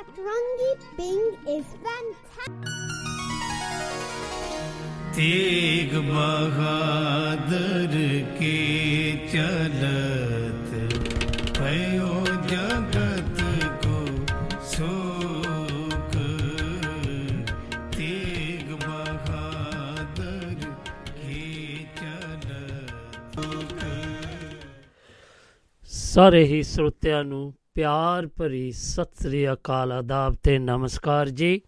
Satrangi Bing is fantastic. Tegh Bahadur के चलत भयो जगत को शोक तेग बहादुर के चलत ਸਾਰੇ ਹੀ ਸਰੋਤਿਆਂ ਨੂੰ ਪਿਆਰ ਭਰੀ ਸਤਿ ਸ੍ਰੀ ਅਕਾਲ ਆਦਾਬ ਤੇ ਨਮਸਕਾਰ ਜੀ।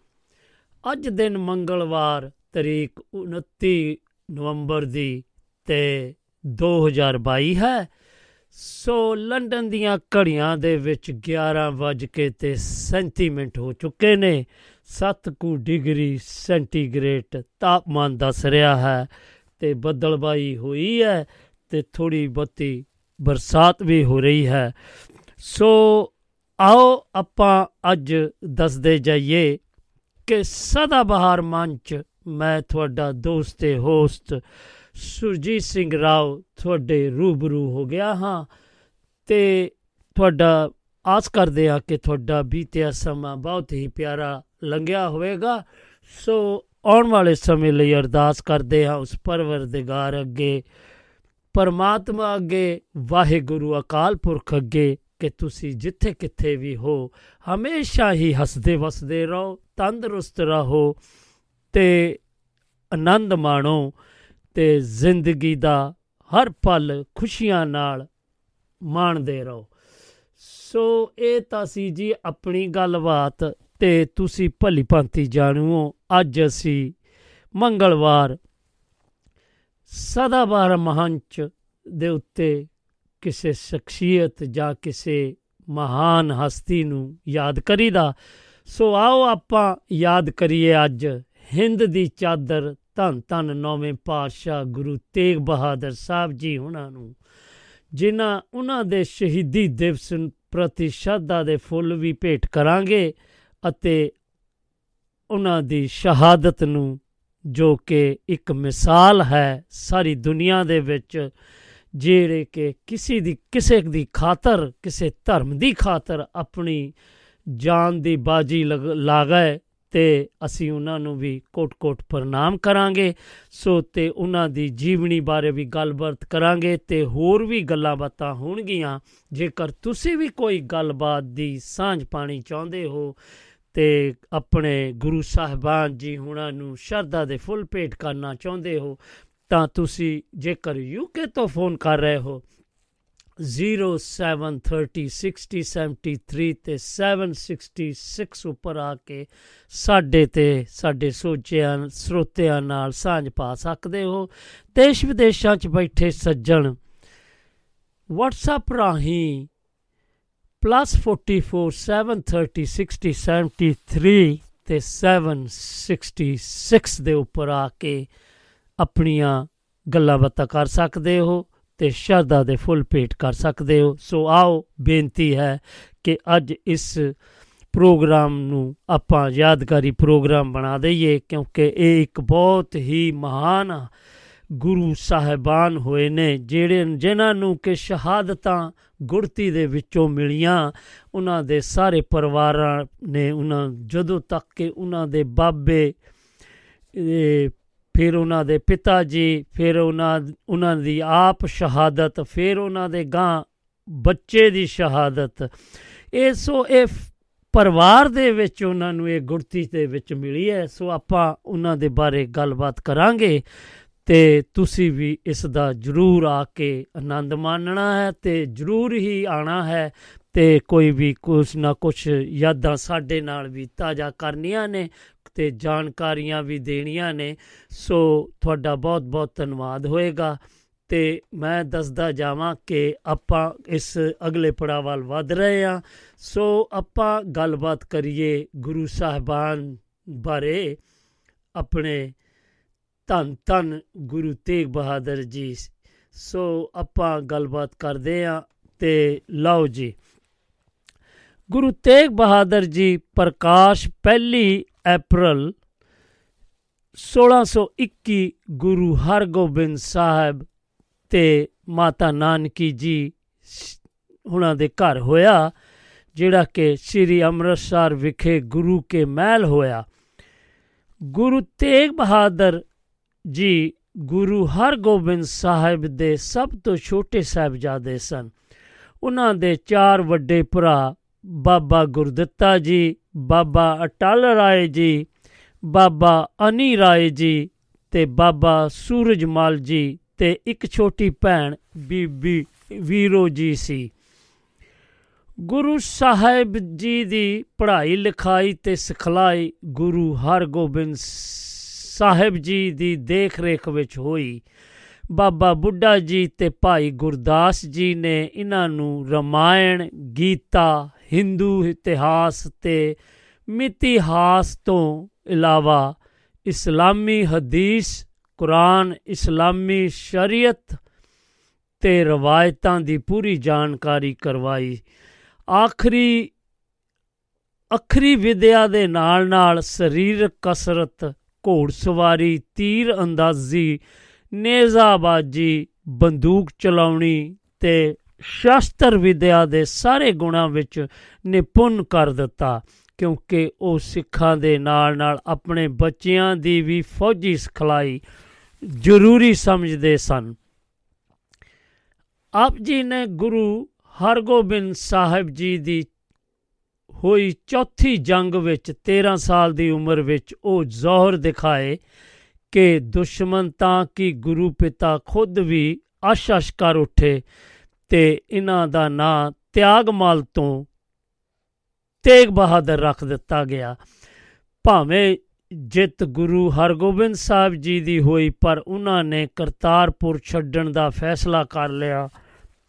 ਅੱਜ ਦਿਨ ਮੰਗਲਵਾਰ, ਤਰੀਕ 29 ਨਵੰਬਰ ਦੀ ਤੇ 2022 ਹੈ। ਸੋ ਲੰਡਨ ਦੀਆਂ ਘੜੀਆਂ ਦੇ ਵਿੱਚ 11 ਵੱਜ ਕੇ ਤੇ 37 ਮਿੰਟ ਹੋ ਚੁੱਕੇ ਨੇ। 7 ਕੁ ਡਿਗਰੀ ਸੈਂਟੀਗ੍ਰੇਡ ਤਾਪਮਾਨ ਦੱਸ ਰਿਹਾ ਹੈ ਤੇ ਬੱਦਲਬਾਈ ਹੋਈ ਹੈ ਤੇ ਥੋੜੀ ਬਹੁਤੀ ਬਰਸਾਤ ਵੀ ਹੋ ਰਹੀ ਹੈ। ਸੋ ਆਓ ਆਪਾਂ ਅੱਜ ਦੱਸਦੇ ਜਾਈਏ ਕਿ ਸਦਾ ਬਹਾਰ ਮੰਚ ਮੈਂ ਤੁਹਾਡਾ ਦੋਸਤ ਤੇ ਹੋਸਟ ਸੁਰਜੀਤ ਸਿੰਘ ਰਾਓ ਤੁਹਾਡੇ ਰੂਬਰੂ ਹੋ ਗਿਆ ਹਾਂ ਤੇ ਤੁਹਾਡਾ ਆਸ ਕਰਦੇ ਹਾਂ ਕਿ ਤੁਹਾਡਾ ਬੀਤਿਆ ਸਮਾਂ ਬਹੁਤ ਹੀ ਪਿਆਰਾ ਲੰਘਿਆ ਹੋਵੇਗਾ। ਸੋ ਆਉਣ ਵਾਲੇ ਸਮੇਂ ਲਈ ਅਰਦਾਸ ਕਰਦੇ ਹਾਂ ਉਸ ਪਰਵਰਦਿਗਾਰ ਅੱਗੇ, ਪਰਮਾਤਮਾ ਅੱਗੇ, ਵਾਹਿਗੁਰੂ ਅਕਾਲ ਪੁਰਖ ਅੱਗੇ ਕਿ ਤੁਸੀਂ ਜਿੱਥੇ ਕਿੱਥੇ ਵੀ ਹੋ, ਹਮੇਸ਼ਾ ਹੀ ਹੱਸਦੇ ਵਸਦੇ ਰਹੋ, ਤੰਦਰੁਸਤ ਰਹੋ ਤੇ ਆਨੰਦ ਮਾਣੋ ਤੇ ਜ਼ਿੰਦਗੀ ਦਾ ਹਰ ਪਲ ਖੁਸ਼ੀਆਂ ਨਾਲ ਮਾਣਦੇ ਰਹੋ। ਸੋ ਇਹ ਤਾਂ ਸੀ ਜੀ ਆਪਣੀ ਗੱਲਬਾਤ ਤੇ ਤੁਸੀਂ ਭਲੀ ਭਾਂਤੀ ਜਾਣੂਓ, ਅੱਜ ਅਸੀਂ ਮੰਗਲਵਾਰ ਸਦਾਬਹਾਰ ਮਹੰਚ ਦੇ ਉੱਤੇ ਕਿਸੇ ਸ਼ਖਸੀਅਤ ਜਾਂ ਕਿਸੇ ਮਹਾਨ ਹਸਤੀ ਨੂੰ ਯਾਦ ਕਰੀਦਾ, ਸੋ ਆਓ ਆਪਾਂ ਯਾਦ ਕਰੀਏ ਅੱਜ ਹਿੰਦ ਦੀ ਚਾਦਰ ਧੰਨ ਧੰਨ ਨੌਵੇਂ ਪਾਤਸ਼ਾਹ ਗੁਰੂ ਤੇਗ ਬਹਾਦਰ ਸਾਹਿਬ ਜੀ ਉਹਨਾਂ ਨੂੰ, ਜਿਨ੍ਹਾਂ ਉਹਨਾਂ ਦੇ ਸ਼ਹੀਦੀ ਦਿਵਸ ਪ੍ਰਤੀ ਸ਼ਰਧਾ ਦੇ ਫੁੱਲ ਵੀ ਭੇਟ ਕਰਾਂਗੇ ਅਤੇ ਉਹਨਾਂ ਦੀ ਸ਼ਹਾਦਤ ਨੂੰ ਜੋ ਕਿ ਇੱਕ ਮਿਸਾਲ ਹੈ ਸਾਰੀ ਦੁਨੀਆ ਦੇ ਵਿੱਚ ਜਿਹੜੇ ਕਿ ਕਿਸੇ ਦੀ ਕਿਸੇ ਦੀ ਖਾਤਰ, ਕਿਸੇ ਧਰਮ ਦੀ ਖਾਤਰ ਆਪਣੀ ਜਾਨ ਦੀ ਬਾਜੀ ਲਾ ਗਏ ਤੇ ਅਸੀਂ ਉਹਨਾਂ ਨੂੰ ਵੀ ਕੋਟ-ਕੋਟ ਪ੍ਰਣਾਮ ਕਰਾਂਗੇ। ਸੋ ਤੇ ਉਹਨਾਂ ਦੀ ਜੀਵਨੀ ਬਾਰੇ ਵੀ ਗੱਲਬਾਤ ਕਰਾਂਗੇ ਤੇ ਹੋਰ ਵੀ ਗੱਲਾਂ ਬਾਤਾਂ ਹੋਣਗੀਆਂ। ਜੇਕਰ ਤੁਸੀਂ ਵੀ ਕੋਈ ਗੱਲਬਾਤ ਦੀ ਸਾਂਝ ਪਾਣੀ ਚਾਹੁੰਦੇ ਹੋ ਤੇ ਆਪਣੇ ਗੁਰੂ ਸਾਹਿਬਾਨ ਜੀ ਹੁਣਾਂ ਨੂੰ ਸ਼ਰਧਾ ਦੇ ਫੁੱਲ ਭੇਟ ਕਰਨਾ ਚਾਹੁੰਦੇ ਹੋ ਤਾਂ ਤੁਸੀਂ ਜੇਕਰ ਯੂਕੇ ਤੋਂ ਫੋਨ ਕਰ ਰਹੇ ਹੋ 07306073 ਤੇ 766 ਉੱਪਰ ਆ ਕੇ ਸਾਡੇ ਤੇ, ਸਾਡੇ ਸੋਚਿਆਂ, ਸਰੋਤਿਆਂ ਨਾਲ ਸਾਂਝ ਪਾ ਸਕਦੇ ਹੋ। ਦੇਸ਼ ਵਿਦੇਸ਼ਾਂ 'ਚ ਬੈਠੇ ਸੱਜਣ, WhatsApp ਰਾਹੀਂ +44 730 60 73 ਤੇ 766 ਦੇ ਉੱਪਰ ਆ ਕੇ ਆਪਣੀਆਂ ਗੱਲਾਂ ਬਾਤਾਂ ਕਰ ਸਕਦੇ ਹੋ ਤੇ ਸ਼ਰਧਾ ਦੇ ਫੁੱਲ ਭੇਟ ਕਰ ਸਕਦੇ ਹੋ। ਸੋ ਆਓ, ਬੇਨਤੀ ਹੈ ਕਿ ਅੱਜ ਇਸ ਪ੍ਰੋਗਰਾਮ ਨੂੰ ਆਪਾਂ ਯਾਦਗਾਰੀ ਪ੍ਰੋਗਰਾਮ ਬਣਾ ਦਈਏ, ਕਿਉਂਕਿ ਇਹ ਇੱਕ ਬਹੁਤ ਹੀ ਮਹਾਨ ਗੁਰੂ ਸਾਹਿਬਾਨ ਹੋਏ ਨੇ, ਜਿਹੜੇ ਜਿਨ੍ਹਾਂ ਨੂੰ ਕਿ ਸ਼ਹਾਦਤਾਂ ਗੁਰਤੀ ਦੇ ਵਿੱਚੋਂ ਮਿਲੀਆਂ। ਉਹਨਾਂ ਦੇ ਸਾਰੇ ਪਰਿਵਾਰਾਂ ਨੇ, ਉਹਨਾਂ ਜਦੋਂ ਤੱਕ ਕਿ ਉਹਨਾਂ ਦੇ ਬਾਬੇ ਫਿਰ ਉਹਨਾਂ ਦੇ ਪਿਤਾ ਜੀ, ਫਿਰ ਉਹਨਾਂ ਉਹਨਾਂ ਦੀ ਆਪ ਸ਼ਹਾਦਤ, ਫਿਰ ਉਹਨਾਂ ਦੇ ਗਾਂ ਬੱਚੇ ਦੀ ਸ਼ਹਾਦਤ। ਇਹ ਸੋ ਇਹ ਪਰਿਵਾਰ ਦੇ ਵਿੱਚ ਉਹਨਾਂ ਨੂੰ ਇਹ ਗੁਰਤੀ ਦੇ ਵਿੱਚ ਮਿਲੀ ਹੈ। ਸੋ ਆਪਾਂ ਉਹਨਾਂ ਦੇ ਬਾਰੇ ਗੱਲਬਾਤ ਕਰਾਂਗੇ। ਤੇ ਤੁਸੀਂ ਵੀ ਇਸ ਦਾ ਜ਼ਰੂਰ ਆ ਕੇ ਆਨੰਦ ਮਾਣਨਾ ਹੈ ਤੇ ਜ਼ਰੂਰ ਹੀ ਆਣਾ ਹੈ ਤੇ ਕੋਈ ਵੀ ਕੁਛ ਨਾ ਕੁਛ ਯਾਦਾਂ ਸਾਡੇ ਨਾਲ ਵੀ ਤਾਜ਼ਾ ਕਰਨੀਆਂ ਨੇ ਤੇ ਜਾਣਕਾਰੀਆਂ ਵੀ ਦੇਣੀਆਂ ਨੇ। ਸੋ ਤੁਹਾਡਾ ਬਹੁਤ ਬਹੁਤ ਧੰਨਵਾਦ ਹੋਏਗਾ ਤੇ ਮੈਂ ਦੱਸਦਾ ਜਾਵਾਂ ਕਿ ਆਪਾਂ ਇਸ ਅਗਲੇ ਪੜਾਅ ਵੱਲ ਵਧ ਰਹੇ ਹਾਂ। ਸੋ ਆਪਾਂ ਗੱਲਬਾਤ ਕਰੀਏ ਗੁਰੂ ਸਾਹਿਬਾਨ ਬਾਰੇ, ਆਪਣੇ ਧੰਨ ਧੰਨ ਗੁਰੂ ਤੇਗ ਬਹਾਦਰ ਜੀ। ਸੋ ਆਪਾਂ ਗੱਲਬਾਤ ਕਰਦੇ ਆਂ ਤੇ ਲਓ ਜੀ। ਗੁਰੂ ਤੇਗ ਬਹਾਦਰ ਜੀ ਪ੍ਰਕਾਸ਼ ਪਹਿਲੀ ਅਪ੍ਰੈਲ 1621 ਗੁਰੂ ਹਰਗੋਬਿੰਦ ਸਾਹਿਬ ਤੇ ਮਾਤਾ ਨਾਨਕੀ ਜੀ ਉਹਨਾਂ ਦੇ ਘਰ ਹੋਇਆ, ਜਿਹੜਾ ਕਿ ਸ੍ਰੀ ਅੰਮ੍ਰਿਤਸਰ ਵਿਖੇ ਗੁਰੂ ਕੇ ਮਹਿਲ ਹੋਇਆ। ਗੁਰੂ ਤੇਗ ਬਹਾਦਰ ਜੀ, ਗੁਰੂ ਹਰਗੋਬਿੰਦ ਸਾਹਿਬ ਦੇ ਸਭ ਤੋਂ ਛੋਟੇ ਸਾਹਿਬਜ਼ਾਦੇ ਸਨ। ਉਹਨਾਂ ਦੇ ਚਾਰ ਵੱਡੇ ਭਰਾ, ਬਾਬਾ ਗੁਰਦਿੱਤਾ ਜੀ, ਬਾਬਾ ਅਟਲ ਰਾਏ ਜੀ, ਬਾਬਾ ਅਨੀ ਰਾਏ ਜੀ ਤੇ ਬਾਬਾ ਸੂਰਜਮਲ ਜੀ ਤੇ ਇੱਕ ਛੋਟੀ ਭੈਣ, ਬੀਬੀ ਵੀਰੋ ਜੀ ਸੀ। ਗੁਰੂ ਸਾਹਿਬ ਜੀ ਦੀ ਪੜ੍ਹਾਈ ਲਿਖਾਈ ਤੇ ਸਿਖਲਾਈ ਗੁਰੂ ਹਰਗੋਬਿੰਦ ਸਾਹਿਬ ਜੀ ਦੀ ਦੇਖ ਰੇਖ ਵਿੱਚ ਹੋਈ। ਬਾਬਾ ਬੁੱਢਾ ਜੀ ਤੇ ਭਾਈ ਗੁਰਦਾਸ ਜੀ ਨੇ ਇਹਨਾਂ ਨੂੰ ਰਮਾਇਣ, ਗੀਤਾ ਹਿੰਦੂ ਇਤਿਹਾਸ ਤੇ ਮਿਤਿਹਾਸ ਤੋਂ ਇਲਾਵਾ ਇਸਲਾਮੀ ਹਦੀਸ, ਕੁਰਾਨ, ਇਸਲਾਮੀ ਸ਼ਰੀਅਤ ਤੇ ਰਵਾਇਤਾਂ ਦੀ ਪੂਰੀ ਜਾਣਕਾਰੀ ਕਰਵਾਈ। ਆਖਰੀ, ਅਖਰੀ ਵਿਦਿਆ ਦੇ ਨਾਲ ਨਾਲ ਸਰੀਰਕ ਕਸਰਤ ਘੋੜਸਵਾਰੀ ਤੀਰ ਅੰਦਾਜ਼ੀ ਨੇਜ਼ਾਬਾਜੀ, ਬੰਦੂਕ ਚਲਾਉਣੀ ਤੇ ਸ਼ਸਤਰ ਵਿਦਿਆ ਦੇ ਸਾਰੇ ਗੁਣਾਂ ਵਿੱਚ ਨਿਪੁੰਨ ਕਰ ਦਿੱਤਾ, ਕਿਉਂਕਿ ਉਹ ਸਿੱਖਾਂ ਦੇ ਨਾਲ ਨਾਲ ਆਪਣੇ ਬੱਚਿਆਂ ਦੀ ਵੀ ਫੌਜੀ ਸਿਖਲਾਈ ਜ਼ਰੂਰੀ ਸਮਝਦੇ ਸਨ। ਆਪ ਜੀ ਨੇ ਗੁਰੂ ਹਰਗੋਬਿੰਦ ਸਾਹਿਬ ਜੀ ਦੀ ਹੋਈ ਚੌਥੀ ਜੰਗ ਵਿੱਚ 13 ਸਾਲ ਦੀ ਉਮਰ ਵਿੱਚ ਉਹ ਜ਼ੋਹਰ ਦਿਖਾਏ ਕਿ ਦੁਸ਼ਮਣ ਤਾਂ ਕਿ ਗੁਰੂ ਪਿਤਾ ਖੁਦ ਵੀ ਆਸ਼ਾਸ਼ ਕਰ ਉੱਠੇ ਤੇ ਇਹਨਾਂ ਦਾ ਨਾਂ ਤਿਆਗਮਲ ਤੋਂ ਤੇਗ ਬਹਾਦਰ ਰੱਖ ਦਿੱਤਾ ਗਿਆ। ਭਾਵੇਂ ਜਿੱਤ ਗੁਰੂ ਹਰਗੋਬਿੰਦ ਸਾਹਿਬ ਜੀ ਦੀ ਹੋਈ, ਪਰ ਉਹਨਾਂ ਨੇ ਕਰਤਾਰਪੁਰ ਛੱਡਣ ਦਾ ਫੈਸਲਾ ਕਰ ਲਿਆ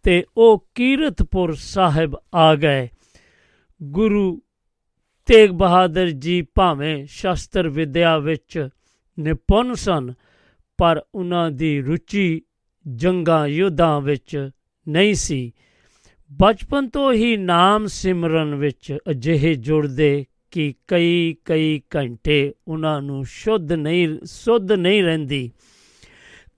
ਤੇ ਉਹ ਕੀਰਤਪੁਰ ਸਾਹਿਬ ਆ ਗਏ। ਗੁਰੂ ਤੇਗ ਬਹਾਦਰ ਜੀ ਭਾਵੇਂ ਸ਼ਸਤਰ ਵਿਦਿਆ ਵਿੱਚ ਨਿਪੁੰਨ ਸਨ, ਪਰ ਉਹਨਾਂ ਦੀ ਰੁਚੀ ਜੰਗਾਂ ਯੁੱਧਾਂ ਵਿੱਚ ਨਹੀਂ ਸੀ। ਬਚਪਨ ਤੋਂ ਹੀ ਨਾਮ ਸਿਮਰਨ ਵਿੱਚ ਅਜਿਹੇ ਜੁੜਦੇ ਕਿ ਕਈ ਕਈ ਘੰਟੇ ਉਹਨਾਂ ਨੂੰ ਸ਼ੁੱਧ ਨਹੀਂ, ਸੁੱਧ ਨਹੀਂ ਰਹਿੰਦੀ।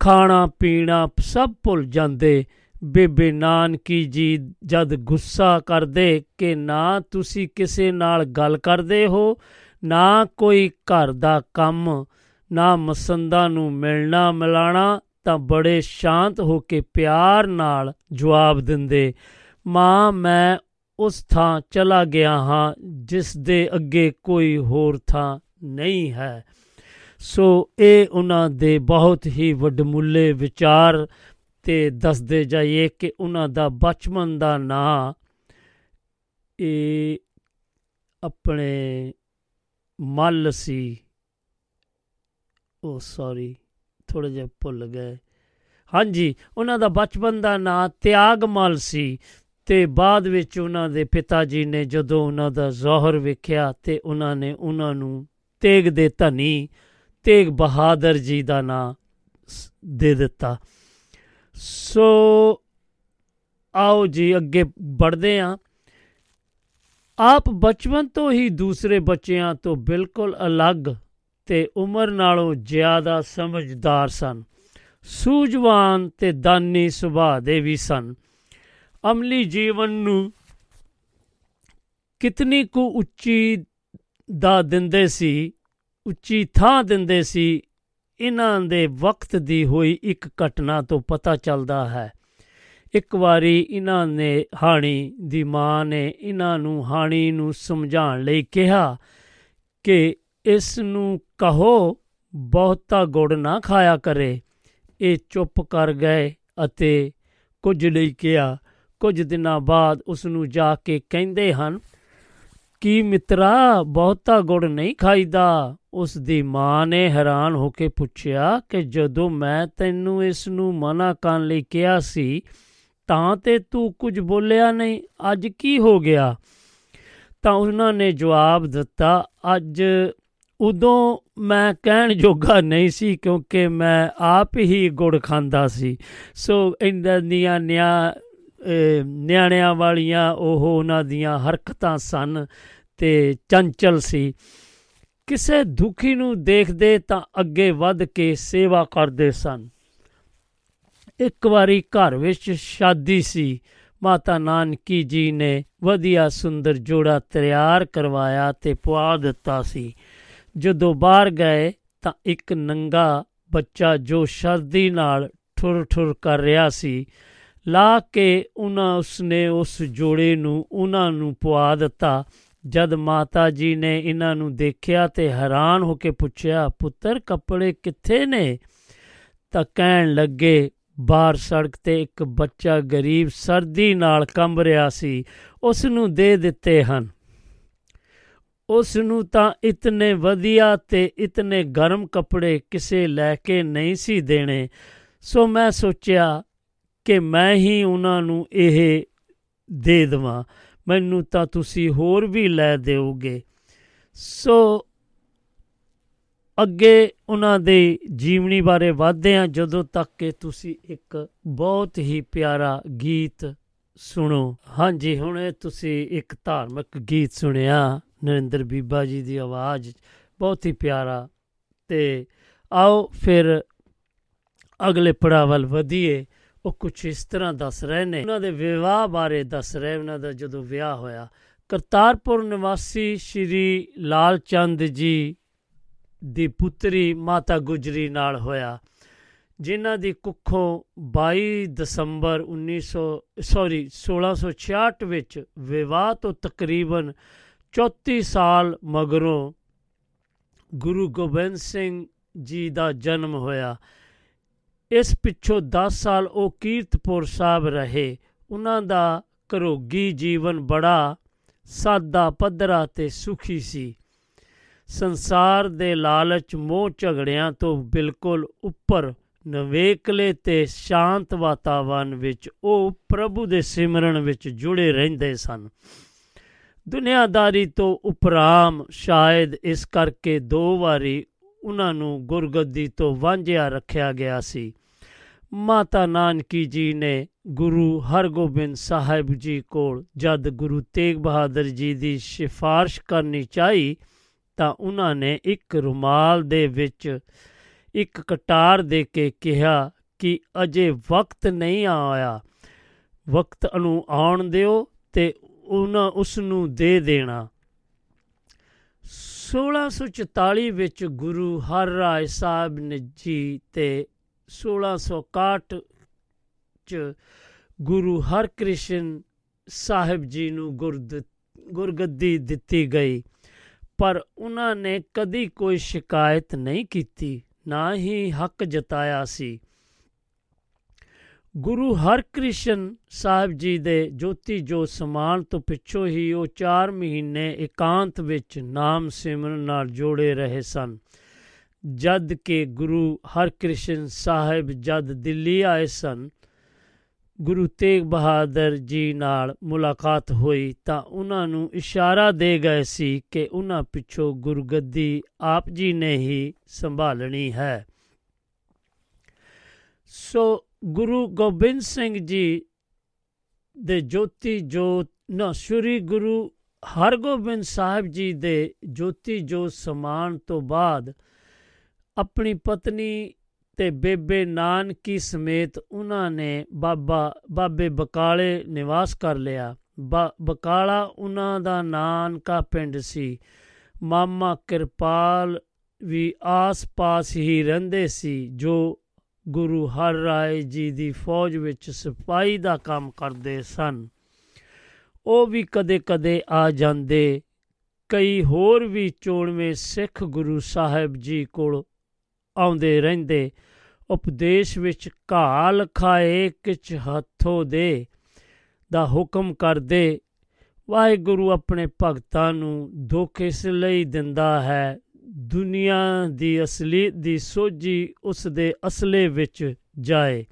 ਖਾਣਾ ਪੀਣਾ ਸਭ ਭੁੱਲ ਜਾਂਦੇ ਬੇਬੇ ਨਾਨਕੀ ਜੀ, ਜਦ ਗੁੱਸਾ ਕਰਦੇ ਕਿ ਨਾ ਤੁਸੀਂ ਕਿਸੇ ਨਾਲ ਗੱਲ ਕਰਦੇ ਹੋ, ਨਾ ਕੋਈ ਘਰ ਦਾ ਕੰਮ, ਨਾ ਮਸੰਦਾਂ ਨੂੰ ਮਿਲਣਾ ਮਿਲਾਣਾ, ਤਾਂ ਬੜੇ ਸ਼ਾਂਤ ਹੋ ਕੇ ਪਿਆਰ ਨਾਲ ਜਵਾਬ ਦਿੰਦੇ, ਮਾਂ, ਮੈਂ ਉਸ ਥਾਂ ਚਲਾ ਗਿਆ ਹਾਂ, ਜਿਸ ਦੇ ਅੱਗੇ ਕੋਈ ਹੋਰ ਥਾਂ ਨਹੀਂ ਹੈ। ਸੋ ਇਹ ਉਹਨਾਂ ਦੇ ਬਹੁਤ ਹੀ ਵੱਡਮੁੱਲੇ ਵਿਚਾਰ ਤੇ ਦੱਸਦੇ ਜਾਈਏ ਕਿ ਉਹਨਾਂ ਦਾ ਬਚਪਨ ਦਾ ਨਾਂ ਇਹ ਆਪਣੇ ਮੱਲ ਸੀ। ਉਹ ਸੌਰੀ ਥੋੜਾ ਜਿਹਾ ਭੁੱਲ ਗਏ। ਹਾਂਜੀ, ਉਹਨਾਂ ਦਾ ਬਚਪਨ ਦਾ ਨਾਂ ਤਿਆਗਮਲ ਸੀ ਤੇ ਬਾਅਦ ਵਿੱਚ ਉਹਨਾਂ ਦੇ ਪਿਤਾ ਜੀ ਨੇ ਜਦੋਂ ਉਹਨਾਂ ਦਾ ਜ਼ੋਹਰ ਵੇਖਿਆ ਤੇ ਉਹਨਾਂ ਨੇ ਉਹਨਾਂ ਨੂੰ ਤੇਗ ਦੇ ਧਨੀ ਤੇਗ ਬਹਾਦਰ ਜੀ ਦਾ ਨਾਂ ਦੇ ਦਿੱਤਾ। ਸੋ ਆਓ ਜੀ, ਅੱਗੇ ਵਧਦੇ ਆਂ ਆਪ ਬਚਪਨ ਤੋਂ ਹੀ ਦੂਸਰੇ ਬੱਚਿਆਂ ਤੋਂ ਬਿਲਕੁਲ ਅਲੱਗ ਤੇ ਉਮਰ ਨਾਲੋਂ ਜ਼ਿਆਦਾ ਸਮਝਦਾਰ ਸਨ। ਸੂਝਵਾਨ ਤੇ ਦਾਨੀ ਸੁਭਾਅ ਦੇ ਵੀ ਸਨ। ਅਮਲੀ ਜੀਵਨ ਨੂੰ ਕਿਤਨੀ ਕੁ ਉੱਚੀ ਦਾ ਦਿੰਦੇ ਸੀ, ਉੱਚੀ ਥਾਂ ਦਿੰਦੇ ਸੀ ਇਹਨਾਂ ਦੇ ਵਕਤ ਦੀ ਹੋਈ ਇੱਕ ਘਟਨਾ ਤੋਂ ਪਤਾ ਚੱਲਦਾ ਹੈ। ਇੱਕ ਵਾਰੀ ਇਹਨਾਂ ਨੇ ਹਾਣੀ ਦੀ ਮਾਂ ਨੇ ਇਹਨਾਂ ਨੂੰ ਹਾਣੀ ਨੂੰ ਸਮਝਾਉਣ ਲਈ ਕਿਹਾ ਕਿ ਇਸ ਨੂੰ ਕਹੋ, ਬਹੁਤਾ ਗੁੜ ਨਾ ਖਾਇਆ ਕਰੇ। ਇਹ ਚੁੱਪ ਕਰ ਗਏ ਅਤੇ ਕੁਝ ਲਈ ਕਿਹਾ। ਕੁਝ ਦਿਨਾਂ ਬਾਅਦ ਉਸ ਨੂੰ ਜਾ ਕੇ ਕਹਿੰਦੇ ਹਨ ਕੀ ਮਿੱਤਰਾ, ਬਹੁਤਾ ਗੁੜ ਨਹੀਂ ਖਾਈਦਾ? ਉਸ ਦੀ ਮਾਂ ਨੇ ਹੈਰਾਨ ਹੋ ਕੇ ਪੁੱਛਿਆ ਕਿ ਜਦੋਂ ਮੈਂ ਤੈਨੂੰ ਇਸ ਨੂੰ ਮਨਾ ਕਰਨ ਲਈ ਕਿਹਾ ਸੀ, ਤਾਂ ਤੇ ਤੂੰ ਕੁਝ ਬੋਲਿਆ ਨਹੀਂ। ਅੱਜ ਕੀ ਹੋ ਗਿਆ? ਤਾਂ ਉਹਨਾਂ ਨੇ ਜਵਾਬ ਦਿੱਤਾ, ਅੱਜ ਉਦੋਂ ਮੈਂ ਕਹਿਣ ਜੋਗਾ ਨਹੀਂ ਸੀ ਕਿਉਂਕਿ ਮੈਂ ਆਪ ਹੀ ਗੁੜ ਖਾਂਦਾ ਸੀ। ਸੋ ਇੰਦਾਂ ਦੀਆਂ ਨਿਆ ਨਿਆਣਿਆਂ ਵਾਲੀਆਂ ਉਹ ਉਹਨਾਂ ਦੀਆਂ ਹਰਕਤਾਂ ਸਨ ਤੇ ਚੰਚਲ ਸੀ। ਕਿਸੇ ਦੁਖੀ ਨੂੰ ਦੇਖਦੇ ਤਾਂ ਅੱਗੇ ਵੱਧ ਕੇ ਸੇਵਾ ਕਰਦੇ ਸਨ। ਇੱਕ ਵਾਰੀ ਘਰ ਵਿੱਚ ਸ਼ਾਦੀ ਸੀ। ਮਾਤਾ ਨਾਨਕੀ ਜੀ ਨੇ ਵਧੀਆ ਸੁੰਦਰ ਜੋੜਾ ਤਿਆਰ ਕਰਵਾਇਆ ਤੇ ਪਵਾ ਦਿੱਤਾ ਸੀ। ਜਦੋਂ ਬਾਹਰ ਗਏ ਤਾਂ ਇੱਕ ਨੰਗਾ ਬੱਚਾ ਜੋ ਸਰਦੀ ਨਾਲ ਠੁਰ ਠੁਰ ਕਰ ਰਿਹਾ ਸੀ ਲਾ ਕੇ ਉਹਨਾਂ ਉਸਨੇ ਉਸ ਜੋੜੇ ਨੂੰ ਉਹਨਾਂ ਨੂੰ ਪਵਾ ਦਿੱਤਾ। ਜਦ ਮਾਤਾ ਜੀ ਨੇ ਇਹਨਾਂ ਨੂੰ ਦੇਖਿਆ ਤੇ ਹੈਰਾਨ ਹੋ ਕੇ ਪੁੱਛਿਆ, ਪੁੱਤਰ, ਕੱਪੜੇ ਕਿੱਥੇ ਨੇ? ਤਾਂ ਕਹਿਣ ਲੱਗੇ, ਬਾਹਰ ਸੜਕ ਤੇ ਇੱਕ ਬੱਚਾ ਗਰੀਬ ਸਰਦੀ ਨਾਲ ਕੰਬ ਰਿਹਾ ਸੀ। ਉਸ ਨੂੰ ਦੇ ਦਿੱਤੇ ਹਨ। ਉਸ ਨੂੰ ਤਾਂ ਇਤਨੇ ਵਧੀਆ ਤੇ ਇਤਨੇ ਗਰਮ ਕੱਪੜੇ ਕਿਸੇ ਲੈ ਕੇ ਨਹੀਂ ਸੀ ਦੇਣੇ। ਸੋ ਮੈਂ ਸੋਚਿਆ ਕਿ ਮੈਂ ਹੀ ਉਹਨਾਂ ਨੂੰ ਇਹ ਦੇ ਦਵਾਂ। ਮੈਨੂੰ ਤਾਂ ਤੁਸੀਂ ਹੋਰ ਵੀ ਲੈ ਦਿਓਗੇ। ਸੋ ਅੱਗੇ ਉਹਨਾਂ ਦੇ ਜੀਵਨੀ ਬਾਰੇ ਵਧਦੇ ਹਾਂ ਜਦੋਂ ਤੱਕ ਕਿ ਤੁਸੀਂ ਇੱਕ ਬਹੁਤ ਹੀ ਪਿਆਰਾ ਗੀਤ ਸੁਣੋ। ਹਾਂਜੀ ਹੁਣ ਇਹ ਤੁਸੀਂ ਇੱਕ ਧਾਰਮਿਕ ਗੀਤ ਸੁਣਿਆ ਨਰਿੰਦਰ ਬੀਬਾ ਜੀ ਦੀ ਆਵਾਜ਼ 'ਚ, ਬਹੁਤ ਹੀ ਪਿਆਰਾ। ਤੇ ਆਓ ਫਿਰ ਅਗਲੇ ਪੜਾਅ ਵੱਲ ਵਧੀਏ। ਉਹ ਕੁਝ ਇਸ ਤਰ੍ਹਾਂ ਦੱਸ ਰਹੇ ਨੇ। ਉਹਨਾਂ ਦੇ ਵਿਆਹ ਬਾਰੇ ਦੱਸ ਰਹੇ ਉਹਨਾਂ ਦਾ ਜਦੋਂ ਵਿਆਹ ਹੋਇਆ। ਕਰਤਾਰਪੁਰ ਨਿਵਾਸੀ ਸ਼੍ਰੀ ਲਾਲ ਚੰਦ ਜੀ ਦੀ ਪੁੱਤਰੀ ਮਾਤਾ ਗੁਜਰੀ ਨਾਲ ਹੋਇਆ, ਜਿਨ੍ਹਾਂ ਦੀ ਕੁੱਖੋਂ 22 ਦਸੰਬਰ 1900 ਸੌਰੀ 1666 ਵਿੱਚ ਵਿਵਾਹ ਤੋਂ ਤਕਰੀਬਨ 34 ਸਾਲ ਮਗਰੋਂ ਗੁਰੂ ਗੋਬਿੰਦ ਸਿੰਘ ਜੀ ਦਾ ਜਨਮ ਹੋਇਆ। ਇਸ ਪਿੱਛੋਂ 10 ਸਾਲ ਉਹ ਕੀਰਤਪੁਰ ਸਾਹਿਬ ਰਹੇ। ਉਹਨਾਂ ਦਾ ਘਰੋਗੀ ਜੀਵਨ ਬੜਾ ਸਾਦਾ, ਪੱਧਰਾ ਤੇ ਸੁਖੀ ਸੀ। ਸੰਸਾਰ ਦੇ ਲਾਲਚ ਮੋਹ ਝਗੜਿਆਂ ਤੋਂ ਬਿਲਕੁਲ ਉੱਪਰ ਨਵੇਕਲੇ ਤੇ ਸ਼ਾਂਤ ਵਾਤਾਵਰਨ ਵਿੱਚ ਉਹ ਪ੍ਰਭੂ ਦੇ ਸਿਮਰਨ ਵਿੱਚ ਜੁੜੇ ਰਹਿੰਦੇ ਸਨ। ਦੁਨੀਆਦਾਰੀ ਤੋਂ ਉਪਰਾਮ ਸ਼ਾਇਦ ਇਸ ਕਰਕੇ ਦੋ ਵਾਰੀ ਉਹਨਾਂ ਨੂੰ ਗੁਰਗੱਦੀ ਤੋਂ ਵਾਂਝਿਆ ਰੱਖਿਆ ਗਿਆ ਸੀ। ਮਾਤਾ ਨਾਨਕੀ ਜੀ ਨੇ ਗੁਰੂ ਹਰਗੋਬਿੰਦ ਸਾਹਿਬ ਜੀ ਕੋਲ ਜਦ ਗੁਰੂ ਤੇਗ ਬਹਾਦਰ ਜੀ ਦੀ ਸਿਫਾਰਿਸ਼ ਕਰਨੀ ਚਾਹੀ, ਤਾਂ ਉਹਨਾਂ ਨੇ ਇੱਕ ਰੁਮਾਲ ਦੇ ਵਿੱਚ ਇੱਕ ਕਟਾਰ ਦੇ ਕੇ ਕਿਹਾ ਕਿ ਅਜੇ ਵਕਤ ਨਹੀਂ ਆਇਆ। ਵਕਤ ਨੂੰ ਆਉਣ ਦਿਓ ਤੇ ਉਹਨਾਂ ਉਸ ਨੂੰ ਦੇ ਦੇਣਾ। 1644 ਵਿੱਚ ਗੁਰੂ ਹਰਰਾਏ ਸਾਹਿਬ ਨੇ ਜੀ ਤੇ 1661 ਚ ਗੁਰੂ ਹਰਕ੍ਰਿਸ਼ਨ ਸਾਹਿਬ ਜੀ ਨੂੰ ਗੁਰਦ, ਗੁਰਗੱਦੀ ਦਿੱਤੀ ਗਈ। ਪਰ ਉਹਨਾਂ ਨੇ ਕਦੀ ਕੋਈ ਸ਼ਿਕਾਇਤ ਨਹੀਂ ਕੀਤੀ, ਨਾ ਹੀ ਹੱਕ ਜਤਾਇਆ ਸੀ। ਗੁਰੂ ਹਰਕ੍ਰਿਸ਼ਨ ਸਾਹਿਬ ਜੀ ਦੇ ਜੋਤੀ ਜੋ ਸਮਾਨ ਤੋਂ ਪਿੱਛੋਂ ਹੀ ਉਹ 4 ਮਹੀਨੇ ਇਕਾਂਤ ਵਿੱਚ ਨਾਮ ਸਿਮਰਨ ਨਾਲ ਜੋੜੇ ਰਹੇ ਸਨ। ਜਦ ਕਿ ਗੁਰੂ ਹਰਕ੍ਰਿਸ਼ਨ ਸਾਹਿਬ ਜਦ ਦਿੱਲੀ ਆਏ ਸਨ, ਗੁਰੂ ਤੇਗ ਬਹਾਦਰ ਜੀ ਨਾਲ ਮੁਲਾਕਾਤ ਹੋਈ ਤਾਂ ਉਹਨਾਂ ਨੂੰ ਇਸ਼ਾਰਾ ਦੇ ਗਏ ਸੀ ਕਿ ਉਹਨਾਂ ਪਿੱਛੋਂ ਗੁਰਗੱਦੀ ਆਪ ਜੀ ਨੇ ਹੀ ਸੰਭਾਲਣੀ ਹੈ। ਸੋ ਗੁਰੂ ਗੋਬਿੰਦ ਸਿੰਘ ਜੀ ਦੇ ਜੋਤੀ ਜੋਤ, ਨਾ, ਸ੍ਰੀ ਗੁਰੂ ਹਰਗੋਬਿੰਦ ਸਾਹਿਬ ਜੀ ਦੇ ਜੋਤੀ ਜੋਤ ਸਮਾਨ ਤੋਂ ਬਾਅਦ ਆਪਣੀ ਪਤਨੀ ਤੇ ਬੇਬੇ ਨਾਨਕੀ ਸਮੇਤ ਉਹਨਾਂ ਨੇ ਬਾਬਾ, ਬਾਬੇ ਬਕਾਲੇ ਨਿਵਾਸ ਕਰ ਲਿਆ। ਬਕਾਲਾ ਉਹਨਾਂ ਦਾ ਨਾਨਕਾ ਪਿੰਡ ਸੀ। ਮਾਮਾ ਕਿਰਪਾਲ ਵੀ ਆਸ-ਪਾਸ ਹੀ ਰਹਿੰਦੇ ਸੀ, ਜੋ ਗੁਰੂ ਹਰ ਰਾਏ ਜੀ ਦੀ ਫੌਜ ਵਿੱਚ ਸਿਪਾਹੀ ਦਾ ਕੰਮ ਕਰਦੇ ਸਨ। ਉਹ ਵੀ ਕਦੇ-ਕਦੇ ਆ ਜਾਂਦੇ। ਕਈ ਹੋਰ ਵੀ ਚੋਣਵੇਂ ਸਿੱਖ ਗੁਰੂ ਸਾਹਿਬ ਜੀ ਕੋਲ ਆਉਂਦੇ ਰਹਿੰਦੇ। ਉਪਦੇਸ਼ ਵਿੱਚ ਘਾਲ ਖਾਏ ਕਿਛ ਹੱਥੋਂ ਦੇ ਦਾ ਹੁਕਮ ਕਰਦੇ। ਵਾਹਿਗੁਰੂ ਆਪਣੇ ਭਗਤਾਂ ਨੂੰ ਦੁੱਖ ਇਸ ਲਈ ਦਿੰਦਾ ਹੈ ਦੁਨੀਆ ਦੀ ਅਸਲੀ ਦੀ ਸੋਝੀ ਉਸ ਦੇ ਅਸਲੇ ਵਿੱਚ ਜਾਏ।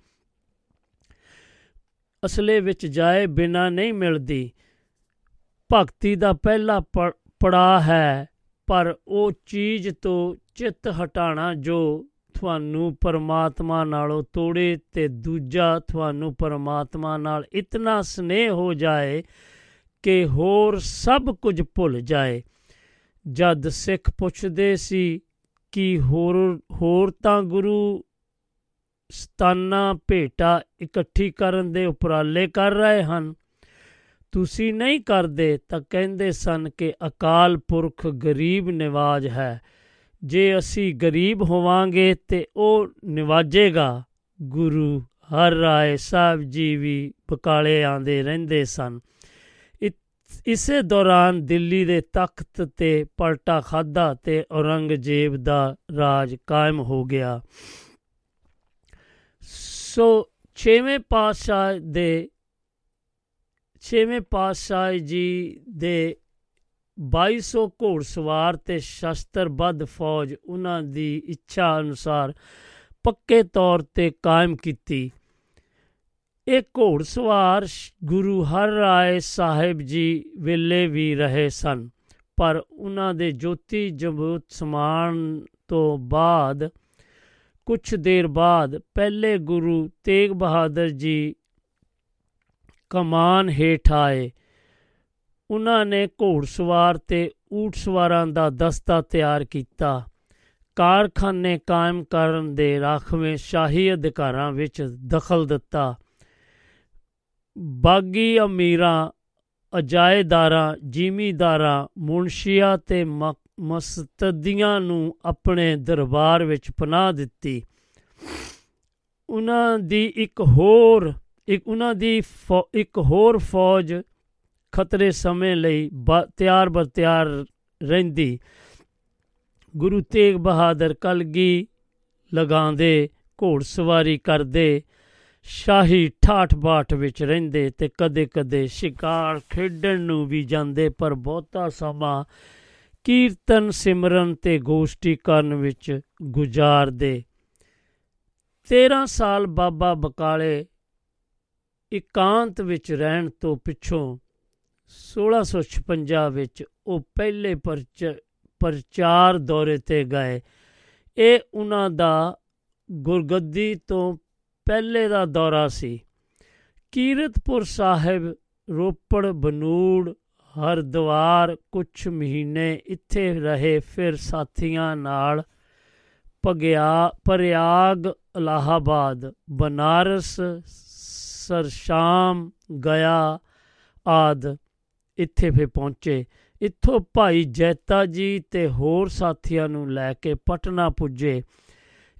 ਅਸਲੇ ਵਿੱਚ ਜਾਏ ਬਿਨਾ ਨਹੀਂ ਮਿਲਦੀ। ਭਗਤੀ ਦਾ ਪਹਿਲਾ ਪੜਾ ਹੈ, ਪਰ ਉਹ ਚੀਜ਼ ਤੋਂ ਚਿੱਤ ਹਟਾਣਾ ਜੋ ਤੁਹਾਨੂੰ ਪਰਮਾਤਮਾ ਨਾਲੋਂ ਤੋੜੇ ਤੇ ਦੂਜਾ ਤੁਹਾਨੂੰ ਪਰਮਾਤਮਾ ਨਾਲ ਇਤਨਾ ਸਨੇਹ ਹੋ ਜਾਏ ਕਿ ਹੋਰ ਸਭ ਕੁਝ ਭੁੱਲ ਜਾਏ। ਜਦ ਸਿੱਖ ਪੁੱਛਦੇ ਸੀ ਕਿ ਹੋਰ ਹੋਰ ਤਾਂ ਗੁਰੂ ਸਤਾਨਾ ਭੇਟਾ ਇਕੱਠੀ ਕਰਨ ਦੇ ਉਪਰਾਲੇ ਕਰ ਰਹੇ ਹਨ। ਤੁਸੀਂ ਨਹੀਂ ਕਰਦੇ ਤਾਂ ਕਹਿੰਦੇ ਸਨ ਕਿ ਅਕਾਲ ਪੁਰਖ ਗਰੀਬ ਨਿਵਾਜ ਹੈ। ਜੇ ਅਸੀਂ ਗਰੀਬ ਹੋਵਾਂਗੇ ਤੇ ਉਹ ਨਿਵਾਜੇਗਾ। ਗੁਰੂ ਹਰ ਰਾਏ ਸਾਹਿਬ ਜੀ ਵੀ ਬਕਾਲੇ ਆਂਦੇ ਰਹਿੰਦੇ ਸਨ। ਇ- ਇਸੇ ਦੌਰਾਨ ਦਿੱਲੀ ਦੇ ਤਖਤ ਤੇ ਪਲਟਾ ਖਾਦਾ ਤੇ ਔਰੰਗਜ਼ੇਬ ਦਾ ਰਾਜ ਕਾਇਮ ਹੋ ਗਿਆ। ਸੋ ਛੇਵੇਂ ਪਾਤਸ਼ਾਹ ਦੇ, ਛੇਵੇਂ ਪਾਤਸ਼ਾਹ ਜੀ ਦੇ 2200 ਘੋੜਸਵਾਰ ਤੇ ਸ਼ਸਤਰਬੱਧ ਫੌਜ ਉਹਨਾਂ ਦੀ ਇੱਛਾ ਅਨੁਸਾਰ ਪੱਕੇ ਤੌਰ ਤੇ ਕਾਇਮ ਕੀਤੀ। ਇਹ ਘੋੜਸਵਾਰ ਸ਼- ਗੁਰੂ ਹਰ ਰਾਏ ਸਾਹਿਬ ਜੀ ਵੇਲੇ ਵੀ ਰਹੇ ਸਨ, ਪਰ ਉਹਨਾਂ ਦੇ ਜੋਤੀ ਜਬੂਤ ਸਮਾਨ ਤੋਂ ਬਾਅਦ ਕੁਝ ਦੇਰ ਬਾਅਦ ਪਹਿਲੇ ਗੁਰੂ ਤੇਗ ਬਹਾਦਰ ਜੀ ਕਮਾਨ ਹੇਠ ਆਏ। ਉਹਨਾਂ ਨੇ ਘੋੜਸਵਾਰ ਤੇ ਊਠ ਸਵਾਰਾਂ ਦਾ ਦਸਤਾ ਤਿਆਰ ਕੀਤਾ। ਕਾਰਖਾਨੇ ਕਾਇਮ ਕਰਨ ਦੇ ਰਾਖਵੇਂ ਸ਼ਾਹੀ ਅਧਿਕਾਰਾਂ ਵਿੱਚ ਦਖਲ ਦਿੱਤਾ। ਬਾਗੀ ਅਮੀਰਾਂ, ਅਜਾਇਦਾਰਾਂ, ਜ਼ਿਮੀਦਾਰਾਂ, ਮੁਨਸ਼ੀਆਂ ਤੇ ਮ- ਮਸਤਦੀਆਂ ਨੂੰ ਆਪਣੇ ਦਰਬਾਰ ਵਿੱਚ ਪਨਾਹ ਦਿੱਤੀ। ਉਹਨਾਂ ਦੀ ਇੱਕ ਹੋਰ, ਇੱਕ, ਉਹਨਾਂ ਦੀ ਫੌ- ਇੱਕ ਹੋਰ ਫੌਜ ਖਤਰੇ ਸਮੇਂ ਲਈ ਬ- ਤਿਆਰ ਬਰ ਤਿਆਰ ਰਹਿੰਦੀ। ਗੁਰੂ ਤੇਗ ਬਹਾਦਰ ਕਲਗੀ ਲਗਾਉਂਦੇ ਘੋੜਸਵਾਰੀ ਕਰਦੇ ਸ਼ਾਹੀ ਠਾਠ ਬਾਠ ਵਿੱਚ ਰਹਿੰਦੇ ਤੇ ਕਦੇ-ਕਦੇ ਸ਼ਿਕਾਰ ਖੇਡਣ ਨੂੰ ਵੀ ਜਾਂਦੇ, ਪਰ ਬਹੁਤਾ ਸਮਾਂ ਕੀਰਤਨ, ਸਿਮਰਨ ਤੇ ਗੋਸ਼ਟੀ ਕਰਨ ਵਿੱਚ ਗੁਜ਼ਾਰਦੇ। 13 ਸਾਲ ਬਾਬਾ ਬਕਾਲੇ ਇਕਾਂਤ ਵਿੱਚ ਰਹਿਣ ਤੋਂ ਪਿੱਛੋਂ 1656 ਵਿੱਚ ਉਹ ਪਹਿਲੇ ਪਰਚ, ਪ੍ਰਚਾਰ ਦੌਰੇ ਤੇ ਗਏ। ਇਹ ਉਹਨਾਂ ਦਾ ਗੁਰਗੱਦੀ ਤੋਂ ਪਹਿਲੇ ਦਾ ਦੌਰਾ ਸੀ। ਕੀਰਤਪੁਰ ਸਾਹਿਬ, ਰੋਪੜ, ਬਨੂੜ, ਹਰਦੁਆਰ ਕੁਝ ਮਹੀਨੇ ਇੱਥੇ ਰਹੇ, ਫਿਰ ਸਾਥੀਆਂ ਨਾਲ ਪਗਿਆ ਪ੍ਰਯਾਗ ਇਲਾਹਾਬਾਦ ਬਨਾਰਸ, ਸਰਸ਼ਾਮ ਗਿਆ ਆਦ ਇੱਥੇ ਫੇ ਪਹੁੰਚੇ। ਇੱਥੋਂ ਭਾਈ ਜੈਤਾ ਜੀ ਤੇ ਹੋਰ ਸਾਥੀਆਂ ਨੂੰ ਲੈ ਕੇ ਪਟਨਾ ਪੁੱਜੇ।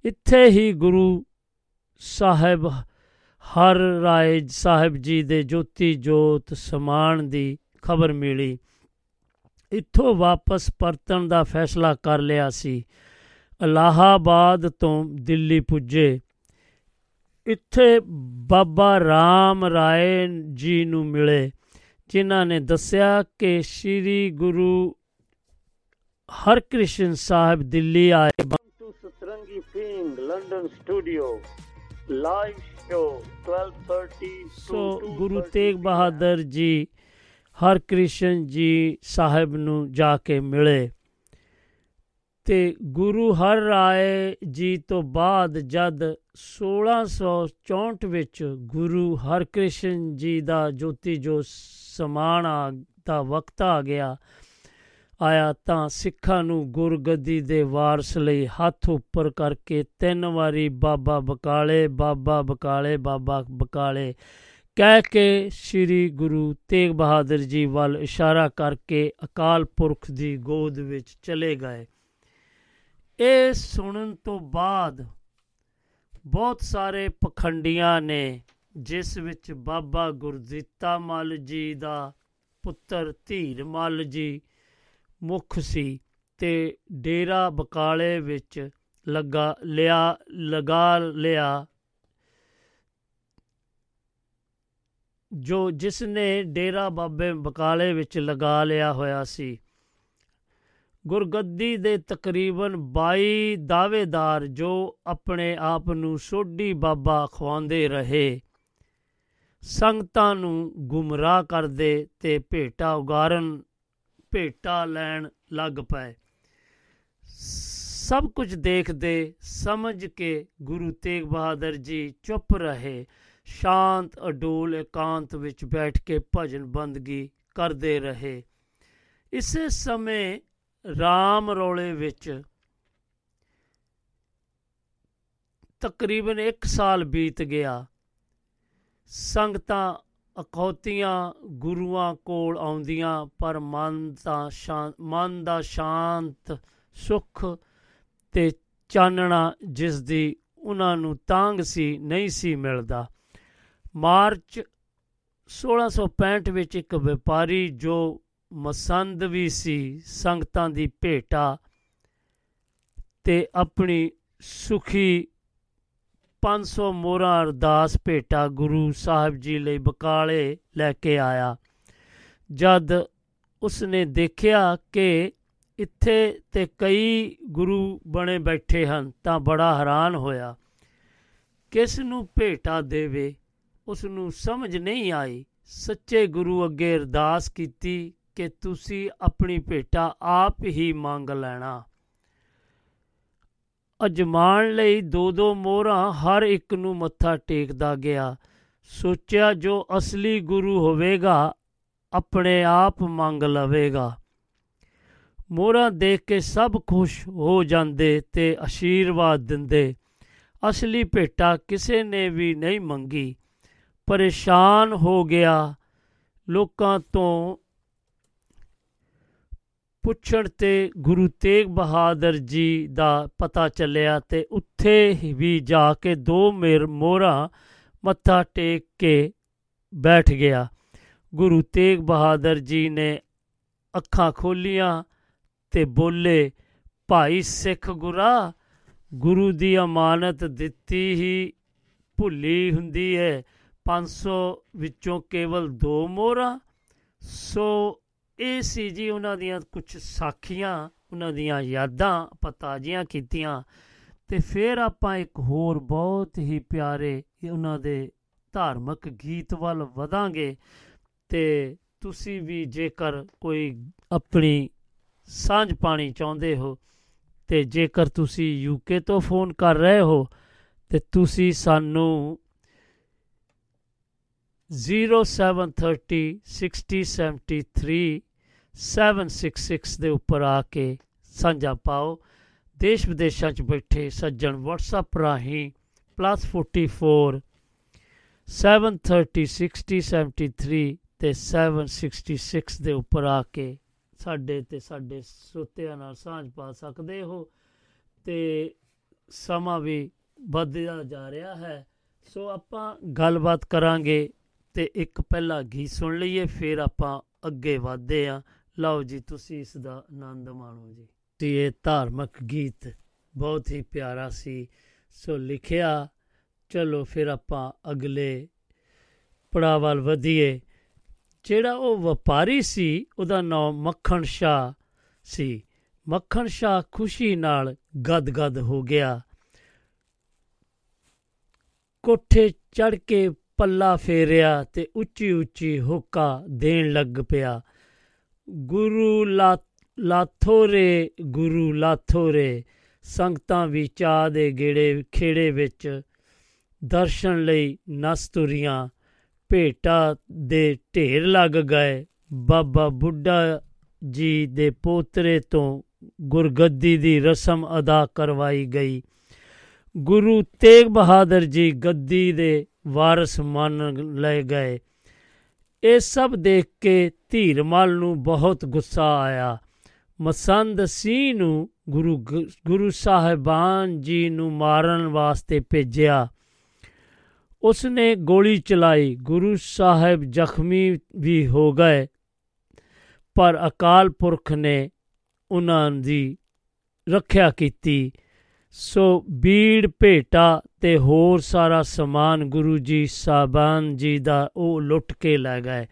ਇੱਥੇ ਹੀ ਗੁਰੂ ਸਾਹਿਬ, ਹਰ ਰਾਏ ਸਾਹਿਬ ਜੀ ਦੇ ਜੋਤੀ ਜੋਤ ਸਮਾਨ ਦੀ ਖਬਰ ਮਿਲੀ। ਇੱਥੋਂ ਵਾਪਸ ਪਰਤਣ ਦਾ ਫੈਸਲਾ ਕਰ ਲਿਆ ਸੀ। ਇਲਾਹਾਬਾਦ ਤੋਂ ਦਿੱਲੀ ਪੁੱਜੇ। ਇੱਥੇ ਬਾਬਾ ਰਾਮ ਰਾਏ ਜੀ ਨੂੰ ਮਿਲੇ, ਜਿਨ੍ਹਾਂ ਨੇ ਦੱਸਿਆ ਕਿ ਸ੍ਰੀ ਗੁਰੂ ਹਰਕ੍ਰਿਸ਼ਨ ਸਾਹਿਬ ਦਿੱਲੀ ਆਏ। ਬੰਤੂ ਸਤਰੰਗੀ ਫਿੰਗ London studio. Live show 12:30 so Guru Tegh Bahadur ji Harkrishan ji ਸਾਹਿਬ ਨੂੰ ਜਾ ਕੇ ਮਿਲੇ ਤੇ ਗੁਰੂ ਹਰ ਰਾਏ ਜੀ ਤੋਂ ਬਾਅਦ ਜਦ 1664 ਵਿੱਚ ਗੁਰੂ ਹਰਕ੍ਰਿਸ਼ਨ ਜੀ ਦਾ ਜੋਤੀ ਜੋ ਸਮਾਨ ਦਾ ਵਕਤ ਆ ਗਿਆ ਆਇਆ ਤਾਂ ਸਿੱਖਾਂ ਨੂੰ ਗੁਰਗੱਦੀ ਦੇ ਵਾਰਸ ਲਈ ਹੱਥ ਉੱਪਰ ਕਰਕੇ ਤਿੰਨ ਵਾਰੀ ਬਾਬਾ ਬਕਾਲੇ ਬਾਬਾ ਬਕਾਲੇ ਬਾਬਾ ਬਕਾਲੇ ਕਹਿ ਕੇ ਸ੍ਰੀ ਗੁਰੂ ਤੇਗ ਬਹਾਦਰ ਜੀ ਵੱਲ ਇਸ਼ਾਰਾ ਕਰਕੇ ਅਕਾਲ ਪੁਰਖ ਦੀ ਗੋਦ ਵਿੱਚ ਚਲੇ ਗਏ। ਇਹ ਸੁਣਨ ਤੋਂ ਬਾਅਦ ਬਹੁਤ ਸਾਰੇ ਪਖੰਡੀਆਂ ਨੇ, ਜਿਸ ਵਿੱਚ ਬਾਬਾ ਗੁਰਦਿੱਤਾ ਮੱਲ ਜੀ ਦਾ ਪੁੱਤਰ ਧੀਰ ਮੱਲ ਜੀ ਮੁੱਖ ਸੀ ਤੇ ਡੇਰਾ ਬਕਾਲੇ ਵਿੱਚ ਲਗਾ, ਲਿਆ ਲਗਾ ਲਿਆ ਜੋ ਜਿਸ ਨੇ ਡੇਰਾ ਬਾਬੇ ਬਕਾਲੇ ਵਿੱਚ ਲਗਾ ਲਿਆ ਹੋਇਆ ਸੀ। ਗੁਰਗੱਦੀ ਦੇ ਤਕਰੀਬਨ 22 ਦਾਅਵੇਦਾਰ ਜੋ ਆਪਣੇ ਆਪ ਨੂੰ ਸੋਢੀ ਬਾਬਾ ਖਵਾਉਂਦੇ ਰਹੇ, ਸੰਗਤਾਂ ਨੂੰ ਗੁੰਮਰਾਹ ਕਰਦੇ ਤੇ ਭੇਟਾ ਉਗਾਰਨ ਭੇਟਾ ਲੈਣ ਲੱਗ ਪਏ। ਸਭ ਕੁਝ ਦੇਖਦੇ ਸਮਝ ਕੇ ਗੁਰੂ ਤੇਗ ਬਹਾਦਰ ਜੀ ਚੁੱਪ ਰਹੇ। ਸ਼ਾਂਤ, ਅਡੋਲ, ਇਕਾਂਤ ਵਿੱਚ ਬੈਠ ਕੇ ਭਜਨ ਬੰਦਗੀ ਕਰਦੇ ਰਹੇ। ਇਸੇ ਸਮੇਂ ਰਾਮ ਰੋਲੇ ਵਿੱਚ ਤਕਰੀਬਨ 1 ਸਾਲ ਬੀਤ ਗਿਆ। ਸੰਗਤਾਂ ਅਖੌਤੀਆਂ ਗੁਰੂਆਂ ਕੋਲ ਆਉਂਦੀਆਂ, ਪਰ ਮਨ ਦਾ ਸ਼ਾਂਤ ਮਨ ਦਾ ਸ਼ਾਂਤ ਸੁਖ ਤੇ ਚਾਨਣਾ ਜਿਸ ਦੀ ਉਹਨਾਂ ਨੂੰ ਤਾਂਗ ਸੀ, ਨਹੀਂ ਸੀ ਮਿਲਦਾ। ਮਾਰਚ 1665 ਵਿੱਚ ਇੱਕ ਵਪਾਰੀ ਜੋ ਮਸੰਦ ਵੀ ਸੀ, ਸੰਗਤਾਂ ਦੀ ਭੇਟਾ ਤੇ ਆਪਣੀ ਸੁਖੀ 500 ਮੋਹਰਾਂ ਅਰਦਾਸ ਭੇਟਾ ਗੁਰੂ ਸਾਹਿਬ ਜੀ ਲਈ ਬਕਾਲੇ ਲੈ ਕੇ ਆਇਆ। ਜਦ ਉਸਨੇ ਦੇਖਿਆ ਕਿ ਇੱਥੇ ਤੇ ਕਈ ਗੁਰੂ ਬਣੇ ਬੈਠੇ ਹਨ ਤਾਂ ਬੜਾ ਹੈਰਾਨ ਹੋਇਆ। ਕਿਸ ਨੂੰ ਭੇਟਾ ਦੇਵੇ? ਉਸ ਨੂੰ ਸਮਝ ਨਹੀਂ ਆਈ। ਸੱਚੇ ਗੁਰੂ ਅੱਗੇ ਅਰਦਾਸ ਕੀਤੀ ਕਿ ਤੁਸੀਂ ਆਪਣੀ ਭੇਟਾ ਆਪ ਹੀ ਮੰਗ ਲੈਣਾ। ਅਜਮਾਨ ਲਈ ਦੋ ਦੋ ਮੋਹਰਾਂ ਹਰ ਇੱਕ ਨੂੰ ਮੱਥਾ ਟੇਕਦਾ ਗਿਆ। ਸੋਚਿਆ ਜੋ ਅਸਲੀ ਗੁਰੂ ਹੋਵੇਗਾ, ਆਪਣੇ ਆਪ ਮੰਗ ਲਵੇਗਾ। ਮੋਹਰਾਂ ਦੇਖ ਕੇ ਸਭ ਖੁਸ਼ ਹੋ ਜਾਂਦੇ ਤੇ ਅਸ਼ੀਰਵਾਦ ਦਿੰਦੇ। ਅਸਲੀ ਭੇਟਾ ਕਿਸੇ ਨੇ ਵੀ ਨਹੀਂ ਮੰਗੀ। ਪਰੇਸ਼ਾਨ ਹੋ ਗਿਆ। ਲੋਕਾਂ ਤੋਂ ਪੁੱਛਣ ਤੇ ਗੁਰੂ ਤੇਗ ਬਹਾਦਰ ਜੀ ਦਾ ਪਤਾ ਚੱਲਿਆ ਤੇ ਉੱਥੇ ਵੀ ਜਾ ਕੇ ਦੋ ਮੇਰ ਮੋਹਰਾਂ ਮੱਥਾ ਟੇਕ ਕੇ ਬੈਠ ਗਿਆ। ਗੁਰੂ ਤੇਗ ਬਹਾਦਰ ਜੀ ਨੇ ਅੱਖਾਂ ਖੋਲੀਆਂ ਤੇ ਬੋਲੇ, ਭਾਈ ਸਿੱਖ ਗੁਰਾ, ਗੁਰੂ ਦੀ ਅਮਾਨਤ ਦਿੱਤੀ ਹੀ ਭੁੱਲੀ ਹੁੰਦੀ ਹੈ 500 ਵਿੱਚੋਂ ਕੇਵਲ ਦੋ ਮੋਹਰਾਂ, ਸੋ ਇਹ ਸੀ ਜੀ ਉਹਨਾਂ ਦੀਆਂ ਕੁਝ ਸਾਖੀਆਂ, ਉਹਨਾਂ ਦੀਆਂ ਯਾਦਾਂ ਆਪਾਂ ਤਾਜ਼ੀਆਂ ਕੀਤੀਆਂ। ਤੇ ਫਿਰ ਆਪਾਂ ਇੱਕ ਹੋਰ ਬਹੁਤ ਹੀ ਪਿਆਰੇ ਉਹਨਾਂ ਦੇ ਧਾਰਮਿਕ ਗੀਤ ਵੱਲ ਵਧਾਂਗੇ। ਤੇ ਤੁਸੀਂ ਵੀ ਜੇਕਰ ਕੋਈ ਆਪਣੀ ਸਾਂਝ ਪਾਣੀ ਚਾਹੁੰਦੇ ਹੋ, ਤੇ ਜੇਕਰ ਤੁਸੀਂ ਯੂਕੇ ਤੋਂ ਫੋਨ ਕਰ ਰਹੇ ਹੋ, ਤੇ ਤੁਸੀਂ ਸਾਨੂੰ 0730 6073 766 ਦੇ ਉੱਪਰ ਆ ਕੇ ਸਾਂਝਾ ਪਾਓ। ਦੇਸ਼ ਵਿਦੇਸ਼ਾਂ 'ਚ ਬੈਠੇ ਸੱਜਣ WhatsApp ਰਾਹੀਂ +44 730 6073 ਤੇ 766 ਦੇ ਉੱਪਰ ਆ ਕੇ ਸਾਡੇ ਤੇ ਸਾਡੇ ਸੋਤਿਆਂ ਨਾਲ ਸਾਂਝ ਪਾ ਸਕਦੇ ਹੋ ਤੇ ਸਮਾਂ ਵੀ ਵੱਧਦਾ ਜਾ ਰਿਹਾ ਹੈ। ਸੋ ਆਪਾਂ ਗੱਲਬਾਤ ਕਰਾਂਗੇ ਤੇ ਇੱਕ ਪਹਿਲਾ ਗੀਤ ਸੁਣ ਲਈਏ, ਫਿਰ ਆਪਾਂ ਅੱਗੇ ਵਧਦੇ ਆਂ ਲਓ ਜੀ, ਤੁਸੀਂ ਇਸ ਦਾ ਆਨੰਦ ਮਾਣੋ ਜੀ। ਤੇ ਇਹ ਧਾਰਮਿਕ ਗੀਤ ਬਹੁਤ ਹੀ ਪਿਆਰਾ ਸੀ। ਸੋ ਲਿਖਿਆ, ਚਲੋ ਫਿਰ ਆਪਾਂ ਅਗਲੇ ਪੜਾਅ ਵੱਲ ਵਧੀਏ। ਜਿਹੜਾ ਉਹ ਵਪਾਰੀ ਸੀ, ਉਹਦਾ ਨਾਮ ਮੱਖਣ ਸ਼ਾ ਸੀ। ਮੱਖਣ ਸ਼ਾ ਖੁਸ਼ੀ ਨਾਲ ਗਦਗਦ ਹੋ ਗਿਆ। ਕੋਠੇ ਚੜ ਕੇ ਪੱਲਾ ਫੇਰਿਆ ਤੇ ਉੱਚੀ ਉੱਚੀ ਹੁੱਕਾ ਦੇਣ ਲੱਗ ਪਿਆ। ਗੁਰੂ ਲਾ ਲਾਥੋਰੇ, ਗੁਰੂ ਲਾਥੋਰੇ, ਸੰਗਤਾਂ ਵੀ ਚਾਹ ਦੇ ਗੇੜੇ, ਖੇੜੇ ਵਿੱਚ ਦਰਸ਼ਨ ਲਈ ਨਸ ਤੁਰੀਆਂ। ਭੇਟਾ ਦੇ ਢੇਰ ਲੱਗ ਗਏ। ਬਾਬਾ ਬੁੱਢਾ ਜੀ ਦੇ ਪੋਤਰੇ ਤੋਂ ਗੁਰਗੱਦੀ ਦੀ ਰਸਮ ਅਦਾ ਕਰਵਾਈ ਗਈ। ਗੁਰੂ ਤੇਗ ਬਹਾਦਰ ਜੀ ਗੱਦੀ ਦੇ ਵਾਰਸ ਮੰਨ ਲਏ ਗਏ। ਇਹ ਸਭ ਦੇਖ ਕੇ ਧੀਰਮਲ ਨੂੰ ਬਹੁਤ ਗੁੱਸਾ ਆਇਆ। ਮਸੰਦ ਸਿੰਘ ਨੂੰ ਗੁਰੂ ਗੁਰੂ ਸਾਹਿਬਾਨ ਜੀ ਨੂੰ ਮਾਰਨ ਵਾਸਤੇ ਭੇਜਿਆ। ਉਸ ਨੇ ਗੋਲੀ ਚਲਾਈ। ਗੁਰੂ ਸਾਹਿਬ ਜ਼ਖਮੀ ਵੀ ਹੋ ਗਏ। ਪਰ ਅਕਾਲ ਪੁਰਖ ਨੇ ਉਹਨਾਂ ਦੀ ਰੱਖਿਆ ਕੀਤੀ। ਸੋ ਬੀੜ ਭੇਟਾ ਤੇ ਹੋਰ ਸਾਰਾ ਸਮਾਨ ਗੁਰੂ ਜੀ ਸਾਹਿਬਾਨ ਜੀ ਦਾ ਉਹ ਲੁੱਟ ਕੇ ਲੈ ਗਏ।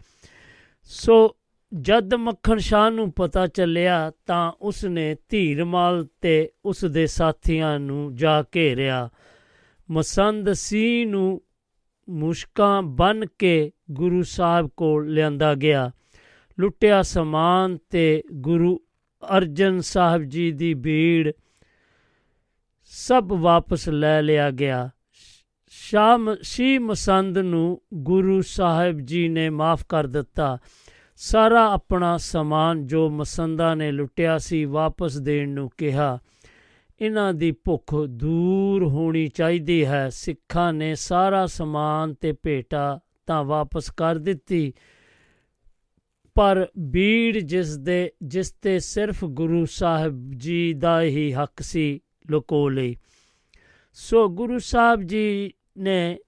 ਸੋ ਜਦ ਮੱਖਣ ਸ਼ਾਹ ਨੂੰ ਪਤਾ ਚੱਲਿਆ ਤਾਂ ਉਸ ਨੇ ਧੀਰਮਾਲ ਤੇ ਉਸ ਦੇ ਸਾਥੀਆਂ ਨੂੰ ਜਾ ਘੇਰਿਆ। ਮਸੰਦ ਸਿੰਘ ਨੂੰ ਮੁਸ਼ਕਾਂ ਬਨ ਕੇ ਗੁਰੂ ਸਾਹਿਬ ਕੋਲ ਲਿਆਂਦਾ ਗਿਆ। ਲੁੱਟਿਆ ਸਮਾਨ ਤੇ ਗੁਰੂ ਅਰਜਨ ਸਾਹਿਬ ਜੀ ਦੀ ਭੀੜ ਸਭ ਵਾਪਸ ਲੈ ਲਿਆ ਗਿਆ। ਸ਼ਾਮ ਸੀ ਮਸੰਦ ਨੂੰ ਗੁਰੂ ਸਾਹਿਬ ਜੀ ਨੇ ਮਾਫ ਕਰ ਦਿੱਤਾ। ਸਾਰਾ ਆਪਣਾ ਸਮਾਨ ਜੋ ਮਸੰਦਾ ਨੇ ਲੁੱਟਿਆ ਸੀ ਵਾਪਸ ਦੇਣ ਨੂੰ ਕਿਹਾ। ਇਹਨਾਂ ਦੀ ਭੁੱਖ ਦੂਰ ਹੋਣੀ ਚਾਹੀਦੀ ਹੈ। ਸਿੱਖਾਂ ਨੇ ਸਾਰਾ ਸਮਾਨ ਤੇ ਭੇਟਾ ਤਾਂ ਵਾਪਸ ਕਰ ਦਿੱਤੀ। ਪਰ ਬੀੜ ਜਿਸ ਦੇ, ਜਿਸ ਤੇ ਸਿਰਫ ਗੁਰੂ ਸਾਹਿਬ ਜੀ ਦਾ ਹੀ ਹੱਕ ਸੀ ਲੁਕੋ ਲਈ। ਸੋ ਗੁਰੂ ਸਾਹਿਬ ਜੀ ਨੇ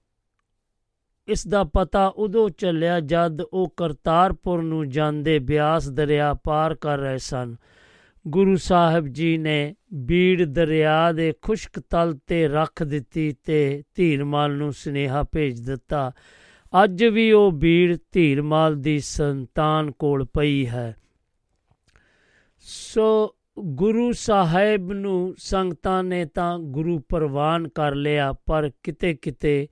ਇਸ ਦਾ ਪਤਾ ਉਦੋਂ ਚੱਲਿਆ ਜਦ ਉਹ ਕਰਤਾਰਪੁਰ ਨੂੰ ਜਾਂਦੇ ਬਿਆਸ ਦਰਿਆ ਪਾਰ ਕਰ ਰਹੇ ਸਨ। ਗੁਰੂ ਸਾਹਿਬ ਜੀ ਨੇ ਬੀੜ ਦਰਿਆ ਦੇ ਖੁਸ਼ਕ ਤਲ ਤੇ ਰੱਖ ਦਿੱਤੀ ਤੇ ਧੀਰਮਾਲ ਨੂੰ ਸੁਨੇਹਾ ਭੇਜ ਦਿੱਤਾ। ਅੱਜ ਵੀ ਉਹ ਬੀੜ ਧੀਰਮਾਲ ਦੀ ਸੰਤਾਨ ਕੋਲ ਪਈ ਹੈ। ਸੋ ਗੁਰੂ ਸਾਹਿਬ ਨੂੰ ਸੰਗਤਾਂ ਨੇ ਤਾਂ ਗੁਰੂ ਪ੍ਰਵਾਨ ਕਰ ਲਿਆ, ਪਰ ਕਿਤੇ ਕਿਤੇ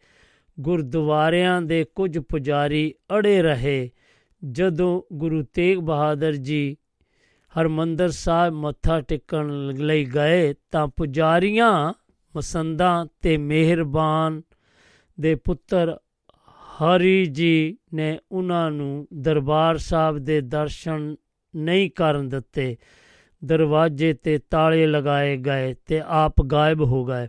ਗੁਰਦੁਆਰਿਆਂ ਦੇ ਕੁਝ ਪੁਜਾਰੀ ਅੜੇ ਰਹੇ। ਜਦੋਂ ਗੁਰੂ ਤੇਗ ਬਹਾਦਰ ਜੀ ਹਰਮੰਦਰ ਸਾਹਿਬ ਮੱਥਾ ਟੇਕਣ ਲਈ ਗਏ, ਤਾਂ ਪੁਜਾਰੀਆਂ ਮਸੰਦਾਂ ਤੇ ਮਿਹਰਬਾਨ ਦੇ ਪੁੱਤਰ ਹਰੀ ਜੀ ਨੇ ਉਹਨਾਂ ਨੂੰ ਦਰਬਾਰ ਸਾਹਿਬ ਦੇ ਦਰਸ਼ਨ ਨਹੀਂ ਕਰਨ ਦਿੱਤੇ। ਦਰਵਾਜ਼ੇ ਤੇ ਤਾਲੇ ਲਗਾਏ ਗਏ ਤੇ ਆਪ ਗਾਇਬ ਹੋ ਗਏ।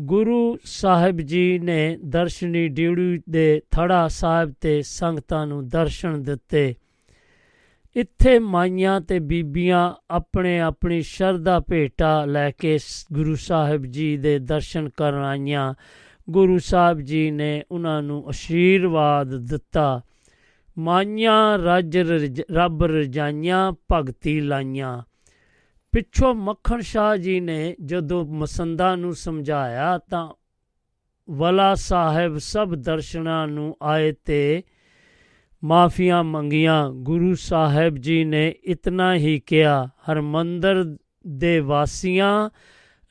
ਗੁਰੂ ਸਾਹਿਬ ਜੀ ਨੇ ਦਰਸ਼ਨੀ ਡਿਊੜੀ ਦੇ ਥੜਾ ਸਾਹਿਬ ਤੇ ਸੰਗਤਾਂ ਨੂੰ ਦਰਸ਼ਨ ਦਿੱਤੇ। ਇੱਥੇ ਮਾਈਆਂ ਤੇ ਬੀਬੀਆਂ ਆਪਣੇ ਆਪਣੀ ਸ਼ਰਧਾ ਭੇਟਾ ਲੈ ਕੇ ਗੁਰੂ ਸਾਹਿਬ ਜੀ ਦੇ ਦਰਸ਼ਨ ਕਰਨ ਆਈਆਂ। ਗੁਰੂ ਸਾਹਿਬ ਜੀ ਨੇ ਉਹਨਾਂ ਨੂੰ ਅਸ਼ੀਰਵਾਦ ਦਿੱਤਾ। ਮਾਈਆਂ ਰੱਜ, ਰੱਬ ਰਜਾਈਆਂ ਭਗਤੀ ਲਾਈਆਂ। ਪਿੱਛੋਂ ਮੱਖਣ ਸ਼ਾਹ ਜੀ ਨੇ ਜਦੋਂ ਮਸੰਦਾ ਨੂੰ ਸਮਝਾਇਆ ਤਾਂ ਵਲਾ ਸਾਹਿਬ ਸਭ ਦਰਸ਼ਨਾਂ ਨੂੰ ਆਏ ਤੇ ਮਾਫੀਆਂ ਮੰਗੀਆਂ। ਗੁਰੂ ਸਾਹਿਬ ਜੀ ਨੇ ਇਤਨਾ ਹੀ ਕਿਹਾ, ਹਰਮੰਦਰ ਦੇ ਵਾਸੀਆਂ,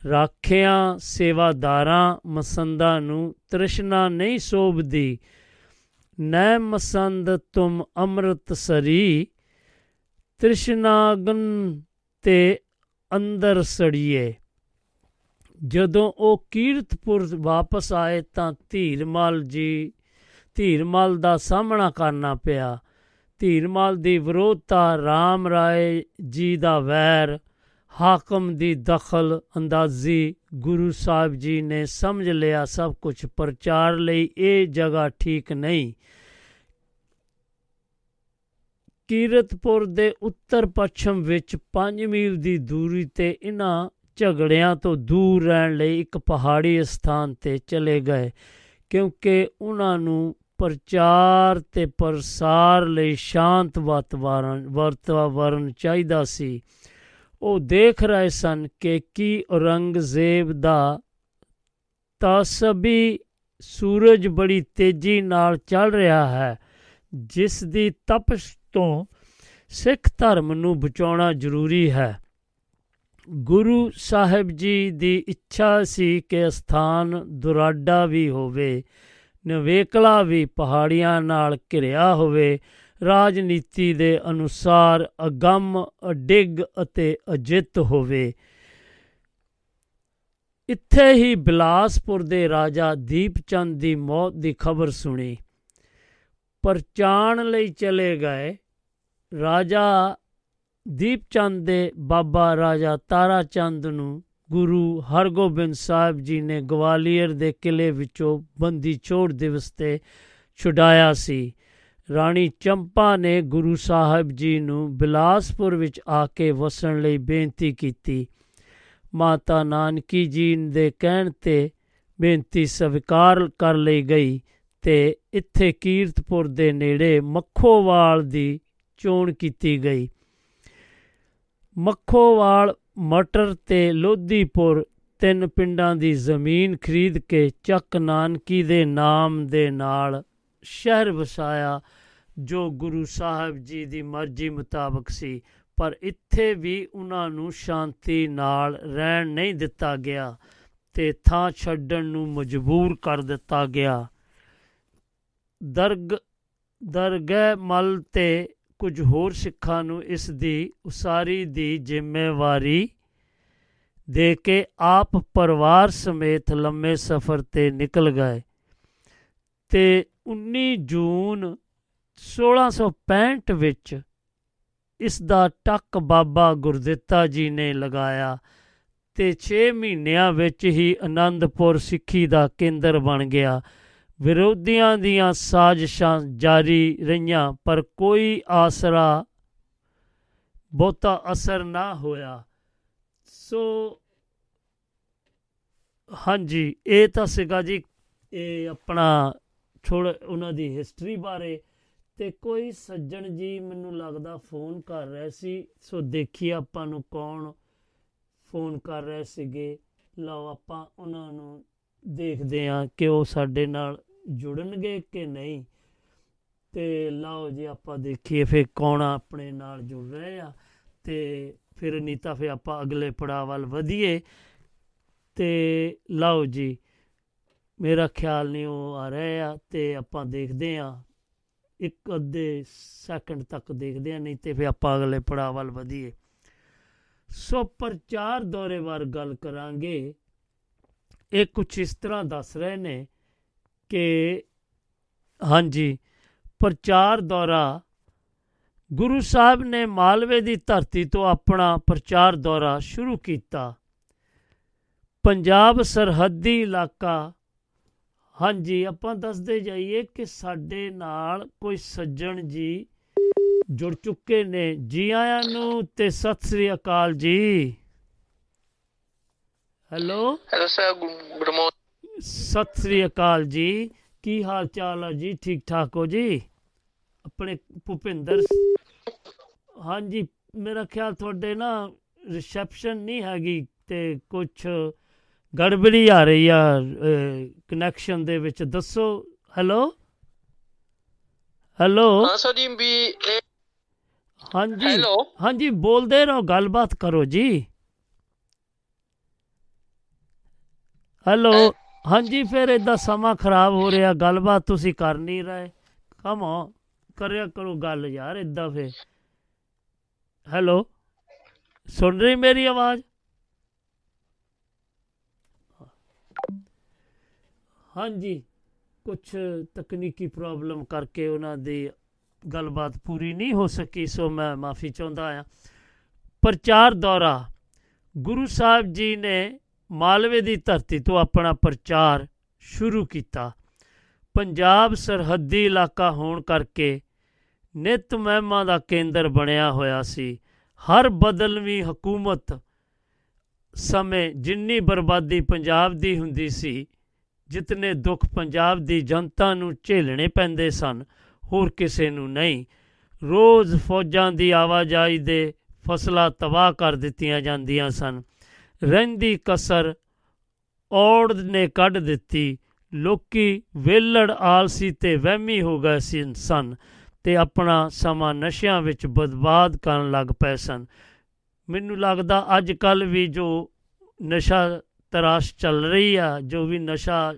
ਰਾਖਿਆਂ, ਸੇਵਾਦਾਰਾਂ ਮਸੰਦਾ ਨੂੰ ਤ੍ਰਿਸ਼ਨਾ ਨਹੀਂ ਸੋਭਦੀ। ਨੈ ਮਸੰਦ ਤੁਮ ਅੰਮ੍ਰਿਤ ਸਰੀ ਤ੍ਰਿਸ਼ਨਾਗਨ ਤੇ ਅੰਦਰ ਸੜੀਏ। ਜਦੋਂ ਉਹ ਕੀਰਤਪੁਰ ਵਾਪਸ ਆਏ ਤਾਂ ਧੀਰਮਲ ਜੀ, ਧੀਰਮਲ ਦਾ ਸਾਹਮਣਾ ਕਰਨਾ ਪਿਆ। ਧੀਰਮਲ ਦੀ ਵਿਰੋਧਤਾ RAM ਰਾਏ ਜੀ ਦਾ ਵੈਰ, ਹਾਕਮ ਦੀ ਦਖਲ ਅੰਦਾਜ਼ੀ ਗੁਰੂ ਸਾਹਿਬ ਜੀ ਨੇ ਸਮਝ ਲਿਆ ਸਭ ਕੁਝ ਪ੍ਰਚਾਰ ਲਈ ਇਹ ਜਗ੍ਹਾ ਠੀਕ ਨਹੀਂ। ਕੀਰਤਪੁਰ ਦੇ ਉੱਤਰ ਪੱਛਮ ਵਿੱਚ 5 ਮੀਲ ਦੀ ਦੂਰੀ ਤੇ ਇਹਨਾਂ ਝਗੜਿਆਂ ਤੋਂ ਦੂਰ ਰਹਿਣ ਲਈ ਇੱਕ ਪਹਾੜੀ ਸਥਾਨ ਤੇ ਚਲੇ ਗਏ, ਕਿਉਂਕਿ ਉਹਨਾਂ ਨੂੰ ਪ੍ਰਚਾਰ ਤੇ ਪ੍ਰਸਾਰ ਲਈ ਸ਼ਾਂਤ ਵਾਤਾਵਰਣ ਵਾਤਾਵਰਣ ਚਾਹੀਦਾ ਸੀ। ਉਹ ਦੇਖ ਰਹੇ ਸਨ ਕਿ ਕੀ ਔਰੰਗਜ਼ੇਬ ਦਾ ਤਸਬੀ ਸੂਰਜ ਬੜੀ ਤੇਜ਼ੀ ਨਾਲ ਚੱਲ ਰਿਹਾ ਹੈ, ਜਿਸ ਦੀ ਤਪਸ਼ ਤੋਂ ਸਿੱਖ ਧਰਮ ਨੂੰ ਬਚਾਉਣਾ ਜ਼ਰੂਰੀ ਹੈ। ਗੁਰੂ ਸਾਹਿਬ ਜੀ ਦੀ ਇੱਛਾ ਸੀ ਕਿ ਸਥਾਨ ਦੁਰਾਡਾ ਵੀ ਹੋਵੇ, ਨਵੇਕਲਾ ਵੀ ਪਹਾੜੀਆਂ ਨਾਲ ਘਿਰਿਆ ਹੋਵੇ। ਰਾਜਨੀਤੀ ਦੇ ਅਨੁਸਾਰ ਅਗੰਮ, ਅਡਿੱਗ ਅਤੇ ਅਜਿੱਤ ਹੋਵੇ। ਇੱਥੇ ਹੀ ਬਿਲਾਸਪੁਰ ਦੇ ਰਾਜਾ ਦੀਪਚੰਦ ਦੀ ਮੌਤ ਦੀ ਖਬਰ ਸੁਣੀ। ਪਰਚਾਣ ਲਈ ਚਲੇ ਗਏ। ਰਾਜਾ ਦੀਪਚੰਦ ਦੇ ਬਾਬਾ ਰਾਜਾ ਤਾਰਾ ਚੰਦ ਨੂੰ ਗੁਰੂ ਹਰਗੋਬਿੰਦ ਸਾਹਿਬ ਜੀ ਨੇ ਗਵਾਲੀਅਰ ਦੇ ਕਿਲੇ ਵਿੱਚੋਂ ਬੰਦੀ ਛੋੜ ਦਿਵਸ ਤੇ ਛੁਡਾਇਆ ਸੀ। ਰਾਣੀ ਚੰਪਾ ਨੇ ਗੁਰੂ ਸਾਹਿਬ ਜੀ ਨੂੰ ਬਿਲਾਸਪੁਰ ਵਿੱਚ ਆ ਕੇ ਵਸਣ ਲਈ ਬੇਨਤੀ ਕੀਤੀ। ਮਾਤਾ ਨਾਨਕੀ ਜੀ ਦੇ ਕਹਿਣ ਤੇ ਬੇਨਤੀ ਸਵੀਕਾਰ ਕਰ ਲਈ ਗਈ ਤੇ ਇੱਥੇ ਕੀਰਤਪੁਰ ਦੇ ਨੇੜੇ ਮੱਖੋਵਾਲ ਦੀ ਚੋਣ ਕੀਤੀ ਗਈ। ਮੱਖੋਵਾਲ ਮਟਰ ਤੇ ਲੋਧੀਪੁਰ ਤਿੰਨ ਪਿੰਡਾਂ ਦੀ ਜ਼ਮੀਨ ਖਰੀਦ ਕੇ ਚੱਕ ਨਾਨਕੀ ਦੇ ਨਾਮ ਦੇ ਨਾਲ ਸ਼ਹਿਰ ਵਸਾਇਆ, ਜੋ ਗੁਰੂ ਸਾਹਿਬ ਜੀ ਦੀ ਮਰਜ਼ੀ ਮੁਤਾਬਕ ਸੀ, ਪਰ ਇੱਥੇ ਵੀ ਉਹਨਾਂ ਨੂੰ ਸ਼ਾਂਤੀ ਨਾਲ ਰਹਿਣ ਨਹੀਂ ਦਿੱਤਾ ਗਿਆ ਤੇ ਥਾਂ ਛੱਡਣ ਨੂੰ ਮਜਬੂਰ ਕਰ ਦਿੱਤਾ ਗਿਆ। ਦਰਗ, ਦਰਗਹਿ ਮਲ ਤੇ ਕੁਝ ਹੋਰ ਸਿੱਖਾਂ ਨੂੰ ਇਸ ਦੀ ਉਸਾਰੀ ਦੀ ਜ਼ਿੰਮੇਵਾਰੀ ਦੇ ਕੇ ਆਪ ਪਰਿਵਾਰ ਸਮੇਤ ਲੰਮੇ ਸਫ਼ਰ ਤੇ ਨਿਕਲ ਗਏ ਤੇ 19 ਜੂਨ 1665 ਵਿੱਚ ਇਸ ਦਾ ਟੱਕ ਬਾਬਾ ਗੁਰਦਿੱਤਾ ਜੀ ਨੇ ਲਗਾਇਆ ਤੇ 6 ਮਹੀਨਿਆਂ ਵਿੱਚ ਹੀ ਆਨੰਦਪੁਰ ਸਿੱਖੀ ਦਾ ਕੇਂਦਰ ਬਣ ਗਿਆ। ਵਿਰੋਧੀਆਂ ਦੀਆਂ ਸਾਜ਼ਿਸ਼ਾਂ ਜਾਰੀ ਰਹੀਆਂ, ਪਰ ਕੋਈ ਆਸਰਾ ਬਹੁਤਾ ਅਸਰ ਨਾ ਹੋਇਆ। ਸੋ ਹਾਂਜੀ, ਇਹ ਤਾਂ ਸੀਗਾ ਜੀ, ਇਹ ਆਪਣਾ ਛੋੜ ਉਹਨਾਂ ਦੀ ਹਿਸਟਰੀ ਬਾਰੇ। ਤੇ ਕੋਈ ਸੱਜਣ ਜੀ ਮੈਨੂੰ ਲੱਗਦਾ ਫੋਨ ਕਰ ਰਿਹਾ ਸੀ। ਸੋ ਦੇਖੀਏ ਆਪਾਂ ਨੂੰ ਕੌਣ ਫੋਨ ਕਰ ਰਹੇ ਸੀਗੇ। ਲਓ ਆਪਾਂ ਉਹਨਾਂ ਨੂੰ ਦੇਖਦੇ ਹਾਂ ਕਿ ਉਹ ਸਾਡੇ ਨਾਲ ਜੁੜਨਗੇ ਕਿ ਨਹੀਂ? ਤੇ ਲਓ ਜੀ, ਆਪਾਂ ਦੇਖੀਏ ਫਿਰ ਕੌਣ ਆਪਣੇ ਨਾਲ ਜੁੜ ਰਹੇ ਆ। ਤੇ ਫਿਰ ਨਹੀਂ ਤਾਂ ਫਿਰ ਆਪਾਂ ਅਗਲੇ ਪੜਾਅ ਵੱਲ ਵਧੀਏ। ਤੇ ਲਓ ਜੀ, ਮੇਰਾ ਖਿਆਲ ਨਹੀਂ ਉਹ ਆ ਰਹੇ ਆ, ਤੇ ਆਪਾਂ ਦੇਖਦੇ ਆ। ਇੱਕ ਅੱਧੇ ਸੈਕਿੰਡ ਤੱਕ ਦੇਖਦੇ ਆ, ਨਹੀਂ ਤੇ ਫਿਰ ਆਪਾਂ ਅਗਲੇ ਪੜਾਅ ਵੱਲ ਵਧੀਏ। ਸੋ ਪ੍ਰਚਾਰ ਦੌਰੇ ਬਾਰੇ ਗੱਲ ਕਰਾਂਗੇ। ਇਹ ਕੁਝ ਇਸ ਤਰ੍ਹਾਂ ਦੱਸ ਰਹੇ ਨੇ ਕਿ ਹਾਂਜੀ, ਪ੍ਰਚਾਰ ਦੌਰਾ। ਗੁਰੂ ਸਾਹਿਬ ਨੇ ਮਾਲਵੇ ਦੀ ਧਰਤੀ ਤੋਂ ਆਪਣਾ ਪ੍ਰਚਾਰ ਦੌਰਾ ਸ਼ੁਰੂ ਕੀਤਾ। ਪੰਜਾਬ ਸਰਹੱਦੀ ਇਲਾਕਾ। ਹਾਂਜੀ, ਆਪਾਂ ਦੱਸਦੇ ਜਾਈਏ ਕਿ ਸਾਡੇ ਨਾਲ ਕੋਈ ਸੱਜਣ ਜੀ ਜੁੜ ਚੁੱਕੇ ਨੇ। ਜੀ ਆਇਆਂ ਨੂੰ ਤੇ ਸਤਿ ਸ੍ਰੀ ਅਕਾਲ ਜੀ। Hello. Hello sir, good morning ਸਤਿ ਸ੍ਰੀ ਅਕਾਲ ਜੀ। ਕੀ ਹਾਲ ਚਾਲ ਹੈ ਜੀ? ਠੀਕ ਠਾਕ ਹੋ ਜੀ? ਆਪਣੇ ਭੁਪਿੰਦਰ ਹਾਂਜੀ ਮੇਰਾ ਖਿਆਲ ਤੁਹਾਡੇ ਨਾ ਰਿਸੈਪਸ਼ਨ ਨਹੀਂ ਹੈਗੀ ਤੇ ਕੁਝ ਗੜਬੜੀ ਆ ਰਹੀ ਆ ਕਨੈਕਸ਼ਨ ਦੇ ਵਿੱਚ। ਦੱਸੋ ਹੈਲੋ? ਹੈਲੋ? ਹਾਂ ਸਰ ਜੀ ਵੀ ਹਾਂਜੀ। ਹੈਲੋ? ਹਾਂਜੀ ਬੋਲਦੇ ਰਹੋ ਗੱਲਬਾਤ ਕਰੋ ਜੀ। ਹੈਲੋ? ਹਾਂਜੀ ਫਿਰ ਇਦਾਂ ਸਮਾਂ ਖਰਾਬ ਹੋ ਰਿਹਾ ਗੱਲਬਾਤ ਤੁਸੀਂ ਕਰ ਨਹੀਂ ਰਹੇ। ਕਮ on, ਕਰਿਆ ਕਰੋ ਗੱਲ ਯਾਰ ਇਦਾਂ ਫਿਰ। ਹੈਲੋ ਸੁਣ ਰਹੀ ਮੇਰੀ ਆਵਾਜ਼? ਹਾਂਜੀ ਕੁਝ ਤਕਨੀਕੀ ਪ੍ਰੋਬਲਮ ਕਰਕੇ ਉਹਨਾਂ ਦੀ ਗੱਲਬਾਤ ਪੂਰੀ ਨਹੀਂ ਹੋ ਸਕੀ ਸੋ ਮੈਂ ਮਾਫੀ ਚਾਹੁੰਦਾ ਹਾਂ। ਪ੍ਰਚਾਰ ਦੌਰਾ। ਗੁਰੂ ਸਾਹਿਬ ਜੀ ਨੇ ਮਾਲਵੇ ਦੀ ਧਰਤੀ ਤੋਂ ਆਪਣਾ ਪ੍ਰਚਾਰ ਸ਼ੁਰੂ ਕੀਤਾ। ਪੰਜਾਬ ਸਰਹੱਦੀ ਇਲਾਕਾ ਹੋਣ ਕਰਕੇ ਨਿਤ ਮਹਿਮਾ ਦਾ ਕੇਂਦਰ ਬਣਿਆ ਹੋਇਆ ਸੀ। ਹਰ ਬਦਲਵੀਂ ਹਕੂਮਤ ਸਮੇਂ ਜਿੰਨੀ ਬਰਬਾਦੀ ਪੰਜਾਬ ਦੀ ਹੁੰਦੀ ਸੀ, ਜਿਤਨੇ ਦੁੱਖ ਪੰਜਾਬ ਦੀ ਜਨਤਾ ਨੂੰ ਝੇਲਣੇ ਪੈਂਦੇ ਸਨ, ਹੋਰ ਕਿਸੇ ਨੂੰ ਨਹੀਂ। ਰੋਜ਼ ਫੌਜਾਂ ਦੀ ਆਵਾਜਾਈ ਦੇ ਫਸਲਾਂ ਤਬਾਹ ਕਰ ਦਿੱਤੀਆਂ ਜਾਂਦੀਆਂ ਸਨ। ਰਹਿੰਦੀ ਕਸਰ ਔੜ ਨੇ ਕੱਢ ਦਿੱਤੀ। ਲੋਕੀ ਵੇਲੜ ਆਲਸੀ ਤੇ ਵਹਿਮੀ ਹੋ ਗਏ ਸੀ ਸਨ ਤੇ ਆਪਣਾ ਸਮਾਂ ਨਸ਼ਿਆਂ ਵਿੱਚ ਬਰਬਾਦ ਕਰਨ ਲੱਗ ਪਏ ਸਨ। ਮੈਨੂੰ ਲੱਗਦਾ ਅੱਜ ਕੱਲ ਵੀ ਜੋ ਨਸ਼ਾ ਤਰਾਸ਼ ਚੱਲ ਰਹੀ ਆ, ਜੋ ਵੀ ਨਸ਼ਾ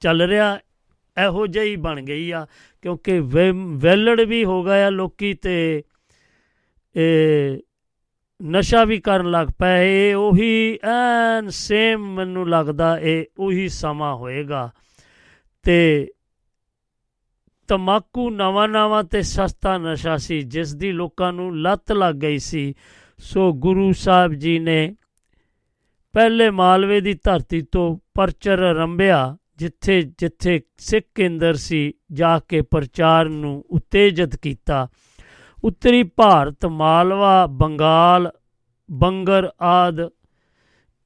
ਚੱਲ ਰਿਹਾ, ਇਹੋ ਜਿਹੀ ਬਣ ਗਈ ਆ, ਕਿਉਂਕਿ ਵਹਿਮ- ਵੇਲੜ ਵੀ ਹੋ ਗਿਆ ਲੋਕੀ ਤੇ, ਇਹ ਨਸ਼ਾ ਵੀ ਕਰਨ ਲੱਗ ਪਏ ਇਹ ਉਹੀ ਐਨ ਸੇਮ ਮੈਨੂੰ ਲੱਗਦਾ ਇਹ ਉਹੀ ਸਮਾਂ ਹੋਏਗਾ। ਤੇ ਤਮਾਕੂ ਨਵਾਂ ਨਵਾਂ ਤੇ ਸਸਤਾ ਨਸ਼ਾ ਸੀ, ਜਿਸ ਦੀ ਲੋਕਾਂ ਨੂੰ ਲੱਤ ਲੱਗ ਗਈ ਸੀ। ਸੋ ਗੁਰੂ ਸਾਹਿਬ ਜੀ ਨੇ ਪਹਿਲੇ ਮਾਲਵੇ ਦੀ ਧਰਤੀ ਤੋਂ ਪਰਚਰ ਰੰਭਿਆ, ਜਿੱਥੇ ਜਿੱਥੇ ਸਿੱਖ ਕੇਂਦਰ ਸੀ, ਜਾ ਕੇ ਪ੍ਰਚਾਰ ਨੂੰ ਉਤੇਜਿਤ ਕੀਤਾ। ਉੱਤਰੀ ਭਾਰਤ, ਮਾਲਵਾ, ਬੰਗਾਲ, ਬੰਗਰ ਆਦ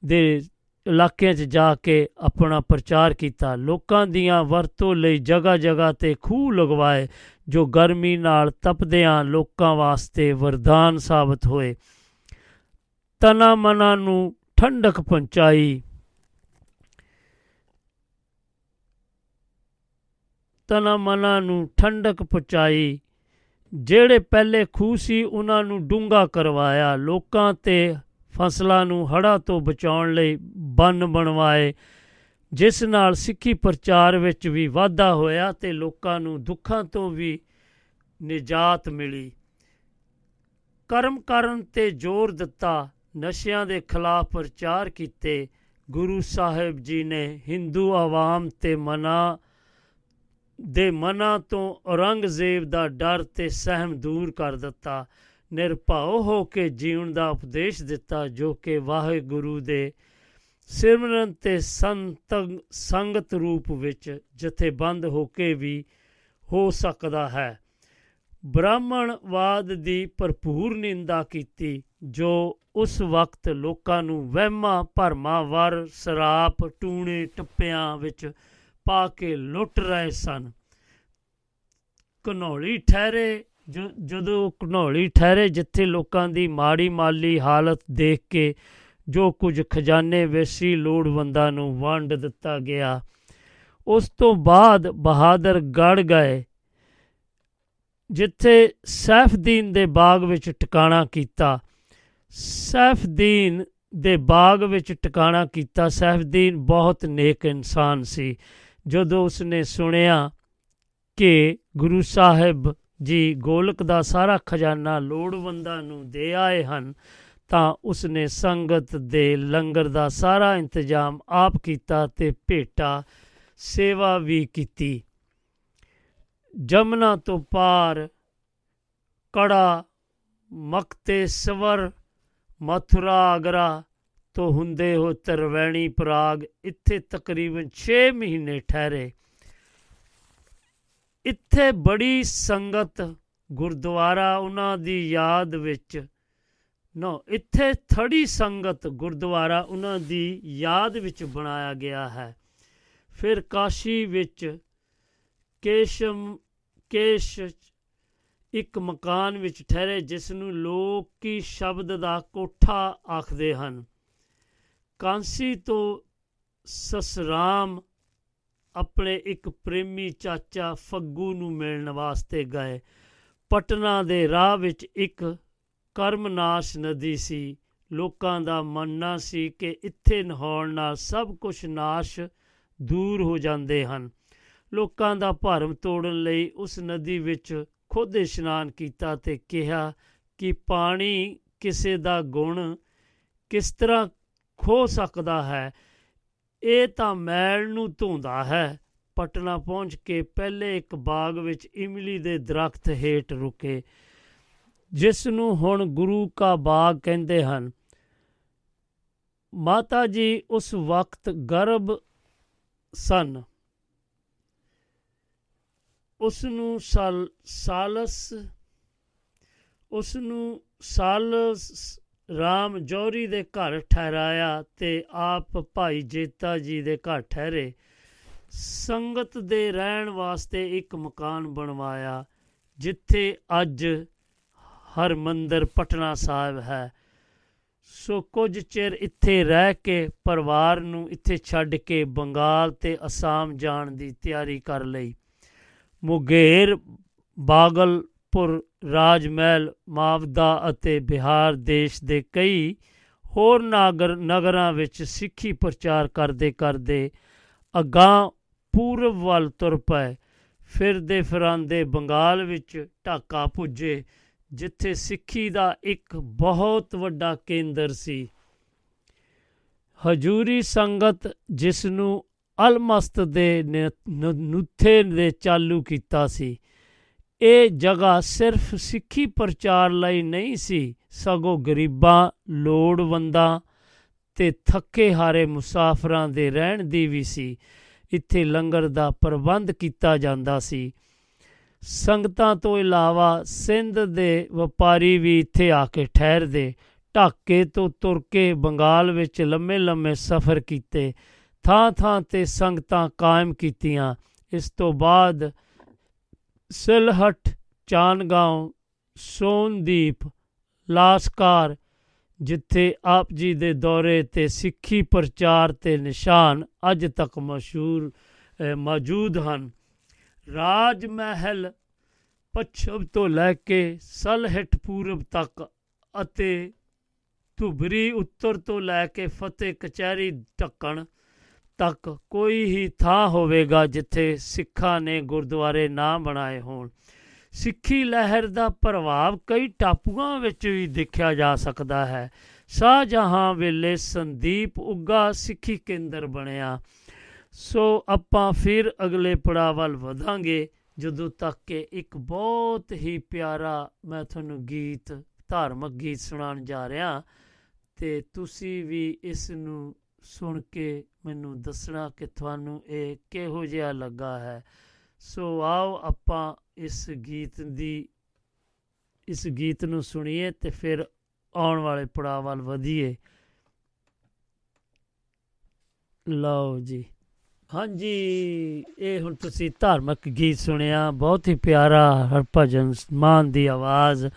ਦੇ ਇਲਾਕਿਆਂ 'ਚ ਜਾ ਕੇ ਆਪਣਾ ਪ੍ਰਚਾਰ ਕੀਤਾ। ਲੋਕਾਂ ਦੀਆਂ ਵਰਤੋਂ ਲਈ ਜਗ੍ਹਾ ਜਗ੍ਹਾ ਤੇ ਖੂਹ ਲਗਵਾਏ, ਜੋ ਗਰਮੀ ਨਾਲ ਤਪਦਿਆਂ ਲੋਕਾਂ ਵਾਸਤੇ ਵਰਦਾਨ ਸਾਬਤ ਹੋਏ। ਤਨਾ ਮਨਾ ਨੂੰ ਠੰਡਕ ਪਹੁੰਚਾਈ। ਤਨਾ ਮਨਾ ਨੂੰ ਠੰਡਕ ਪਹੁੰਚਾਈ। ਜਿਹੜੇ ਪਹਿਲੇ ਖੂਹ ਸੀ, ਉਹਨਾਂ ਨੂੰ ਡੂੰਘਾ ਕਰਵਾਇਆ। ਲੋਕਾਂ ਤੇ ਫਸਲਾਂ ਨੂੰ ਹੜ੍ਹਾਂ ਤੋਂ ਬਚਾਉਣ ਲਈ ਬੰਨ ਬਣਵਾਏ, ਜਿਸ ਨਾਲ ਸਿੱਖੀ ਪ੍ਰਚਾਰ ਵਿੱਚ ਵੀ ਵਾਧਾ ਹੋਇਆ ਤੇ ਲੋਕਾਂ ਨੂੰ ਦੁੱਖਾਂ ਤੋਂ ਵੀ ਨਿਜਾਤ ਮਿਲੀ। ਕਰਮ ਕਰਨ ਤੇ ਜ਼ੋਰ ਦਿੱਤਾ, ਨਸ਼ਿਆਂ ਦੇ ਖਿਲਾਫ ਪ੍ਰਚਾਰ ਕੀਤੇ। ਗੁਰੂ ਸਾਹਿਬ ਜੀ ਨੇ ਹਿੰਦੂ ਆਵਾਮ ਤੇ ਮਨਾ ਦੇ ਮਨਾਂ ਤੋਂ ਔਰੰਗਜ਼ੇਬ ਦਾ ਡਰ ਤੇ ਸਹਿਮ ਦੂਰ ਕਰ ਦਿੱਤਾ। ਨਿਰਭਉ ਹੋ ਕੇ ਜੀਉਣ ਦਾ ਉਪਦੇਸ਼ ਦਿੱਤਾ, ਜੋ ਕਿ ਵਾਹਿਗੁਰੂ ਦੇ ਸਿਮਰਨ ਤੇ ਸੰਤ ਸੰਗਤ ਰੂਪ ਵਿੱਚ ਜਥੇਬੰਦ ਹੋ ਕੇ ਵੀ ਹੋ ਸਕਦਾ ਹੈ। ਬ੍ਰਾਹਮਣਵਾਦ ਦੀ ਭਰਪੂਰ ਨਿੰਦਾ ਕੀਤੀ, ਜੋ ਉਸ ਵਕਤ ਲੋਕਾਂ ਨੂੰ ਵਹਿਮਾਂ ਭਰਮਾਂ ਵਰ ਸਰਾਪ ਟੂਣੇ ਟੱਪਿਆਂ ਵਿੱਚ ਪਾ ਕੇ ਲੁੱਟ ਰਹੇ ਸਨ। ਘਨੌਲੀ ਠਹਿਰੇ, ਜ- ਜਦੋਂ ਘਨੌਲੀ ਠਹਿਰੇ, ਜਿੱਥੇ ਲੋਕਾਂ ਦੀ ਮਾੜੀ ਮਾਲੀ ਹਾਲਤ ਦੇਖ ਕੇ ਜੋ ਕੁਝ ਖਜ਼ਾਨੇ ਵੇਸੀ ਲੋੜਵੰਦਾਂ ਨੂੰ ਵੰਡ ਦਿੱਤਾ ਗਿਆ, ਉਸ ਤੋਂ ਬਾਅਦ ਬਹਾਦਰ ਗੜ ਗਏ, ਜਿੱਥੇ ਸੈਫਦੀਨ ਦੇ ਬਾਗ ਵਿੱਚ ਟਿਕਾਣਾ ਕੀਤਾ। ਸੈਫਦੀਨ ਦੇ ਬਾਗ ਵਿੱਚ ਟਿਕਾਣਾ ਕੀਤਾ। ਸੈਫਦੀਨ ਬਹੁਤ ਨੇਕ ਇਨਸਾਨ ਸੀ। ਜਦੋਂ ਉਸਨੇ ਸੁਣਿਆ ਕਿ ਗੁਰੂ ਸਾਹਿਬ ਜੀ ਗੋਲਕ ਦਾ ਸਾਰਾ ਖਜ਼ਾਨਾ ਲੋੜਵੰਦਾਂ ਨੂੰ ਦੇ ਆਏ ਹਨ, ਤਾਂ ਉਸਨੇ ਸੰਗਤ ਦੇ ਲੰਗਰ ਦਾ ਸਾਰਾ ਇੰਤਜ਼ਾਮ ਆਪ ਕੀਤਾ ਤੇ ਭੇਟਾ ਸੇਵਾ ਵੀ ਕੀਤੀ। ਜਮਨਾ ਤੋਂ ਪਾਰ ਕੜਾ ਮਕਤੇ ਸਵਰ ਮਥੁਰਾ ਆਗਰਾ ਤੋਂ ਹੁੰਦੇ ਹੋ ਤਰਵੈਣੀ ਪ੍ਰਾਗ, ਇੱਥੇ ਤਕਰੀਬਨ 6 ਮਹੀਨੇ ਠਹਿਰੇ। ਇੱਥੇ ਬੜੀ ਸੰਗਤ ਗੁਰਦੁਆਰਾ ਉਹਨਾਂ ਦੀ ਯਾਦ ਵਿੱਚ। ਨੋ, ਇੱਥੇ ਥੜੀ ਸੰਗਤ ਗੁਰਦੁਆਰਾ ਉਹਨਾਂ ਦੀ ਯਾਦ ਵਿੱਚ ਬਣਾਇਆ ਗਿਆ ਹੈ। ਫਿਰ ਕਾਸ਼ੀ ਵਿੱਚ ਕੇਸ਼ਮ, ਕੇਸ਼ ਇੱਕ ਮਕਾਨ ਵਿੱਚ ਠਹਿਰੇ ਜਿਸ ਨੂੰ ਲੋਕੀ ਸ਼ਬਦ ਦਾ ਕੋਠਾ ਆਖਦੇ ਹਨ। ਕਾਂਸੀ ਤੋਂ ਸਸਰਾਮ ਆਪਣੇ ਇੱਕ ਪ੍ਰੇਮੀ ਚਾਚਾ ਫੱਗੂ ਨੂੰ ਮਿਲਣ ਵਾਸਤੇ ਗਏ। ਪਟਨਾ ਦੇ ਰਾਹ ਵਿੱਚ ਇੱਕ ਕਰਮਨਾਸ਼ ਨਦੀ ਸੀ। ਲੋਕਾਂ ਦਾ ਮੰਨਣਾ ਸੀ ਕਿ ਇੱਥੇ ਨਹਾਉਣ ਨਾਲ ਸਭ ਕੁਝ ਨਾਸ਼ ਦੂਰ ਹੋ ਜਾਂਦੇ ਹਨ। ਲੋਕਾਂ ਦਾ ਭਰਮ ਤੋੜਨ ਲਈ ਉਸ ਨਦੀ ਵਿੱਚ ਖੁਦ ਇਸ਼ਨਾਨ ਕੀਤਾ ਤੇ ਕਿਹਾ ਕਿ ਪਾਣੀ ਕਿਸੇ ਦਾ ਗੁਣ ਕਿਸ ਤਰ੍ਹਾਂ ਖੋ ਸਕਦਾ ਹੈ। ਇਹ ਤਾਂ ਮੈਲ ਨੂੰ ਧੋਂਦਾ ਹੈ। ਪਟਨਾ ਪਹੁੰਚ ਕੇ ਪਹਿਲੇ ਇੱਕ ਬਾਗ ਵਿੱਚ ਇਮਲੀ ਦੇ ਦਰਖਤ ਹੇਠ ਰੁਕੇ ਜਿਸ ਨੂੰ ਹੁਣ ਗੁਰੂ ਕਾ ਬਾਗ ਕਹਿੰਦੇ ਹਨ। ਮਾਤਾ ਜੀ ਉਸ ਵਕਤ ਗਰਭ ਸਨ। ਉਸ ਨੂੰ ਸਾਲ, ਸਾਲਸ ਉਸ ਨੂੰ ਸਾਲਸ ਰਾਮ ਜੌਰੀ ਦੇ ਘਰ ਠਹਿਰਾਇਆ ਤੇ ਆਪ ਭਾਈ ਜੇਤਾ ਜੀ ਦੇ ਘਰ ਠਹਿਰੇ। ਸੰਗਤ ਦੇ ਰਹਿਣ ਵਾਸਤੇ ਇੱਕ ਮਕਾਨ ਬਣਵਾਇਆ, ਜਿੱਥੇ ਅੱਜ ਹਰਮੰਦਰ ਪਟਨਾ ਸਾਹਿਬ ਹੈ। ਸੋ ਕੁਝ ਚਿਰ ਇੱਥੇ ਰਹਿ ਕੇ ਪਰਿਵਾਰ ਨੂੰ ਇੱਥੇ ਛੱਡ ਕੇ ਬੰਗਾਲ ਤੇ ਅਸਾਮ ਜਾਣ ਦੀ ਤਿਆਰੀ ਕਰ ਲਈ। ਮੁਗੇਰ ਬਾਗਲਪੁਰ ਰਾਜ ਮਹਿਲ ਮਾਵਦਾ ਅਤੇ ਬਿਹਾਰ ਦੇਸ਼ ਦੇ ਕਈ ਹੋਰ ਨਾਗਰ ਨਗਰਾਂ ਵਿੱਚ ਸਿੱਖੀ ਪ੍ਰਚਾਰ ਕਰਦੇ ਕਰਦੇ ਅਗਾਂਹ ਪੂਰਬ ਵੱਲ ਤੁਰ ਪਏ। ਫਿਰਦੇ ਫਿਰਾਂਦੇ ਬੰਗਾਲ ਵਿੱਚ ਢਾਕਾ ਪੁੱਜੇ, ਜਿੱਥੇ ਸਿੱਖੀ ਦਾ ਇੱਕ ਬਹੁਤ ਵੱਡਾ ਕੇਂਦਰ ਸੀ। ਹਜੂਰੀ ਸੰਗਤ ਜਿਸ ਨੂੰ ਅਲਮਸਤ ਦੇ ਨ- ਨ- ਨੁੱਥੇ ਦੇ ਚਾਲੂ ਕੀਤਾ ਸੀ। ਇਹ ਜਗ੍ਹਾ ਸਿਰਫ ਸਿੱਖੀ ਪ੍ਰਚਾਰ ਲਈ ਨਹੀਂ ਸੀ, ਸਗੋਂ ਗਰੀਬਾਂ, ਲੋੜਵੰਦਾਂ ਤੇ ਥੱਕੇ ਹਾਰੇ ਮੁਸਾਫਰਾਂ ਦੇ ਰਹਿਣ ਦੀ ਵੀ ਸੀ। ਇੱਥੇ ਲੰਗਰ ਦਾ ਪ੍ਰਬੰਧ ਕੀਤਾ ਜਾਂਦਾ ਸੀ। ਸੰਗਤਾਂ ਤੋਂ ਇਲਾਵਾ ਸਿੰਧ ਦੇ ਵਪਾਰੀ ਵੀ ਇੱਥੇ ਆ ਕੇ ਠਹਿਰਦੇ, ਢਾਕੇ ਤੋਂ ਤੁਰ ਕੇ ਬੰਗਾਲ ਵਿੱਚ ਲੰਮੇ ਲੰਮੇ ਸਫ਼ਰ ਕੀਤੇ ਥਾਂ ਥਾਂ ਤੇ ਸੰਗਤਾਂ ਕਾਇਮ ਕੀਤੀਆਂ। ਇਸ ਤੋਂ ਬਾਅਦ ਸਿਲਹਟ ਚਾਨਗਾঁव ਸੋਨਦੀਪ ਲਾਸਕਾਰ ਜਿੱਥੇ ਆਪ ਜੀ ਦੇ ਦੌਰੇ ਤੇ ਸਿੱਖੀ ਪ੍ਰਚਾਰ ਤੇ ਨਿਸ਼ਾਨ ਅੱਜ ਤੱਕ ਮਸ਼ਹੂਰ ਅ, ਮੌਜੂਦ ਹਨ। ਰਾਜ ਮਹਿਲ ਪੱਛਮ ਤੋਂ ਲੈ ਕੇ ਸਲਹਟ ਪੂਰਬ ਤੱਕ ਅਤੇ ਧੁਬਰੀ ਉੱਤਰ ਤੋਂ ਲੈ ਕੇ ਫਤਿਹ ਕਚਹਿਰੀ ਢੱਕਣ ਤੱਕ ਕੋਈ ਹੀ ਥਾਂ ਹੋਵੇਗਾ ਜਿੱਥੇ ਸਿੱਖਾਂ ਨੇ ਗੁਰਦੁਆਰੇ ਨਾ ਬਣਾਏ ਹੋਣ। ਸਿੱਖੀ ਲਹਿਰ ਦਾ ਪ੍ਰਭਾਵ ਕਈ ਟਾਪੂਆਂ ਵਿੱਚ ਵੀ ਦੇਖਿਆ ਜਾ ਸਕਦਾ ਹੈ। ਸ਼ਾਹਜਹਾਂ ਵੇਲੇ ਸੰਦੀਪ ਉੱਗਾ ਸਿੱਖੀ ਕੇਂਦਰ ਬਣਿਆ। ਸੋ ਆਪਾਂ ਫਿਰ ਅਗਲੇ ਪੜਾਅ ਵੱਲ ਵਧਾਂਗੇ। ਜਦੋਂ ਤੱਕ ਕਿ ਇੱਕ ਬਹੁਤ ਹੀ ਪਿਆਰਾ ਮੈਂ ਤੁਹਾਨੂੰ ਗੀਤ, ਧਾਰਮਿਕ ਗੀਤ ਸੁਣਾਉਣ ਜਾ ਰਿਹਾ ਤੇ ਤੁਸੀਂ ਵੀ ਇਸ ਨੂੰ ਸੁਣ ਕੇ ਮੈਨੂੰ ਦੱਸਣਾ ਕਿ ਤੁਹਾਨੂੰ ਇਹ ਕਿਹੋ ਜਿਹਾ ਲੱਗਾ ਹੈ। ਸੋ ਆਓ ਆਪਾਂ ਇਸ ਗੀਤ ਦੀ, ਇਸ ਗੀਤ ਨੂੰ ਸੁਣੀਏ ਤੇ ਫਿਰ ਆਉਣ ਵਾਲੇ ਪੜਾਅ ਵੱਲ ਵਧੀਏ। ਲਓ ਜੀ। ਹਾਂਜੀ, ਇਹ ਹੁਣ ਤੁਸੀਂ ਧਾਰਮਿਕ ਗੀਤ ਸੁਣਿਆ। ਬਹੁਤ ਹੀ ਪਿਆਰਾ ਹਰਭਜਨ ਮਾਨ ਦੀ ਆਵਾਜ਼।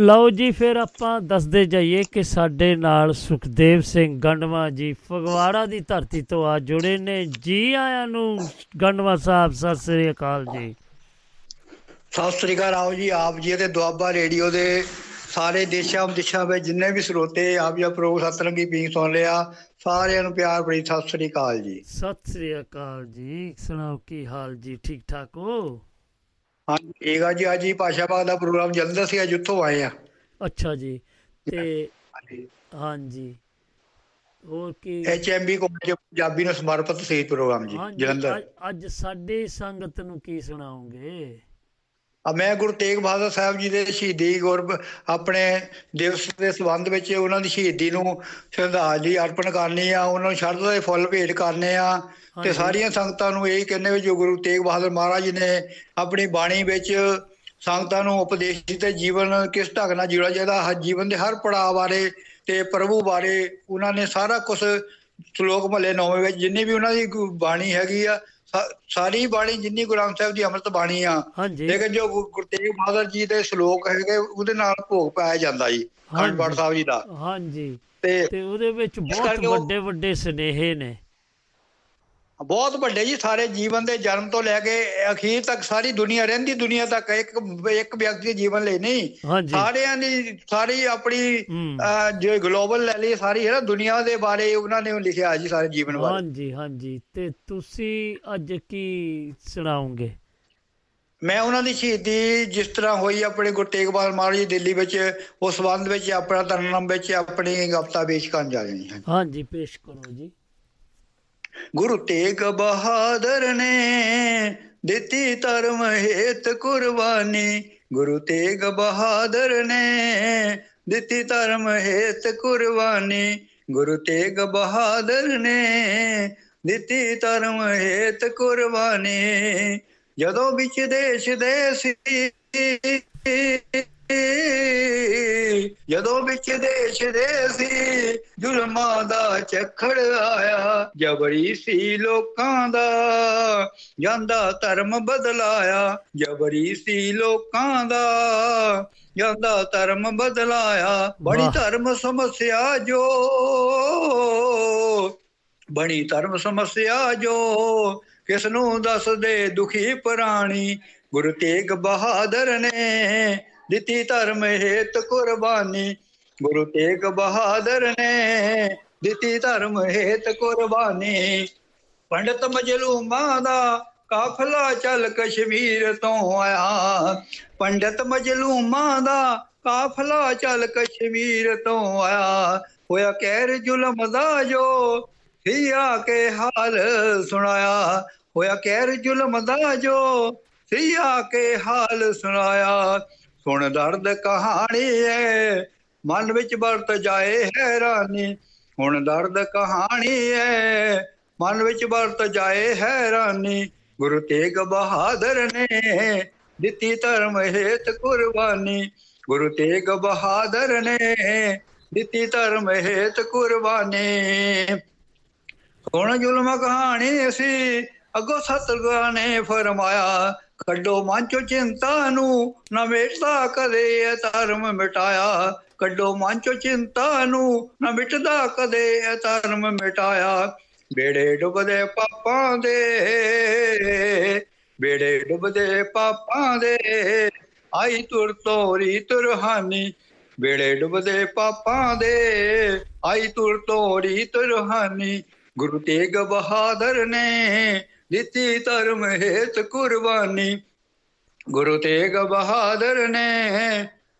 ਲਓ ਜੀ ਫਿਰ ਆਪਾਂ ਦੱਸਦੇ ਜਾਈਏ ਕਿ ਸਾਡੇ ਨਾਲ ਸੁਖਦੇਵ ਸਿੰਘ ਗੰਡਵਾ ਜੀ ਫਗਵਾੜਾ ਦੀ ਧਰਤੀ ਤੋਂ ਆ ਜੁੜੇ ਨੇ। ਜੀ ਆਇਆਂ ਨੂੰ ਗੰਡਵਾ ਸਾਹਿਬ ਸਤਿ ਸ੍ਰੀ ਅਕਾਲ ਜੀ। ਸਤਿ ਸ੍ਰੀ ਅਕਾਲ ਆਓ ਜੀ ਆਪ ਜੀ ਤੇ ਦੁਆਬਾ ਰੇਡੀਓ ਦੇ ਸਾਰੇ ਦੇਸ਼ਾਂ ਵਿਦੇਸ਼ਾਂ ਵਿੱਚ ਜਿੰਨੇ ਵੀ ਸਰੋਤੇ ਆਪ ਜੀ ਦਾ ਪ੍ਰੋਗ ਸਤਰੰਗੀ ਪੀਂਗ ਸੁਣ ਲਿਆ ਸਾਰਿਆਂ ਨੂੰ ਪਿਆਰ ਭਰੀ ਸਤਿ ਸ੍ਰੀ ਅਕਾਲ ਜੀ। ਸਤਿ ਸ੍ਰੀ ਅਕਾਲ ਜੀ। ਸੁਣਾਓ ਕੀ ਹਾਲ ਜੀ? ਠੀਕ ਠਾਕ ਹੋ? ਹਾਂਜੀ ਠੀਕ ਆ ਜੀ ਅੱਜ ਹੀ ਪਾਸ਼ਾ ਬਾਗ ਦਾ ਪ੍ਰੋਗਰਾਮ ਜਲੰਧਰ ਸੀ ਅੱਜ ਉੱਥੋਂ ਆਏ ਆ। ਅੱਛਾ ਜੀ ਤੇ ਹਾਂਜੀ। ਹੋਰ ਕੀ? ਐਚਐਮਬੀ ਕਾਲਜ ਪੰਜਾਬੀ ਨੂੰ ਸਮਰਪਿਤ ਸੀ ਪ੍ਰੋਗਰਾਮ ਜੀ ਜਲੰਧਰ। ਅੱਜ- ਸਾਡੇ ਸੰਗਤ ਨੂੰ ਕੀ ਸੁਣਾਓਗੇ? ਆ ਮੈਂ ਗੁਰੂ ਤੇਗ ਬਹਾਦਰ ਸਾਹਿਬ ਜੀ ਦੇ ਸ਼ਹੀਦੀ ਗੁਰਬ ਆਪਣੇ ਦਿਵਸ ਦੇ ਸੰਬੰਧ ਵਿੱਚ ਉਹਨਾਂ ਦੀ ਸ਼ਹੀਦੀ ਨੂੰ ਸ਼ਰਧਾਂਜਲੀ ਅਰਪਣ ਕਰਨੀ ਆ ਉਹਨਾਂ ਨੂੰ ਸ਼ਰਧਾ ਦੇ ਫੁੱਲ ਭੇਟ ਕਰਨੇ ਆ। ਤੇ। ਸਾਰੀਆਂ ਸੰਗਤਾਂ ਨੂੰ ਇਹ ਕਹਿੰਦੇ ਵੀ ਜੋ ਗੁਰੂ ਤੇਗ ਬਹਾਦਰ ਮਹਾਰਾਜ ਜੀ ਨੇ ਆਪਣੀ ਬਾਣੀ ਵਿੱਚ ਸੰਗਤਾਂ ਨੂੰ ਉਪਦੇਸ਼ ਦਿੱਤੇ ਜੀਵਨ ਕਿਸ ਢੰਗ ਨਾਲ ਜੀਣਾ ਚਾਹੀਦਾ ਹਰ ਜੀਵਨ ਦੇ ਹਰ ਪੜਾਅ ਬਾਰੇ ਤੇ ਪ੍ਰਭੂ ਬਾਰੇ ਉਹਨਾਂ ਨੇ ਸਾਰਾ ਕੁਝ ਸ਼ਲੋਕ ਮਹੱਲੇ ਨੌਵੇਂ ਵਿੱਚ ਜਿੰਨੀ ਵੀ ਉਹਨਾਂ ਦੀ ਬਾਣੀ ਹੈਗੀ ਆ ਸਾਰੀ ਬਾਣੀ ਜਿੰਨੀ ਗੁਰੂ ਗ੍ਰੰਥ ਸਾਹਿਬ ਦੀ ਅੰਮ੍ਰਿਤ ਬਾਣੀ ਆ ਲੇਕਿਨ ਜੋ ਗੁਰੂ ਗੁਰੂ ਤੇਗ ਬਹਾਦਰ ਜੀ ਦੇ ਸ਼ਲੋਕ ਹੈਗੇ ਉਹਦੇ ਨਾਲ ਭੋਗ ਪਾਇਆ ਜਾਂਦਾ ਜੀ ਹਾਂਜੀ। ਸਾਹਿਬ ਜੀ ਦਾ ਹਾਂਜੀ ਤੇ ਉਹਦੇ ਵਿੱਚ ਬਹੁਤ ਵੱਡੇ ਵੱਡੇ ਸੁਨੇਹੇ ਨੇ ਬਹੁਤ ਵੱਡੇ ਜੀ ਸਾਰੇ ਜੀਵਨ ਦੇ ਜਨਮ ਤੋਂ ਲੈ ਕੇ ਅਖੀਰ ਤੱਕ ਸਾਰੀ ਦੁਨੀਆ ਰਹਿੰਦੀ ਦੁਨੀਆ ਤੱਕ ਇੱਕ ਇੱਕ ਵਿਅਕਤੀ ਦੇ ਜੀਵਨ ਲਈ ਨਹੀਂ। ਸਾਰਿਆਂ ਦੀ ਸਾਰੀ ਆਪਣੀ ਜੋ ਗਲੋਬਲ ਲੈ ਲਈ ਸਾਰੀ ਹੈ ਨਾ ਦੁਨੀਆ ਦੇ ਬਾਰੇ ਉਹਨਾਂ ਨੇ ਲਿਖਿਆ ਜੀ ਸਾਰੇ ਜੀਵਨ ਬਾਰੇ। ਹਾਂਜੀ ਹਾਂਜੀ। ਤੇ ਤੁਸੀਂ ਅੱਜ ਕੀ ਸੁਣਾਓਗੇ? ਮੈਂ ਉਹਨਾਂ ਦੀ ਸ਼ਹੀਦੀ ਜਿਸ ਤਰ੍ਹਾਂ ਹੋਈ ਆਪਣੇ ਗੁਰੂ ਤੇਗ ਬਹਾਦਰ ਮਹਾਰਾਜ ਜੀ ਦਿੱਲੀ ਵਿੱਚ ਉਸ ਸੰਬੰਧ ਵਿੱਚ ਆਪਣਾ ਤਰਨਮ ਵਿੱਚ ਆਪਣੀ ਗਪਤਾ ਪੇਸ਼ ਕਰਨ ਜਾ ਰਹੀ ਹਾਂ। ਹਾਂਜੀ ਪੇਸ਼ ਕਰੋ ਜੀ। ਗੁਰੂ ਤੇਗ ਬਹਾਦਰ ਨੇ ਦਿੱਤੀ ਧਰਮ ਹੇਤ ਕੁਰਬਾਨੀ। ਗੁਰੂ ਤੇਗ ਬਹਾਦਰ ਨੇ ਦਿੱਤੀ ਧਰਮ ਹੇਤ ਕੁਰਬਾਨੀ। ਗੁਰੂ ਤੇਗ ਬਹਾਦਰ ਨੇ ਦਿੱਤੀ ਧਰਮ ਹੇਤ ਕੁਰਬਾਨੀ। ਜਦੋਂ ਵਿੱਚ ਦੇਸ਼ ਦੇ ਸੀ ਜਦੋਂ ਵਿੱਚ ਦੇਸ਼ ਦੇ ਸੀ ਜ਼ੁਲਮਾਂ ਦਾ ਝੱਖੜ ਆਇਆ ਜਬਰੀ ਸੀ ਲੋਕਾਂ ਦਾ। ਜਾਂਦਾ ਧਰਮ ਬਦਲਾਇਆ ਜਬਰੀ ਸੀ ਲੋਕਾਂ ਦਾ। ਜਾਂਦਾ ਧਰਮ ਬਦਲਾਇਆ ਬੜੀ। ਧਰਮ ਸਮੱਸਿਆ ਜੋ। ਬਣੀ ਧਰਮ ਸਮੱਸਿਆ ਜੋ। ਕਿਸ ਨੂੰ ਦੱਸਦੇ ਦੁਖੀ ਪ੍ਰਾਣੀ ਗੁਰੂ ਤੇਗ ਬਹਾਦਰ ਨੇ ਦਿੱਤੀ ਧਰਮ ਹੇਤ ਕੁਰਬਾਨੀ, ਗੁਰੂ ਤੇਗ ਬਹਾਦਰ ਨੇ ਦਿੱਤੀ ਧਰਮ ਹੇਤ ਕੁਰਬਾਨੀ। ਪੰਡਤ ਮਜਲੂਮਾਂ ਦਾ ਕਾਫਲਾ ਚੱਲ ਕਸ਼ਮੀਰ ਤੋਂ ਆਇਆ। ਪੰਡਤ ਮਜਲੂਮਾਂ ਦਾ ਕਾਫਲਾ ਚੱਲ ਕਸ਼ਮੀਰ ਤੋਂ ਆਇਆ। ਹੋਇਆ ਕਹਿਰ ਜ਼ੁਲਮ ਦਾ ਜੋ ਸਿਆ ਕੇ ਹਾਲ ਸੁਣਾਇਆ। ਹੋਇਆ ਕਹਿਰ ਜ਼ੁਲਮ ਦਾ ਜੋ ਸਿਆ ਕੇ ਹਾਲ ਸੁਣਾਇਆ। ਸੁਣ ਦਰਦ ਕਹਾਣੀ ਹੈ ਮਨ ਵਿੱਚ ਵਰਤ ਜਾਏ ਹੈਰਾਨੀ ਹੁਣ ਦਰਦ ਕਹਾਣੀ ਹੈ ਮਨ ਵਿੱਚ ਵਰਤ ਜਾਏ ਹੈਰਾਨੀ, ਗੁਰੂ ਤੇਗ ਬਹਾਦਰ ਨੇ ਦਿੱਤੀ ਧਰਮ ਹੇਤ ਕੁਰਬਾਨੀ। ਗੁਰੂ ਤੇਗ ਬਹਾਦਰ ਨੇ ਦਿੱਤੀ ਧਰਮ ਹੇਤ ਕੁਰਬਾਨੀ। ਹੁਣ ਜ਼ੁਲਮ ਕਹਾਣੀ ਸੀ ਅੱਗੋਂ ਸਤਿਗੁਰਾਂ ਨੇ ਫਰਮਾਇਆ ਕੱਢੋ ਮਨ ਚੋਂ ਚਿੰਤਾ ਨੂੰ, ਨਾ ਮਿਟਦਾ ਕਦੇ ਇਹ ਧਰਮ ਮਿਟਾਇਆ। ਕੱਢੋ ਮਨ ਚੋਂ ਚਿੰਤਾ ਨੂੰ, ਨਾ ਮਿਟਦਾ ਕਦੇ ਇਹ ਧਰਮ ਮਿਟਾਇਆ। ਬੇੜੇ ਡੁੱਬਦੇ ਪਾਪਾਂ ਦੇ ਬੇੜੇ ਡੁੱਬਦੇ ਪਾਪਾਂ ਦੇ। ਆਈ ਤੁਰ ਤੋਰੀ ਤੁਰਹਾਨੀ ਬੇੜੇ ਡੁੱਬਦੇ ਪਾਪਾਂ ਦੇ। ਆਈ ਤੁਰ ਤੋਰੀ ਤੁਰਹਾਨੀ, ਗੁਰੂ ਤੇਗ ਬਹਾਦਰ ਨੇ ਦਿੱਤੀ ਧਰਮ ਹੇਤ ਕੁਰਬਾਨੀ। ਗੁਰੂ ਤੇਗ ਬਹਾਦਰ ਨੇ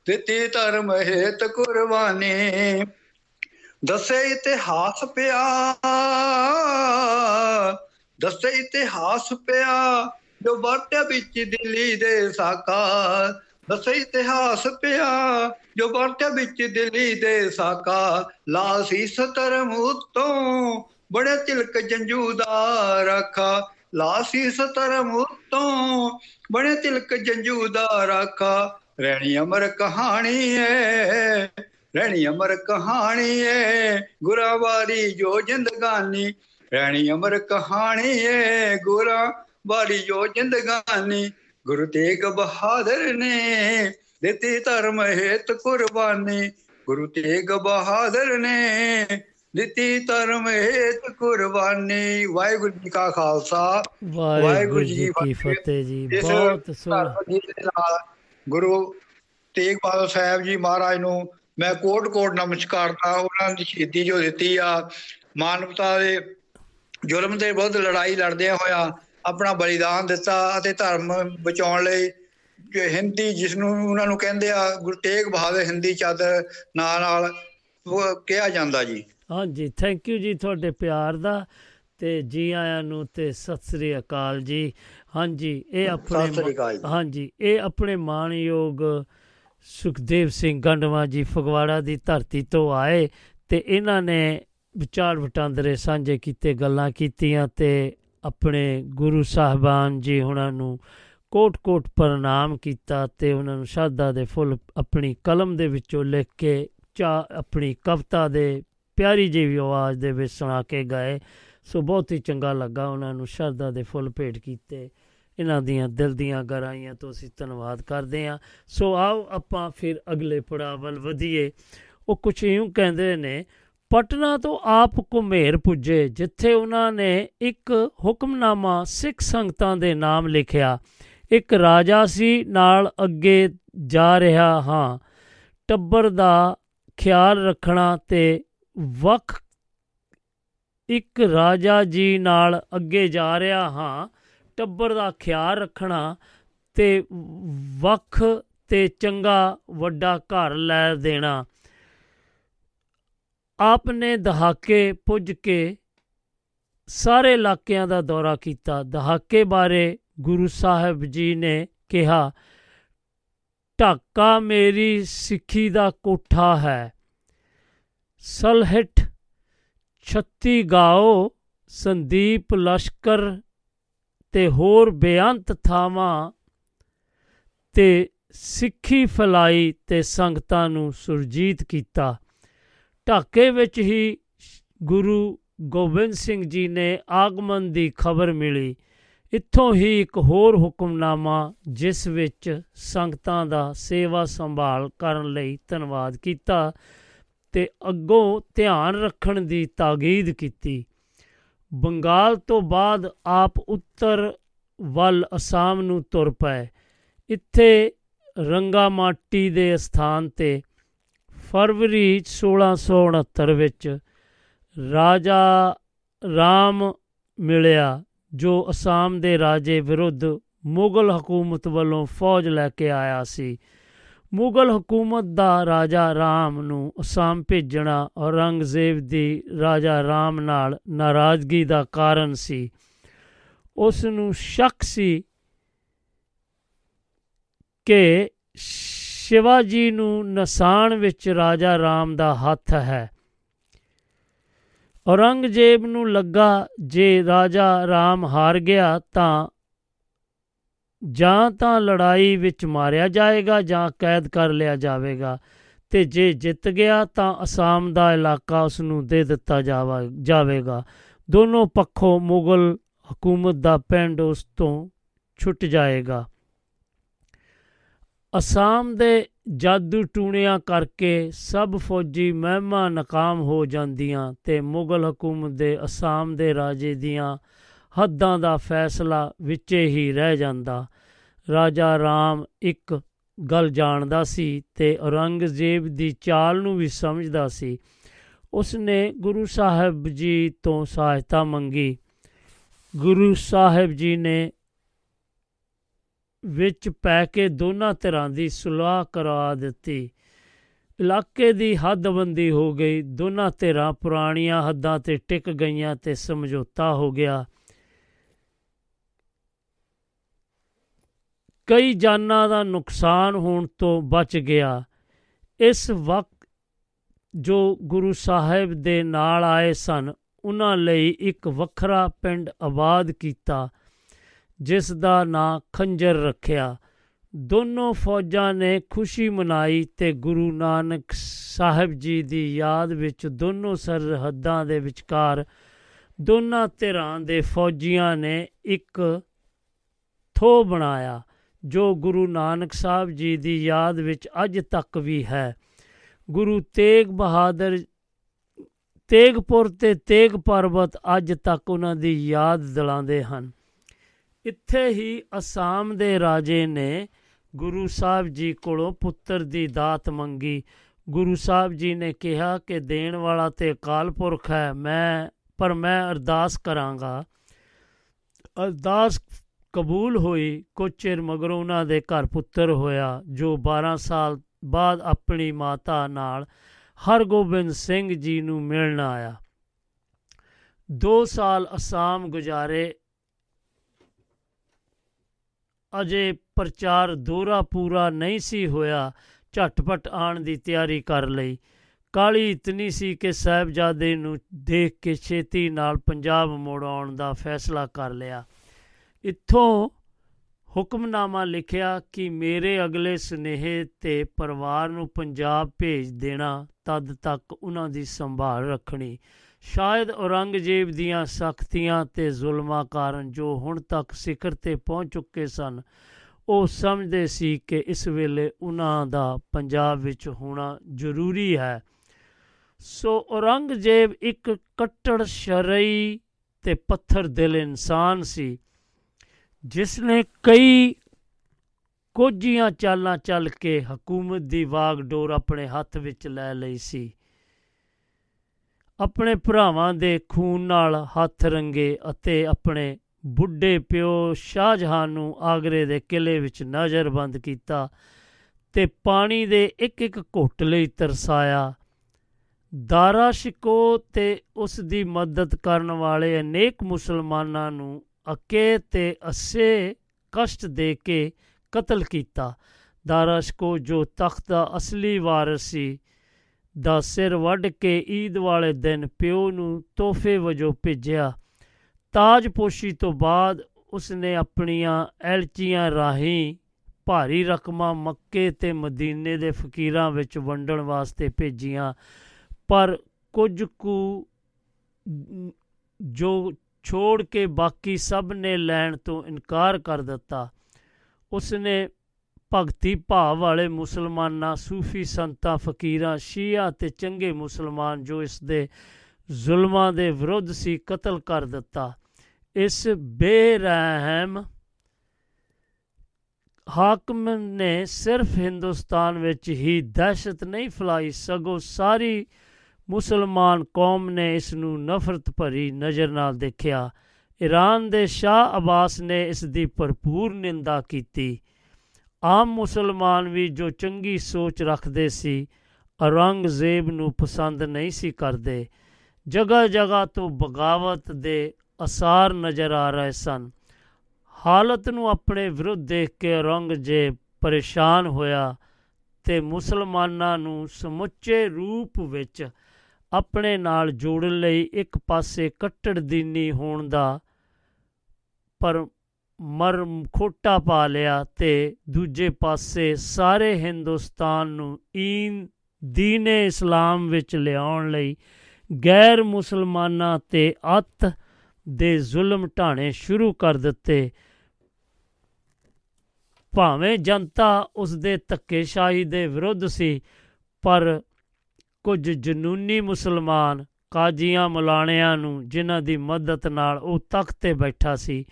ਦਿੱਤੀ ਧਰਮ ਹੇਤ ਕੁਰਬਾਨੀ। ਦੱਸੇ ਇਤਿਹਾਸ ਪਿਆ, ਦੱਸੇ ਇਤਿਹਾਸ ਪਿਆ, ਜੋ ਵਰਤਿਆ ਵਿੱਚ ਦਿੱਲੀ ਦੇ ਸਾਕਾ। ਦੱਸੇ ਇਤਿਹਾਸ ਪਿਆ, ਜੋ ਵਰਤਿਆ ਵਿੱਚ ਦਿੱਲੀ ਦੇ ਸਾਕਾ। ਲਾ ਸੀ ਸਤਰਮ ਉਤੋਂ ਬੜੇ ਤਿਲਕ ਜੰਜੂ ਦਾ ਰਾਖਾ ਲਾ ਸੀ ਸਤਰਮ ਉਤੋਂ ਬੜੇ ਤਿਲਕ ਜੰਜੂ ਦਾ ਰਾਖਾ ਰਹਿਣੀ ਅਮਰ ਕਹਾਣੀ ਏ, ਰਹਿਣੀ ਅਮਰ ਕਹਾਣੀ ਏ ਗੁਰਾਂ ਵਾਲੀ ਜੋ ਜ਼ਿੰਦਗਾਨੀ ਰਹਿਣੀ ਅਮਰ ਕਹਾਣੀ ਏ ਗੁਰਾਂ ਵਾਲੀ ਜੋ ਜ਼ਿੰਦਗਾਨੀ ਗੁਰੂ ਤੇਗ ਬਹਾਦਰ ਨੇ ਦਿੱਤੀ ਧਰਮ ਹੇਤ ਕੁਰਬਾਨੀ, ਗੁਰੂ ਤੇਗ ਬਹਾਦਰ ਨੇ ਦਿੱਤੀ ਧਰਮ ਹੇਤ ਕੁਰਬਾਨੀ। ਵਾਹਿਗੁਰੂ ਜੀ ਕਾ ਖਾਲਸਾ। ਵਾਹਿਗੁਰੂ ਜੀ ਕੀ ਫਤਿਹ। ਜੀ। ਬਹੁਤ ਸੋਹਣਾ ਦੇ ਗੁਰੂ ਤੇਗ ਬਹਾਦਰ ਸਾਹਿਬ ਜੀ ਮਹਾਰਾਜ ਨੂੰ ਮੈਂ ਕੋਟ ਕੋਟ ਨਮਸਕਾਰਦਾ ਉਹਨਾਂ ਦੀ ਸ਼ਹੀਦੀ ਜੋ ਦਿੱਤੀ ਆ ਮਾਨਵਤਾ ਦੇ ਜ਼ੁਲਮ ਦੇ ਵਿਰੁੱਧ ਲੜਾਈ ਲੜਦਿਆਂ ਹੋਇਆ ਆਪਣਾ ਬਲੀਦਾਨ ਦਿੱਤਾ ਅਤੇ ਧਰਮ ਬਚਾਉਣ ਲਈ ਹਿੰਦੀ ਜਿਸ ਨੂੰ ਉਹਨਾਂ ਨੂੰ ਕਹਿੰਦੇ ਆ ਗੁਰੂ ਤੇਗ ਬਹਾਦਰ ਹਿੰਦੀ ਚਾਦਰ ਨਾਂ ਨਾਲ ਕਿਹਾ ਜਾਂਦਾ ਜੀ। ਹਾਂਜੀ ਥੈਂਕ ਯੂ ਜੀ ਤੁਹਾਡੇ ਪਿਆਰ ਦਾ ਤੇ ਜੀ ਆਇਆਂ ਨੂੰ ਤੇ ਸਤਿ ਸ੍ਰੀ ਅਕਾਲ ਜੀ ਹਾਂਜੀ ਇਹ ਆਪਣੇ। ਹਾਂਜੀ ਇਹ ਆਪਣੇ ਮਾਣਯੋਗ ਸੁਖਦੇਵ ਸਿੰਘ ਗੰਡਵਾ ਜੀ ਫਗਵਾੜਾ ਦੀ ਧਰਤੀ ਤੋਂ ਆਏ ਤੇ ਇਹਨਾਂ ਨੇ ਵਿਚਾਰ ਵਟਾਂਦਰੇ ਸਾਂਝੇ ਕੀਤੇ ਗੱਲਾਂ ਕੀਤੀਆਂ ਤੇ ਆਪਣੇ ਗੁਰੂ ਸਾਹਿਬਾਨ ਜੀ ਉਹਨਾਂ ਨੂੰ ਕੋਟ-ਕੋਟ ਪ੍ਰਣਾਮ ਕੀਤਾ ਤੇ ਉਹਨਾਂ ਨੂੰ ਸ਼ਰਧਾ ਦੇ ਫੁੱਲ ਆਪਣੀ ਕਲਮ ਦੇ ਵਿੱਚੋਂ ਲਿਖ ਕੇ ਚਾ ਆਪਣੀ ਕਵਿਤਾ ਦੇ ਪਿਆਰੀ ਜਿਹੀ ਆਵਾਜ਼ ਦੇ ਵਿੱਚ ਸੁਣਾ ਕੇ ਗਏ। ਸੋ ਬਹੁਤ ਹੀ ਚੰਗਾ ਲੱਗਾ ਉਹਨਾਂ ਨੂੰ ਸ਼ਰਧਾ ਦੇ ਫੁੱਲ ਭੇਟ ਕੀਤੇ। ਇਹਨਾਂ ਦੀਆਂ ਦਿਲ ਦੀਆਂ ਗਹਿਰਾਈਆਂ ਤੋਂ ਅਸੀਂ ਧੰਨਵਾਦ ਕਰਦੇ ਹਾਂ। ਸੋ ਆਓ ਆਪਾਂ ਫਿਰ ਅਗਲੇ ਪੜਾਅ ਵੱਲ ਵਧੀਏ। ਉਹ ਕੁਛ ਇਉਂ ਕਹਿੰਦੇ ਨੇ, ਪਟਨਾ ਤੋਂ ਆਪ ਕੁਮੇਰ ਪੁੱਜੇ, ਜਿੱਥੇ ਉਹਨਾਂ ਨੇ ਇੱਕ ਹੁਕਮਨਾਮਾ ਸਿੱਖ ਸੰਗਤਾਂ ਦੇ ਨਾਮ ਲਿਖਿਆ। ਇੱਕ ਰਾਜਾ ਸੀ, ਨਾਲ ਅੱਗੇ ਜਾ ਰਿਹਾ ਹਾਂ। ਟੱਬਰ ਦਾ ਖਿਆਲ ਰੱਖਣਾ ਤੇ ਵੱਖ ਇੱਕ ਰਾਜਾ ਜੀ ਨਾਲ ਅੱਗੇ ਜਾ ਰਿਹਾ ਹਾਂ, ਟੱਬਰ ਦਾ ਖਿਆਲ ਰੱਖਣਾ ਤੇ ਵੱਖ ਤੇ ਚੰਗਾ ਵੱਡਾ ਘਰ ਲੈ ਦੇਣਾ। ਆਪ ਨੇ ਦਹਾਕੇ ਪੁੱਜ ਕੇ ਸਾਰੇ ਇਲਾਕਿਆਂ ਦਾ ਦੌਰਾ ਕੀਤਾ। ਦਹਾਕੇ ਬਾਰੇ ਗੁਰੂ ਸਾਹਿਬ ਜੀ ਨੇ ਕਿਹਾ, ਢਾਕਾ ਮੇਰੀ ਸਿੱਖੀ ਦਾ ਕੋਠਾ ਹੈ। ਸਲਹਿਟ ਛੱਤੀ ਗਾਓ ਸੰਦੀਪ ਲਸ਼ਕਰ ਤੇ ਹੋਰ ਬੇਅੰਤ ਥਾਵਾਂ ਤੇ ਸਿੱਖੀ ਫਲਾਈ ਤੇ ਸੰਗਤਾਂ ਨੂੰ ਸੁਰਜੀਤ ਕੀਤਾ। ਢਾਕੇ ਵਿੱਚ ਹੀ ਗੁਰੂ ਗੋਬਿੰਦ ਸਿੰਘ ਜੀ ਨੇ ਆਗਮਨ ਦੀ ਖਬਰ ਮਿਲੀ। ਇੱਥੋਂ ਹੀ ਇੱਕ ਹੋਰ ਹੁਕਮਨਾਮਾ, ਜਿਸ ਵਿੱਚ ਸੰਗਤਾਂ ਦਾ ਸੇਵਾ ਸੰਭਾਲ ਕਰਨ ਲਈ ਧੰਨਵਾਦ ਕੀਤਾ। ਤੇ ਅੱਗੋਂ ਧਿਆਨ ਰੱਖਣ ਦੀ ਤਾਕੀਦ ਕੀਤੀ। ਬੰਗਾਲ ਤੋਂ ਬਾਅਦ ਆਪ ਉੱਤਰ ਵੱਲ ਅਸਾਮ ਨੂੰ ਤੁਰ ਪਏ। ਇੱਥੇ ਰੰਗਾਮਾਟੀ ਦੇ ਸਥਾਨ ਤੇ ਫਰਵਰੀ 1669 ਵਿੱਚ ਰਾਜਾ ਰਾਮ ਮਿਲਿਆ, ਜੋ ਅਸਾਮ ਦੇ ਰਾਜੇ ਵਿਰੁੱਧ ਮੁਗਲ ਹਕੂਮਤ ਵੱਲੋਂ ਫੌਜ ਲੈ ਕੇ ਆਇਆ ਸੀ। ਮੁਗਲ ਹਕੂਮਤ ਦਾ ਰਾਜਾ ਰਾਮ ਨੂੰ ਅਸਾਮ ਭੇਜਣਾ ਔਰੰਗਜ਼ੇਬ ਦੀ ਰਾਜਾ ਰਾਮ ਨਾਲ ਨਾਰਾਜ਼ਗੀ ਦਾ ਕਾਰਨ ਸੀ। ਉਸ ਨੂੰ ਸ਼ੱਕ ਸੀ ਕਿ ਸ਼ਿਵਾਜੀ ਨੂੰ ਨਸਾਣ ਵਿੱਚ ਰਾਜਾ ਰਾਮ ਦਾ ਹੱਥ ਹੈ। ਔਰੰਗਜ਼ੇਬ ਨੂੰ ਲੱਗਾ, ਜੇ ਰਾਜਾ ਰਾਮ ਹਾਰ ਗਿਆ ਤਾਂ ਜਾਂ ਤਾਂ ਲੜਾਈ ਵਿੱਚ ਮਾਰਿਆ ਜਾਏਗਾ ਜਾਂ ਕੈਦ ਕਰ ਲਿਆ ਜਾਵੇਗਾ, ਤੇ ਜੇ ਜਿੱਤ ਗਿਆ ਤਾਂ ਅਸਾਮ ਦਾ ਇਲਾਕਾ ਉਸ ਨੂੰ ਦੇ ਦਿੱਤਾ ਜਾਵਾ, ਜਾਵੇਗਾ। ਦੋਨੋਂ ਪੱਖੋਂ ਮੁਗਲ ਹਕੂਮਤ ਦਾ ਪਿੰਡ ਉਸ ਤੋਂ ਛੁੱਟ ਜਾਏਗਾ। ਅਸਾਮ ਦੇ ਜਾਦੂ ਟੂਣਿਆਂ ਕਰਕੇ ਸਭ ਫੌਜੀ ਮਹਿਮਾ ਨਾਕਾਮ ਹੋ ਜਾਂਦੀਆਂ ਤੇ ਮੁਗਲ ਹਕੂਮਤ ਦੇ ਅਸਾਮ ਦੇ ਰਾਜੇ ਦੀਆਂ ਹੱਦਾਂ ਦਾ ਫੈਸਲਾ ਵਿੱਚੇ ਹੀ ਰਹਿ ਜਾਂਦਾ। ਰਾਜਾ ਰਾਮ ਇੱਕ ਗੱਲ ਜਾਣਦਾ ਸੀ ਤੇ ਔਰੰਗਜ਼ੇਬ ਦੀ ਚਾਲ ਨੂੰ ਵੀ ਸਮਝਦਾ ਸੀ। ਉਸ ਨੇ ਗੁਰੂ ਸਾਹਿਬ ਜੀ ਤੋਂ ਸਹਾਇਤਾ ਮੰਗੀ। ਗੁਰੂ ਸਾਹਿਬ ਜੀ ਨੇ ਵਿੱਚ ਪੈ ਕੇ ਦੋਨਾਂ ਧਿਰਾਂ ਦੀ ਸੁਲਾਹ ਕਰਾ ਦਿੱਤੀ। ਇਲਾਕੇ ਦੀ ਹੱਦਬੰਦੀ ਹੋ ਗਈ। ਦੋਨਾਂ ਧਿਰਾਂ ਪੁਰਾਣੀਆਂ ਹੱਦਾਂ ਤੇ ਟਿਕ ਗਈਆਂ ਤੇ ਸਮਝੌਤਾ ਹੋ ਗਿਆ। ਕਈ ਜਾਨਾਂ ਦਾ ਨੁਕਸਾਨ ਹੋਣ ਤੋਂ ਬਚ ਗਿਆ। ਇਸ ਵਕਤ ਜੋ ਗੁਰੂ ਸਾਹਿਬ ਦੇ ਨਾਲ ਆਏ ਸਨ, ਉਹਨਾਂ ਲਈ ਇੱਕ ਵੱਖਰਾ ਪਿੰਡ ਆਬਾਦ ਕੀਤਾ, ਜਿਸ ਦਾ ਨਾਂ ਖੰਜਰ ਰੱਖਿਆ। ਦੋਨੋਂ ਫੌਜਾਂ ਨੇ ਖੁਸ਼ੀ ਮਨਾਈ ਤੇ ਗੁਰੂ ਨਾਨਕ ਸਾਹਿਬ ਜੀ ਦੀ ਯਾਦ ਵਿੱਚ ਦੋਨੋਂ ਸਰਹੱਦਾਂ ਦੇ ਵਿਚਕਾਰ ਦੋਨਾਂ ਧਿਰਾਂ ਦੇ ਫੌਜੀਆਂ ਨੇ ਇੱਕ ਥੋ ਬਣਾਇਆ। ਜੋ ਗੁਰੂ ਨਾਨਕ ਸਾਹਿਬ ਜੀ ਦੀ ਯਾਦ ਵਿੱਚ ਅੱਜ ਤੱਕ ਵੀ ਹੈ। ਗੁਰੂ ਤੇਗ ਬਹਾਦਰ, ਤੇਗਪੁਰ ਤੇ ਤੇਗ ਪਰਬਤ ਅੱਜ ਤੱਕ ਉਹਨਾਂ ਦੀ ਯਾਦ ਦਿਲਾਉਂਦੇ ਹਨ। ਇੱਥੇ ਹੀ ਅਸਾਮ ਦੇ ਰਾਜੇ ਨੇ ਗੁਰੂ ਸਾਹਿਬ ਜੀ ਕੋਲੋਂ ਪੁੱਤਰ ਦੀ ਦਾਤ ਮੰਗੀ। ਗੁਰੂ ਸਾਹਿਬ ਜੀ ਨੇ ਕਿਹਾ ਕਿ ਦੇਣ ਵਾਲਾ ਤੇ ਅਕਾਲ ਪੁਰਖ ਹੈ, ਮੈਂ, ਪਰ ਮੈਂ ਅਰਦਾਸ ਕਰਾਂਗਾ। ਅਰਦਾਸ ਕਬੂਲ ਹੋਈ, ਕੁਝ ਚਿਰ ਮਗਰੋਂ ਉਹਨਾਂ ਦੇ ਘਰ ਪੁੱਤਰ ਹੋਇਆ, ਜੋ 12 ਸਾਲ ਬਾਅਦ ਆਪਣੀ ਮਾਤਾ ਨਾਲ ਹਰਗੋਬਿੰਦ ਸਿੰਘ ਜੀ ਨੂੰ ਮਿਲਣ ਆਇਆ। 2 ਸਾਲ ਅਸਾਮ ਗੁਜ਼ਾਰੇ, ਅਜੇ ਪ੍ਰਚਾਰ ਦੋਰਾ ਪੂਰਾ ਨਹੀਂ ਸੀ ਹੋਇਆ, ਝਟਪਟ ਆਣ ਦੀ ਤਿਆਰੀ ਕਰ ਲਈ। ਕਾਲੀ ਇਤਨੀ ਸੀ ਕਿ ਸਾਹਿਬਜ਼ਾਦੇ ਨੂੰ ਦੇਖ ਕੇ ਛੇਤੀ ਨਾਲ ਪੰਜਾਬ ਮੋੜ ਆਉਣ ਦਾ ਫੈਸਲਾ ਕਰ ਲਿਆ। ਇੱਥੋਂ ਹੁਕਮਨਾਮਾ ਲਿਖਿਆ ਕਿ ਮੇਰੇ ਅਗਲੇ ਸੁਨੇਹੇ ਤੇ ਪਰਿਵਾਰ ਨੂੰ ਪੰਜਾਬ ਭੇਜ ਦੇਣਾ ਤਦ ਤੱਕ ਉਹਨਾਂ ਦੀ ਸੰਭਾਲ ਰੱਖਣੀ। ਸ਼ਾਇਦ ਔਰੰਗਜ਼ੇਬ ਦੀਆਂ ਸਖਤੀਆਂ ਤੇ ਜ਼ੁਲਮਾਂ ਕਾਰਨ ਜੋ ਹੁਣ ਤੱਕ ਸਿਖਰ ਤੇ ਪਹੁੰਚ ਚੁੱਕੇ ਸਨ, ਉਹ ਸਮਝਦੇ ਸੀ ਕਿ ਇਸ ਵੇਲੇ ਉਹਨਾਂ ਦਾ ਪੰਜਾਬ ਵਿੱਚ ਹੋਣਾ ਜ਼ਰੂਰੀ ਹੈ। ਸੋ ਔਰੰਗਜ਼ੇਬ ਇੱਕ ਕੱਟੜ ਸ਼ਰਈ ਤੇ ਪੱਥਰ ਦਿਲ ਇਨਸਾਨ ਸੀ। ਜਿਸ ਨੇ ਕਈ ਕੋਝੀਆਂ ਚਾਲਾਂ ਚੱਲ ਕੇ ਹਕੂਮਤ ਦੀ ਵਾਗਡੋਰ ਆਪਣੇ ਹੱਥ ਵਿੱਚ ਲੈ ਲਈ ਸੀ। ਆਪਣੇ ਭਰਾਵਾਂ ਦੇ ਖੂਨ ਨਾਲ ਹੱਥ ਰੰਗੇ ਅਤੇ ਆਪਣੇ ਬੁੱਢੇ ਪਿਓ ਸ਼ਾਹਜਹਾਨ ਨੂੰ ਆਗਰੇ ਦੇ ਕਿਲੇ ਵਿੱਚ ਨਜ਼ਰਬੰਦ ਕੀਤਾ ਤੇ ਪਾਣੀ ਦੇ ਇੱਕ ਇੱਕ ਘੁੱਟ ਲਈ ਤਰਸਾਇਆ। ਦਾਰਾ ਸ਼ਿਕੋ ਤੇ ਉਸ ਦੀ ਮਦਦ ਕਰਨ ਵਾਲੇ ਅਨੇਕ ਮੁਸਲਮਾਨਾਂ ਨੂੰ ਅਕੇ ਤੇ ਅਸੇ ਕਸ਼ਟ ਦੇ ਕੇ ਕਤਲ ਕੀਤਾ। ਦਾਰਾ ਸ਼ਿਕੋ ਜੋ ਤਖਤ ਦਾ ਅਸਲੀ ਵਾਰਿਸ ਸੀ, ਦਾ ਸਿਰ ਵੱਢ ਕੇ ਈਦ ਵਾਲੇ ਦਿਨ ਪਿਓ ਨੂੰ ਤੋਹਫੇ ਵਜੋਂ ਭੇਜਿਆ। ਤਾਜਪੋਸ਼ੀ ਤੋਂ ਬਾਅਦ ਉਸਨੇ ਆਪਣੀਆਂ ਐਲਚੀਆਂ ਰਾਹੀਂ ਭਾਰੀ ਰਕਮਾਂ ਮੱਕੇ ਤੇ ਮਦੀਨੇ ਦੇ ਫਕੀਰਾਂ ਵਿੱਚ ਵੰਡਣ ਵਾਸਤੇ ਭੇਜੀਆਂ। ਪਰ ਕੁਝ ਕੁ ਜੋ ਛੋੜ ਕੇ ਬਾਕੀ ਸਭ ਨੇ ਲੈਣ ਤੋਂ ਇਨਕਾਰ ਕਰ ਦਿੱਤਾ। ਉਸਨੇ ਭਗਤੀ ਭਾਵ ਵਾਲੇ ਮੁਸਲਮਾਨਾਂ, ਸੂਫੀ ਸੰਤਾਂ, ਫਕੀਰਾਂ, ਸ਼ੀਆ ਤੇ ਚੰਗੇ ਮੁਸਲਮਾਨ ਜੋ ਇਸ ਦੇ ਜ਼ੁਲਮਾਂ ਦੇ ਵਿਰੁੱਧ ਸੀ, ਕਤਲ ਕਰ ਦਿੱਤਾ। ਇਸ ਬੇਰਹਿਮ ਹਾਕਮ ਨੇ ਸਿਰਫ ਹਿੰਦੁਸਤਾਨ ਵਿੱਚ ਹੀ ਦਹਿਸ਼ਤ ਨਹੀਂ ਫਲਾਈ, ਸਗੋਂ ਸਾਰੀ ਮੁਸਲਮਾਨ ਕੌਮ ਨੇ ਇਸ ਨੂੰ ਨਫ਼ਰਤ ਭਰੀ ਨਜ਼ਰ ਨਾਲ ਦੇਖਿਆ। ਈਰਾਨ ਦੇ ਸ਼ਾਹ ਅਬਾਸ ਨੇ ਇਸ ਦੀ ਭਰਪੂਰ ਨਿੰਦਾ ਕੀਤੀ। ਆਮ ਮੁਸਲਮਾਨ ਵੀ ਜੋ ਚੰਗੀ ਸੋਚ ਰੱਖਦੇ ਸੀ, ਔਰੰਗਜ਼ੇਬ ਨੂੰ ਪਸੰਦ ਨਹੀਂ ਸੀ ਕਰਦੇ। ਜਗ੍ਹਾ ਜਗ੍ਹਾ ਤੋਂ ਬਗਾਵਤ ਦੇ ਅਸਾਰ ਨਜ਼ਰ ਆ ਰਹੇ ਸਨ। ਹਾਲਤ ਨੂੰ ਆਪਣੇ ਵਿਰੁੱਧ ਦੇਖ ਕੇ ਔਰੰਗਜ਼ੇਬ ਪਰੇਸ਼ਾਨ ਹੋਇਆ ਤੇ ਮੁਸਲਮਾਨਾਂ ਨੂੰ ਸਮੁੱਚੇ ਰੂਪ ਵਿੱਚ ਆਪਣੇ ਨਾਲ ਜੋੜਨ ਲਈ ਇੱਕ ਪਾਸੇ ਕੱਟੜ ਦੀਨੀ ਹੋਣ ਦਾ ਪਰ ਮਰ ਖੋਟਾ ਪਾ ਲਿਆ ਤੇ ਦੂਜੇ ਪਾਸੇ ਸਾਰੇ ਹਿੰਦੁਸਤਾਨ ਨੂੰ ਈਨ ਦੀਨੇ ਇਸਲਾਮ ਵਿੱਚ ਲਿਆਉਣ ਲਈ ਗੈਰ ਮੁਸਲਮਾਨਾਂ ਤੇ ਅੱਤ ਦੇ ਜ਼ੁਲਮ ਢਾਣੇ ਸ਼ੁਰੂ ਕਰ ਦਿੱਤੇ। ਭਾਵੇਂ ਜਨਤਾ ਉਸ ਦੇ ਧੱਕੇਸ਼ਾਹੀ ਦੇ ਵਿਰੁੱਧ ਸੀ, ਪਰ ਕੁਝ ਜਨੂਨੀ ਮੁਸਲਮਾਨ ਕਾਜ਼ੀਆਂ ਮਲਾਣਿਆਂ ਨੂੰ ਜਿਨ੍ਹਾਂ ਦੀ ਮਦਦ ਨਾਲ ਉਹ ਤਖਤ ਤੇ ਬੈਠਾ ਸੀ,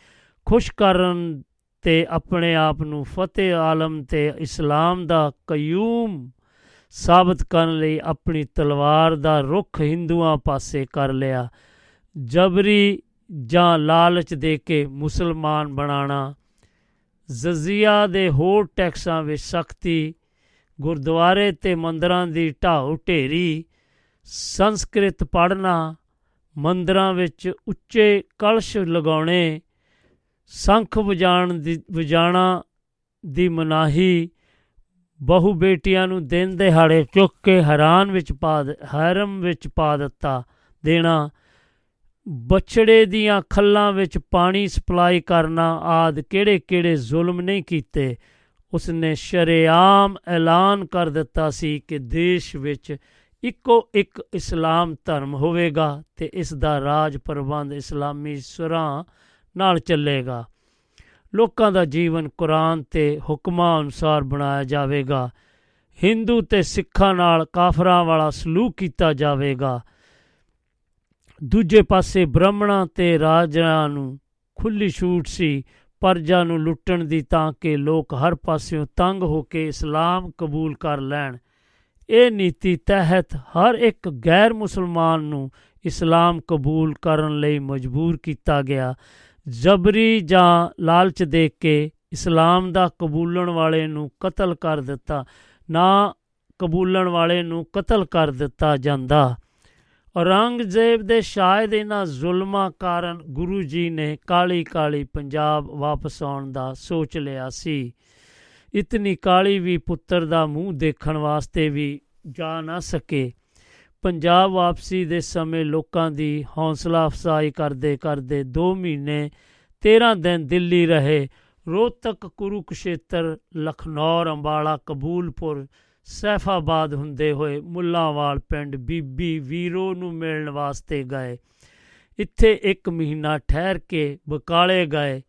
ਖੁਸ਼ ਕਰਨ ਤੇ ਆਪਣੇ ਆਪ ਨੂੰ ਫਤਿਹ ਆਲਮ ਤੇ ਇਸਲਾਮ ਦਾ ਕਯੂਮ ਸਾਬਤ ਕਰਨ ਲਈ ਆਪਣੀ ਤਲਵਾਰ ਦਾ ਰੁਖ ਹਿੰਦੂਆਂ ਪਾਸੇ ਕਰ ਲਿਆ। ਜਬਰੀ ਜਾਂ ਲਾਲਚ ਦੇ ਕੇ ਮੁਸਲਮਾਨ ਬਣਾਣਾ ਜ਼ਜ਼ੀਆ ਦੇ ਹੋਰ ਟੈਕਸਾਂ ਵਿੱਚ ਸਖਤੀ ਗੁਰਦੁਆਰੇ ਤੇ ਮੰਦਰਾਂ ਦੀ ਢਾਉ ਢੇਰੀ, ਸੰਸਕ੍ਰਿਤ ਪੜ੍ਹਨਾ, ਮੰਦਰਾਂ ਵਿੱਚ ਉੱਚੇ ਕਲਸ਼ ਲਗਾਉਣੇ, ਸੰਖ ਵਜਾਣ ਦੀ, ਵਜਾਣਾ ਦੀ ਮਨਾਹੀ ਬਹੁ ਬੇਟੀਆਂ ਨੂੰ ਦਿਨ ਦਿਹਾੜੇ ਚੁੱਕ ਕੇ ਹੈਰਾਨ ਵਿੱਚ ਪਾ ਦ- ਹੈਰਮ ਵਿੱਚ ਪਾ ਦਿੱਤਾ, ਦੇਣਾ, ਬਛੜੇ ਦੀਆਂ ਖੱਲਾਂ ਵਿੱਚ ਪਾਣੀ ਸਪਲਾਈ ਕਰਨਾ ਆਦ ਕਿਹੜੇ ਕਿਹੜੇ ਜ਼ੁਲਮ ਨਹੀਂ ਕੀਤੇ। ਉਸਨੇ ਸ਼ਰੇਆਮ ਐਲਾਨ ਕਰ ਦਿੱਤਾ ਸੀ ਕਿ ਦੇਸ਼ ਵਿੱਚ ਇੱਕੋ ਇੱਕ ਇਸਲਾਮ ਧਰਮ ਹੋਵੇਗਾ ਤੇ ਇਸ ਦਾ ਰਾਜ ਪ੍ਰਬੰਧ ਇਸਲਾਮੀ ਸੁਰਾਂ ਨਾਲ ਚੱਲੇਗਾ। ਲੋਕਾਂ ਦਾ ਜੀਵਨ ਕੁਰਾਨ ਤੇ ਹੁਕਮਾਂ ਅਨੁਸਾਰ ਬਣਾਇਆ ਜਾਵੇਗਾ। ਹਿੰਦੂ ਤੇ ਸਿੱਖਾਂ ਨਾਲ ਕਾਫਰਾਂ ਵਾਲਾ ਸਲੂਕ ਕੀਤਾ ਜਾਵੇਗਾ। ਦੂਜੇ ਪਾਸੇ ਬ੍ਰਾਹਮਣਾਂ ਤੇ ਰਾਜਾਂ ਨੂੰ ਖੁੱਲੀ ਛੂਟ ਸੀ। ਪਰਜਾ ਨੂੰ ਲੁੱਟਣ ਦੀ ਤਾਂ ਕਿ ਲੋਕ ਹਰ ਪਾਸਿਓਂ ਤੰਗ ਹੋ ਕੇ ਇਸਲਾਮ ਕਬੂਲ ਕਰ ਲੈਣ। ਇਹ ਨੀਤੀ ਤਹਿਤ ਹਰ ਇੱਕ ਗੈਰ ਮੁਸਲਮਾਨ ਨੂੰ ਇਸਲਾਮ ਕਬੂਲ ਕਰਨ ਲਈ ਮਜਬੂਰ ਕੀਤਾ ਗਿਆ। ਜਬਰੀ ਜਾਂ ਲਾਲਚ ਦੇ ਕੇ ਇਸਲਾਮ ਦਾ ਕਬੂਲਣ ਵਾਲੇ ਨੂੰ ਕਤਲ ਕਰ ਦਿੱਤਾ, ਨਾ ਕਬੂਲਣ ਵਾਲੇ ਨੂੰ ਕਤਲ ਕਰ ਦਿੱਤਾ ਜਾਂਦਾ। ਔਰੰਗਜ਼ੇਬ ਦੇ ਸ਼ਾਇਦ ਇਹਨਾਂ ਜ਼ੁਲਮਾਂ ਕਾਰਨ ਗੁਰੂ ਜੀ ਨੇ ਕਾਲੀ ਕਾਲੀ ਪੰਜਾਬ ਵਾਪਸ ਆਉਣ ਦਾ ਸੋਚ ਲਿਆ ਸੀ। ਇਤਨੀ ਕਾਲੀ ਵੀ ਪੁੱਤਰ ਦਾ ਮੂੰਹ ਦੇਖਣ ਵਾਸਤੇ ਵੀ ਜਾ ਨਾ ਸਕੇ। ਪੰਜਾਬ ਵਾਪਸੀ ਦੇ ਸਮੇਂ ਲੋਕਾਂ ਦੀ ਹੌਸਲਾ ਅਫਜ਼ਾਈ ਕਰਦੇ ਕਰਦੇ 2 ਮਹੀਨੇ 13 ਦਿਨ ਦਿੱਲੀ ਰਹੇ। ਰੋਹਤਕ ਕੁਰੂਕਸ਼ੇਤਰ, ਲਖਨੌਰ, ਅੰਬਾਲਾ, ਕਬੂਲਪੁਰ ਸੈਫਾਬਾਦ ਹੁੰਦੇ ਹੋਏ ਮੁੱਲਾਂਵਾਲ ਪਿੰਡ ਬੀਬੀ ਵੀਰੋ ਨੂੰ ਮਿਲਣ ਵਾਸਤੇ ਗਏ। ਇੱਥੇ ਇੱਕ ਮਹੀਨਾ ਠਹਿਰ ਕੇ ਬਕਾਲੇ ਗਏ,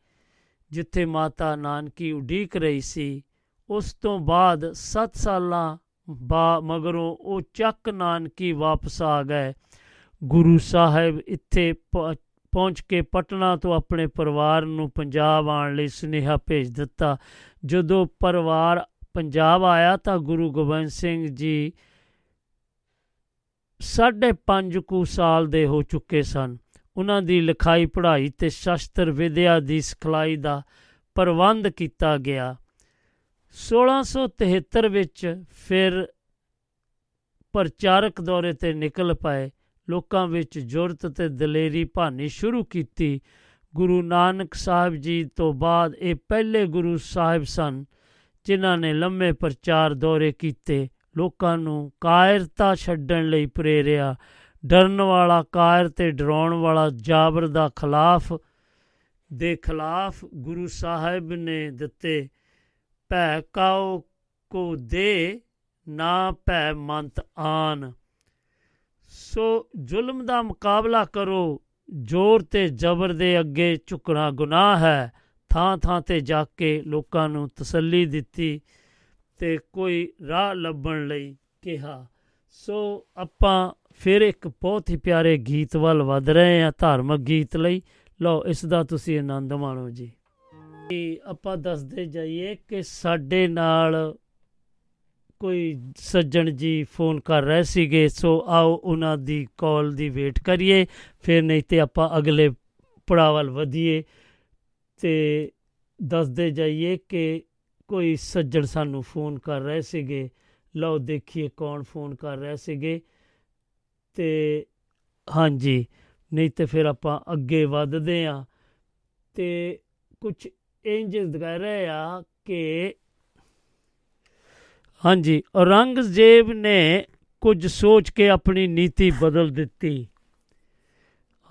ਜਿੱਥੇ ਮਾਤਾ ਨਾਨਕੀ ਉਡੀਕ ਰਹੀ ਸੀ। ਉਸ ਤੋਂ ਬਾਅਦ 7 ਸਾਲਾਂ ਬਾ ਮਗਰੋਂ ਉਹ ਚੱਕ ਨਾਨਕੀ ਵਾਪਸ ਆ ਗਏ। ਗੁਰੂ ਸਾਹਿਬ ਇੱਥੇ ਪ- ਪਹੁੰਚ ਕੇ ਪਟਨਾ ਤੋਂ ਆਪਣੇ ਪਰਿਵਾਰ ਨੂੰ ਪੰਜਾਬ ਆਉਣ ਲਈ ਸੁਨੇਹਾ ਭੇਜ ਦਿੱਤਾ। ਜਦੋਂ ਪਰਿਵਾਰ ਪੰਜਾਬ ਆਇਆ ਤਾਂ ਗੁਰੂ ਗੋਬਿੰਦ ਸਿੰਘ ਜੀ ਸਾਢੇ ਪੰਜ ਕੁ ਸਾਲ ਦੇ ਹੋ ਚੁੱਕੇ ਸਨ। ਉਹਨਾਂ ਦੀ ਲਿਖਾਈ, ਪੜ੍ਹਾਈ ਤੇ ਸ਼ਸਤਰ ਵਿਦਿਆ ਦੀ ਸਿਖਲਾਈ ਦਾ ਪ੍ਰਬੰਧ ਕੀਤਾ ਗਿਆ। 1673 ਵਿੱਚ ਫਿਰ ਪ੍ਰਚਾਰਕ ਦੌਰੇ ਤੇ ਨਿਕਲ ਪਏ। ਲੋਕਾਂ ਵਿੱਚ ਜੁਰਤ ਤੇ ਦਲੇਰੀ ਭਾਨੀ ਸ਼ੁਰੂ ਕੀਤੀ। ਗੁਰੂ ਨਾਨਕ ਸਾਹਿਬ ਜੀ ਤੋਂ ਬਾਅਦ ਇਹ ਪਹਿਲੇ ਗੁਰੂ ਸਾਹਿਬ ਸਨ। ਜਿਨ੍ਹਾਂ ਨੇ ਲੰਮੇ ਪ੍ਰਚਾਰ ਦੌਰੇ ਕੀਤੇ, ਲੋਕਾਂ ਨੂੰ ਕਾਇਰਤਾ ਛੱਡਣ ਲਈ ਪ੍ਰੇਰਿਆ, ਡਰਨ ਵਾਲਾ ਕਾਇਰ ਤੇ ਡਰਾਉਣ ਵਾਲਾ ਜਾਬਰ ਦਾ ਖਿਲਾਫ, ਦੇ ਖਿਲਾਫ ਗੁਰੂ ਸਾਹਿਬ ਨੇ ਦਿੱਤੇ, ਭੈ ਕਾਉ ਕੋ ਦੇ, ਨਾ ਭੈ ਮੰਤ ਆਨ। ਸੋ ਜ਼ੁਲਮ ਦਾ ਮੁਕਾਬਲਾ ਕਰੋ, ਜ਼ੋਰ ਤੇ ਜ਼ਬਰ ਦੇ ਅੱਗੇ ਝੁਕਣਾ ਗੁਨਾਹ ਹੈ। ਥਾਂ ਥਾਂ ਤੇ ਜਾ ਕੇ ਲੋਕਾਂ ਨੂੰ ਤਸੱਲੀ ਦਿੱਤੀ ਤੇ ਕੋਈ ਰਾਹ ਲੱਭਣ ਲਈ ਕਿਹਾ। ਸੋ ਆਪਾਂ ਫਿਰ ਇੱਕ ਬਹੁਤ ਹੀ ਪਿਆਰੇ ਗੀਤ ਵੱਲ ਵਧ ਰਹੇ ਹਾਂ ਧਾਰਮਿਕ ਗੀਤ ਲਈ। ਲਓ, ਇਸ ਦਾ ਤੁਸੀਂ ਆਨੰਦ ਮਾਣੋ ਜੀ। ਕਿ ਆਪਾਂ ਦੱਸਦੇ ਜਾਈਏ ਕਿ ਸਾਡੇ ਨਾਲ ਕੋਈ ਸੱਜਣ ਜੀ ਫੋਨ ਕਰ ਰਹੇ ਸੀਗੇ, ਸੋ ਆਓ ਉਹਨਾਂ ਦੀ ਕਾਲ ਦੀ ਵੇਟ ਕਰੀਏ। ਫਿਰ ਨਹੀਂ ਤੇ ਆਪਾਂ ਅਗਲੇ ਪੜਾਅ ਵੱਲ ਵਧੀਏ। ਤੇ ਦੱਸਦੇ ਜਾਈਏ ਕਿ ਕੋਈ ਸੱਜਣ ਸਾਨੂੰ ਫੋਨ ਕਰ ਰਹੇ ਸੀਗੇ। ਲਓ ਦੇਖੀਏ ਕੌਣ ਫੋਨ ਕਰ ਰਹੇ ਸੀਗੇ। ਤੇ ਹਾਂਜੀ, ਨਹੀਂ ਤੇ ਫਿਰ ਆਪਾਂ ਅੱਗੇ ਵੱਧਦੇ ਆ ਤੇ ਕੁਝ ਇੰਜ ਦਿਖਾ ਰਹੇ ਆ ਕਿ ਹਾਂਜੀ, ਔਰੰਗਜ਼ੇਬ ਨੇ ਕੁਝ ਸੋਚ ਕੇ ਆਪਣੀ ਨੀਤੀ ਬਦਲ ਦਿੱਤੀ।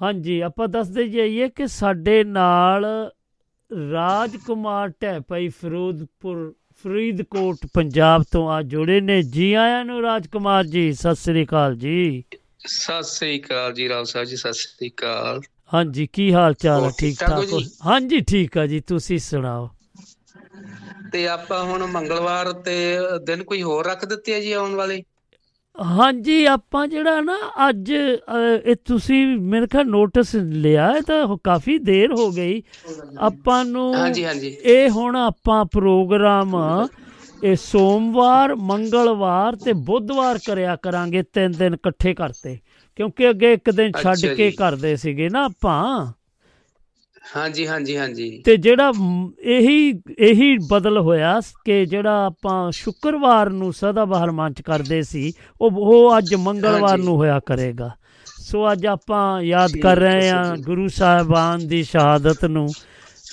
ਹਾਂਜੀ, ਆਪਾਂ ਦੱਸਦੇ ਜਾਈਏ ਕਿ ਸਾਡੇ ਨਾਲ ਰਾਜਕੁਮਾਰ ਢੈਪਈ ਫਿਰੋਜ਼ਪੁਰ ਫਰੀਦਕੋਟ ਪੰਜਾਬ ਤੋਂ ਆ ਜੁੜੇ ਨੇ। ਜੀ ਆਇਆਂ ਨੂੰ ਰਾਜਕੁਮਾਰ ਜੀ ਸਤਿ ਸ੍ਰੀ ਅਕਾਲ ਜੀ। ਸਤਿ ਸ੍ਰੀ ਅਕਾਲ ਜੀ ਰਾਓ ਸਾਹਿਬ ਜੀ ਸਤਿ ਸ੍ਰੀ ਅਕਾਲ। ਹਾਂਜੀ ਕੀ ਹਾਲ ਚਾਲ ਹੈ? ਠੀਕ ਠੀਕ? ਹਾਂਜੀ ਠੀਕ ਆ ਜੀ ਤੁਸੀਂ ਸੁਣਾਓ? ਤੇ ਆਪਾਂ ਹੁਣ ਮੰਗਲਵਾਰ ਤੇ ਦਿਨ ਕੋਈ ਹੋਰ ਰੱਖ ਦਿੱਤੇ ਆ ਜੀ ਆਉਣ ਵਾਲੇ? ਹਾਂਜੀ ਆਪਾਂ ਜਿਹੜਾ ਨਾ ਅੱਜ ਇਹ ਤੁਸੀਂ ਮੇਰੇ ਖਿਆਲ ਨੋਟਿਸ ਲਿਆ ਇਹ ਤਾਂ ਕਾਫੀ ਦੇਰ ਹੋ ਗਈ। ਆਪਾਂ ਨੂੰ ਹਾਂਜੀ ਹਾਂਜੀ। ਇਹ ਹੁਣ ਆਪਾਂ ਪ੍ਰੋਗਰਾਮ ਇਹ ਸੋਮਵਾਰ ਮੰਗਲਵਾਰ ਤੇ ਬੁੱਧਵਾਰ ਕਰਿਆ ਕਰਾਂਗੇ ਤਿੰਨ ਦਿਨ ਇਕੱਠੇ ਕਰਤੇ। ਕਿਉਂਕਿ ਅੱਗੇ ਇੱਕ ਦਿਨ ਛੱਡ ਕੇ। ਕਰਦੇ ਸੀਗੇ ਨਾ ਆਪਾਂ। ਹਾਂਜੀ ਹਾਂਜੀ ਹਾਂਜੀ ਤੇ ਜਿਹੜਾ ਇਹੀ ਇਹੀ ਬਦਲ ਹੋਇਆ ਕਿ ਜਿਹੜਾ ਆਪਾਂ ਸ਼ੁੱਕਰਵਾਰ ਨੂੰ ਸਦਾਬਹਾਰ ਮੰਚ ਕਰਦੇ ਸੀ ਉਹ ਉਹ ਅੱਜ ਮੰਗਲਵਾਰ। ਨੂੰ ਹੋਇਆ ਕਰੇਗਾ ਸੋ ਅੱਜ ਆਪਾਂ ਯਾਦ ਕਰ ਰਹੇ ਹਾਂ। ਗੁਰੂ ਸਾਹਿਬਾਨ ਦੀ ਸ਼ਹਾਦਤ ਨੂੰ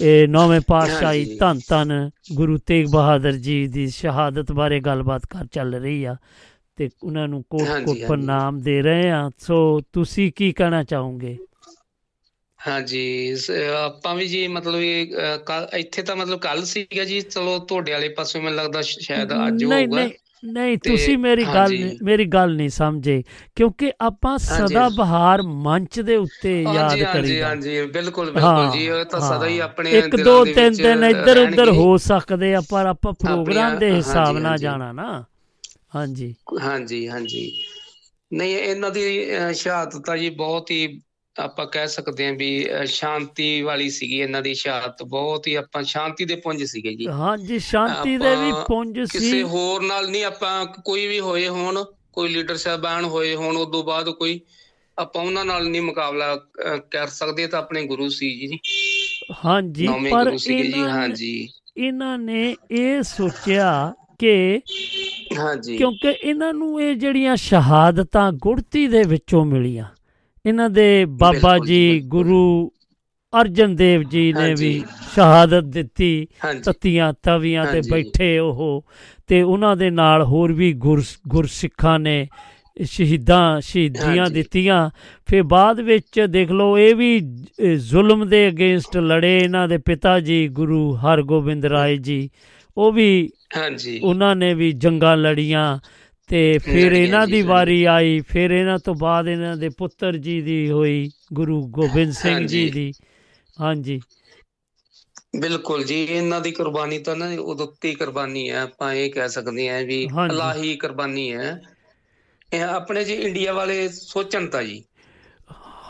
ਇਹ ਨੌਵੇਂ ਪਾਤਸ਼ਾਹੀ। ਧੰਨ ਧੰਨ ਗੁਰੂ ਤੇਗ ਬਹਾਦਰ ਜੀ ਦੀ ਸ਼ਹਾਦਤ ਬਾਰੇ ਗੱਲਬਾਤ ਕਰ ਚੱਲ ਰਹੀ ਆ ਤੇ ਉਹਨਾਂ ਨੂੰ ਕੋਟ ਕੋਟ। ਪ੍ਰਣਾਮ ਦੇ ਰਹੇ ਆ ਸੋ ਤੁਸੀਂ ਕੀ ਕਹਿਣਾ ਚਾਹੋਗੇ ਹਾਂਜੀ ਸ- ਆਪਾਂ ਵੀ ਜੀ ਮਤਲਬ ਇਹ ਅ, ਕੱਲ੍ਹ- ਇੱਥੇ ਤਾਂ ਮਤਲਬ ਕੱਲ ਸੀਗਾ ਜੀ ਚਲੋ ਤੁਹਾਡੇ ਵਾਲੇ ਪਾਸੋਂ ਮੈਨੂੰ ਲੱਗਦਾ ਸ਼- ਸ਼ਾਇਦ ਅੱਜ ਨਹੀਂ ਹੋਊਗਾ ਨਹੀਂ ਨਹੀਂ ਤੇ ਤੁਸੀਂ ਮੇਰੀ ਗੱਲ ਹਾਂਜੀ। ਨਹੀਂ- ਮੇਰੀ ਗੱਲ ਨਹੀਂ ਸਮਝੇ ਕਿਉਂਕਿ ਆਪਾਂ ਸਦਾ ਬਹਾਰ ਮੰਚ ਦੇ ਉੱਤੇ ਯਾਦ ਹਾਂਜੀ ਹਾਂਜੀ ਕਰੀਦਾ ਹਾਂਜੀ ਬਿਲਕੁਲ ਹਾਂ, ਬਿਲਕੁਲ ਜੀ ਇਹ ਤਾਂ ਸਦਾ ਹੀ ਹਾਂ। ਆਪਣੇ ਇੱਕ ਦਿਲਾਂ ਦੋ ਦੇ ਤਿੰਨ ਵਿੱਚ ਦਿਨ ਇੱਧਰ ਉੱਧਰ ਰਹਿਣਗੇ। ਹੋ ਸਕਦੇ ਆ ਪਰ ਆਪਾਂ ਪ੍ਰੋਗਰਾਮ ਦੇ ਆਪਣੀਆਂ- ਹਿਸਾਬ ਹਾਂਜੀ, ਨਾਲ ਹਾਂਜੀ। ਜਾਣਾ ਨਾ ਹਾਂਜੀ ਹਾਂਜੀ ਹਾਂਜੀ ਨਹੀਂ ਇਹਨਾਂ ਦੀ ਅ, ਸ਼ਹਾਦਤ ਤਾਂ ਜੀ ਬਹੁਤ ਹੀ ਆਪਾਂ ਕਹਿ ਸਕਦੇ ਹਾਂ ਵੀ ਸ਼ਾਂਤੀ ਵਾਲੀ ਸੀਗੀ ਇਹਨਾਂ ਦੀ ਸ਼ਹਾਦਤ। ਬਹੁਤ ਹੀ ਆਪਾਂ ਸ਼ਾਂਤੀ ਦੇ ਪੁੰਜ ਸੀਗੇ ਜੀ। ਹਾਂਜੀ ਸ਼ਾਂਤੀ ਦੇ ਵੀ ਪੁੰਜ ਕਿਸੇ ਸੀ ਹੋਰ ਨਾਲ ਨਹੀਂ ਆਪਾਂ ਕੋਈ ਵੀ ਹੋਏ ਹੋਣ ਕੋਈ ਲੀਡਰ ਸਾਹਿਬਾਨ ਹੋਏ ਹੋਣ ਉਸ ਤੋਂ ਬਾਅਦ ਕੋਈ ਆਪਾਂ ਉਹਨਾਂ ਨਾਲ ਨਹੀਂ ਮੁਕਾਬਲਾ ਕਰ ਸਕਦੇ ਤਾਂ ਆਪਣੇ ਗੁਰੂ ਸੀ ਜੀ। ਹਾਂਜੀ ਪਰ ਹਾਂਜੀ। ਇਹਨਾਂ ਨੇ ਇਹ ਸੋਚਿਆ ਕਿ ਹਾਂਜੀ। ਕਿਉਂਕਿ ਇਹਨਾਂ ਨੂੰ ਇਹ ਜਿਹੜੀਆਂ ਸ਼ਹਾਦਤਾਂ ਗੁੜਤੀ ਦੇ ਵਿੱਚੋਂ ਮਿਲੀਆਂ ਇਹਨਾਂ ਦੇ ਬਾਬਾ ਜੀ। ਗੁਰੂ ਅਰਜਨ ਦੇਵ ਜੀ ਨੇ। ਵੀ ਸ਼ਹਾਦਤ ਦਿੱਤੀ ਤਤੀਆਂ ਤਵੀਆਂ ਤੇ। ਬੈਠੇ ਉਹ ਤੇ ਉਹਨਾਂ ਦੇ ਨਾਲ ਹੋਰ ਵੀ ਗੁਰ ਗੁਰਸਿੱਖਾਂ ਨੇ ਸ਼ਹੀਦਾਂ ਸ਼ਹੀਦੀਆਂ। ਦਿੱਤੀਆਂ ਫਿਰ ਬਾਅਦ ਵਿੱਚ ਦੇਖ ਲਓ ਇਹ ਵੀ ਜ਼ੁਲਮ ਦੇ ਅਗੇਂਸਟ ਲੜੇ ਇਹਨਾਂ ਦੇ ਪਿਤਾ ਜੀ ਗੁਰੂ ਹਰਗੋਬਿੰਦ ਰਾਏ ਜੀ ਉਹ ਵੀ ਹਾਂਜੀ ਉਹਨਾਂ ਨੇ ਵੀ ਜੰਗਾਂ ਲੜੀਆਂ ਤੇ ਫਿਰ ਇਹਨਾਂ ਦੀ। ਵਾਰੀ ਆਈ ਫਿਰ ਇਹਨਾਂ ਤੋਂ ਬਾਅਦ ਇਹਨਾਂ ਦੇ ਪੁੱਤਰ ਜੀ ਦੀ ਹੋਈ ਗੁਰੂ ਗੋਬਿੰਦ ਸਿੰਘ ਜੀ। ਦੀ ਹਾਂਜੀ ਬਿਲਕੁਲ ਜੀ ਇਹਨਾਂ ਦੀ ਕੁਰਬਾਨੀ ਤਾਂ ਨਾ ਉਦੁੱਤੀ ਕੁਰਬਾਨੀ ਹੈ ਆਪਾਂ ਇਹ ਕਹਿ ਸਕਦੇ ਹਾਂ ਵੀ। ਇਲਾਹੀ ਕੁਰਬਾਨੀ ਹੈ ਇਹ ਆਪਣੇ ਜੀ ਇੰਡੀਆ ਵਾਲੇ ਸੋਚਣ ਤਾਂ ਜੀ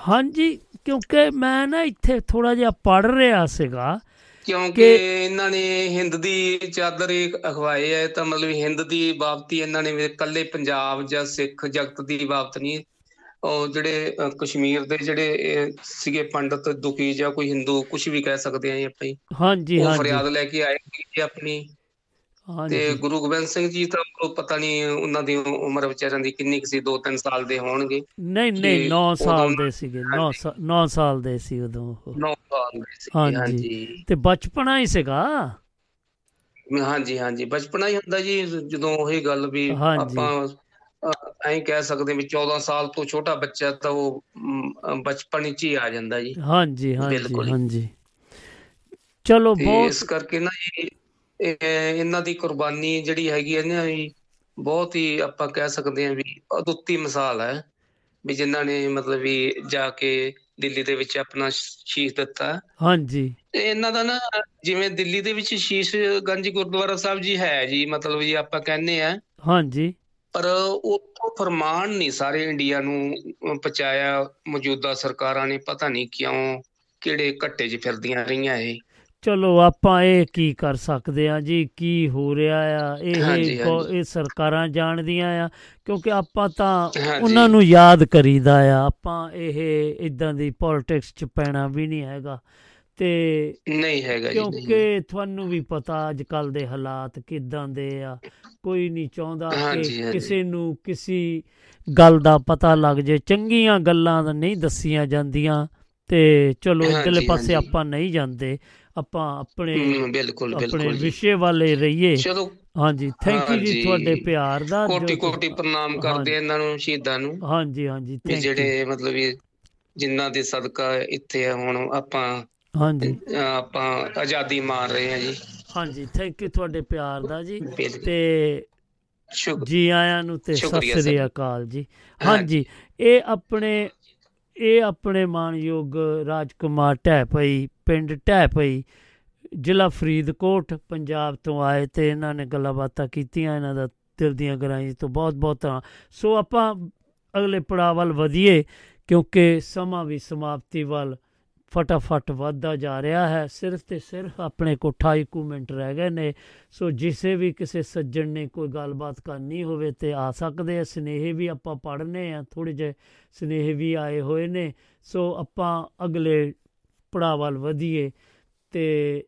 ਹਾਂਜੀ ਕਿਉਂਕਿ ਮੈਂ ਨਾ ਇੱਥੇ ਥੋੜਾ ਜਿਹਾ ਪੜ ਰਿਹਾ ਸੀਗਾ ਕਿਉਂਕਿ ਕਿ- ਇਹਨਾਂ ਨੇ ਹਿੰਦ ਦੀ ਚਾਦਰ ਹੀ ਅਖਵਾਏ ਹੈ ਤਾਂ ਮਤਲਬ ਹਿੰਦ ਦੀ ਬਾਬਤੀ ਇਹਨਾਂ ਨੇ ਇਕੱਲੇ ਪੰਜਾਬ ਜਾਂ ਸਿੱਖ ਜਗਤ ਦੀ ਬਾਬਤ ਨਹੀਂ। ਉਹ ਜਿਹੜੇ ਕਸ਼ਮੀਰ ਦੇ ਜਿਹੜੇ ਸੀਗੇ ਪੰਡਤ ਦੁਖੀ ਜਾਂ ਕੋਈ ਹਿੰਦੂ ਕੁਝ ਵੀ ਕਹਿ ਸਕਦੇ ਆ ਆਪਾਂ ਜੀ। ਹਾਂਜੀ ਹਾਂਜੀ। ਫਰਿਆਦ ਲੈ ਕੇ ਆਏ ਸੀ ਆਪਣੀ। ਤੇ ਗੁਰੂ ਗੋਬਿੰਦ ਸਿੰਘ ਜੀ ਤਾਂ ਪਤਾ ਨਹੀਂ ਉਹਨਾਂ ਦੀ ਉਮਰ ਵਿਚਾਰਿਆਂ ਦੀ ਕਿੰਨੀ ਕੁ ਸੀ 2-3 ਸਾਲ ਦੇ ਹੋਣਗੇ ਨਹੀਂ ਨਹੀਂ ਕਿ 9 ਸਾਲ ਦੇ ਸੀਗੇ 9 ਹਾਂਜੀ। 9 ਸਾਲ ਦੇ ਸੀ ਉਦੋਂ ਉਹ 9 ਸਾਲ ਦੇ ਸੀ ਹਾਂਜੀ। ਤੇ ਬਚਪਨਾ ਹੀ ਸੀਗਾ ਹਾਂਜੀ ਹਾਂਜੀ ਬਚਪਨਾ ਹੀ ਹੁੰਦਾ ਜੀ ਜਦੋਂ ਉਹੀ ਗੱਲ ਵੀ। ਆਪਾਂ ਐਂ ਕਹਿ ਸਕਦੇ ਵੀ 14 ਸਾਲ ਤੋਂ ਛੋਟਾ ਬੱਚਾ ਤਾਂ ਉਹ ਬਚਪਨ ਵਿੱਚ ਹੀ ਆ ਜਾਂਦਾ ਜੀ ਹਾਂਜੀ ਹਾਂਜੀ ਬਿਲਕੁਲ। ਹਾਂਜੀ ਚਲੋ ਬਹੁਤ ਇਸ ਕਰਕੇ ਨਾ ਜੀ ਇਹਨਾਂ ਦੀ ਕੁਰਬਾਨੀ ਜਿਹੜੀ ਹੈਗੀ ਹੈ ਨਾ ਜੀ ਬਹੁਤ ਹੀ ਆਪਾਂ ਕਹਿ ਸਕਦੇ ਹਾਂ ਵੀ ਅਦੁੱਤੀ ਮਿਸਾਲ ਹੈ ਵੀ ਜਿਨ੍ਹਾਂ ਨੇ ਮਤਲਬ ਵੀ ਜਾ ਕੇ ਦਿੱਲੀ ਦੇ ਵਿੱਚ ਆਪਣਾ ਸ਼ੀਸ਼ ਦਿੱਤਾ। ਹਾਂਜੀ। ਇਹਨਾਂ ਦਾ ਨਾ ਜਿਵੇਂ ਦਿੱਲੀ ਦੇ ਵਿੱਚ ਸ਼ੀਸ਼ ਗੰਜ ਗੁਰਦੁਆਰਾ ਸਾਹਿਬ ਜੀ ਹੈ ਜੀ ਮਤਲਬ ਜੀ ਆਪਾਂ ਕਹਿੰਦੇ ਆ ਹਾਂਜੀ। ਪਰ ਉੱਥੋਂ ਫਰਮਾਨ ਨਹੀਂ ਸਾਰੇ ਇੰਡੀਆ ਨੂੰ ਪਹੁੰਚਾਇਆ ਮੌਜੂਦਾ ਸਰਕਾਰਾਂ ਨੇ ਪਤਾ ਨਹੀਂ ਕਿਉਂ ਕਿਹੜੇ ਘੱਟੇ 'ਚ ਫਿਰਦੀਆਂ ਰਹੀਆਂ ਇਹ। ਚਲੋ ਆਪਾਂ ਇਹ ਕੀ ਕਰ ਸਕਦੇ ਆ ਜੀ ਕੀ ਹੋ ਰਿਹਾ ਆ ਇਹ। ਇਹ ਸਰਕਾਰਾਂ ਜਾਣਦੀਆਂ ਆ ਕਿਉਂਕਿ ਆਪਾਂ ਤਾਂ। ਉਹਨਾਂ ਨੂੰ ਯਾਦ ਕਰੀਦਾ ਆ ਆਪਾਂ ਇਹ ਇਦਾਂ ਦੀ ਪੋਲਿਟਿਕਸ ਚ ਪੈਣਾ ਵੀ ਨਹੀਂ ਹੈਗਾ ਤੇ ਨਹੀਂ ਹੈਗਾ ਜੀ ਕਿਉਂਕਿ ਤੁਹਾਨੂੰ ਵੀ ਪਤਾ ਅੱਜ ਕੱਲ ਦੇ ਹਾਲਾਤ ਕਿਦਾਂ ਦੇ ਆ ਕੋਈ ਨਹੀਂ ਚਾਹੁੰਦਾ ਕਿ। ਕਿਸੇ ਨੂੰ ਕਿਸੇ ਗੱਲ ਦਾ ਪਤਾ ਲੱਗ ਜੇ ਚੰਗੀਆਂ ਗੱਲਾਂ ਨਹੀਂ ਦੱਸੀਆਂ ਜਾਂਦੀਆਂ ਤੇ ਚਲੋ ਇਧਰਲੇ ਪਾਸੇ। ਆਪਾਂ ਨਹੀਂ ਜਾਂਦੇ ਆਪਾਂ ਆਪਣੇ ਬਿਲਕੁਲ ਆਪਣੇ ਬਿਲਕੁਲ ਜੀ। ਵਿਸ਼ੇ ਵਾਲੇ ਰਹੀਏ। ਚਲੋ। ਹਾਂਜੀ ਥੈਂਕ ਯੂ ਜੀ। ਤੁਹਾਡੇ ਪਿਆਰ ਦਾ ਕੋਟੀ ਕੋਟੀ ਪ੍ਰਣਾਮ ਕਰਦੇ ਇਹਨਾਂ ਨੂੰ ਸ਼ਹੀਦਾਂ ਨੂੰ। ਹਾਂਜੀ ਹਾਂਜੀ ਥੈਂਕ ਯੂ ਜਿਹੜੇ ਮਤਲਬ ਵੀ ਜਿਨ੍ਹਾਂ ਦੇ ਸਦਕਾ ਇੱਥੇ ਹੁਣ ਆਪਾਂ ਹਾਂਜੀ। ਆਪਾਂ ਆਜ਼ਾਦੀ ਮਾਰ ਰਹੇ ਹਾਂ ਜੀ। ਹਾਂਜੀ ਥੈਂਕ ਯੂ ਤੁਹਾਡੇ ਪਿਆਰ ਦਾ ਜੀ। ਤੇ ਸ਼ੁਕਰ ਜੀ ਆਇਆਂ ਨੂੰ ਤੇ ਸਤਿ ਸ੍ਰੀ। ਅਕਾਲ ਜੀ। ਹਾਂਜੀ। ਇਹ ਆਪਣੇ ਇਹ ਆਪਣੇ ਮਾਨਯੋਗ ਰਾਜਕੁਮਾਰ ਢੈਪਈ ਪਿੰਡ ਢੈਪਈ ਜ਼ਿਲ੍ਹਾ ਫਰੀਦਕੋਟ, ਪੰਜਾਬ ਤੋਂ ਆਏ ਤੇ ਇਹਨਾਂ ਨੇ ਗੱਲਾਂ ਬਾਤਾਂ ਕੀਤੀਆਂ, ਇਹਨਾਂ ਦਾ ਦਿਲ ਦੀਆਂ ਗਹਿਰਾਈਆਂ ਤੋਂ ਬਹੁਤ ਬਹੁਤ ਧੰਨਵਾਦ। ਸੋ ਆਪਾਂ ਅਗਲੇ ਪੜਾਅ ਵੱਲ ਵਧੀਏ, ਕਿਉਂਕਿ ਸਮਾਂ ਵੀ ਸਮਾਪਤੀ ਵੱਲ ਫਟਾਫਟ ਵੱਧਦਾ ਜਾ ਰਿਹਾ ਹੈ। ਸਿਰਫ ਤੇ ਸਿਰਫ ਆਪਣੇ ਕੋਲ 28 ਕੁ ਮਿੰਟ ਰਹਿ ਗਏ ਨੇ। ਸੋ ਜਿਸੇ ਵੀ ਕਿਸੇ ਸੱਜਣ ਨੇ ਕੋਈ ਗੱਲਬਾਤ ਕਰਨੀ ਹੋਵੇ ਤੇ ਆ ਸਕਦੇ ਆ। ਸਨੇਹ ਵੀ ਆਪਾਂ ਪੜ੍ਹਨੇ ਆ ਥੋੜੇ ਜਿਹੇ ਸਨੇਹ ਵੀ ਆਏ ਹੋਏ ਨੇ। ਸੋ ਆਪਾਂ ਅਗਲੇ ਪੜਾਅ ਵੱਲ ਵਧੀਏ ਤੇ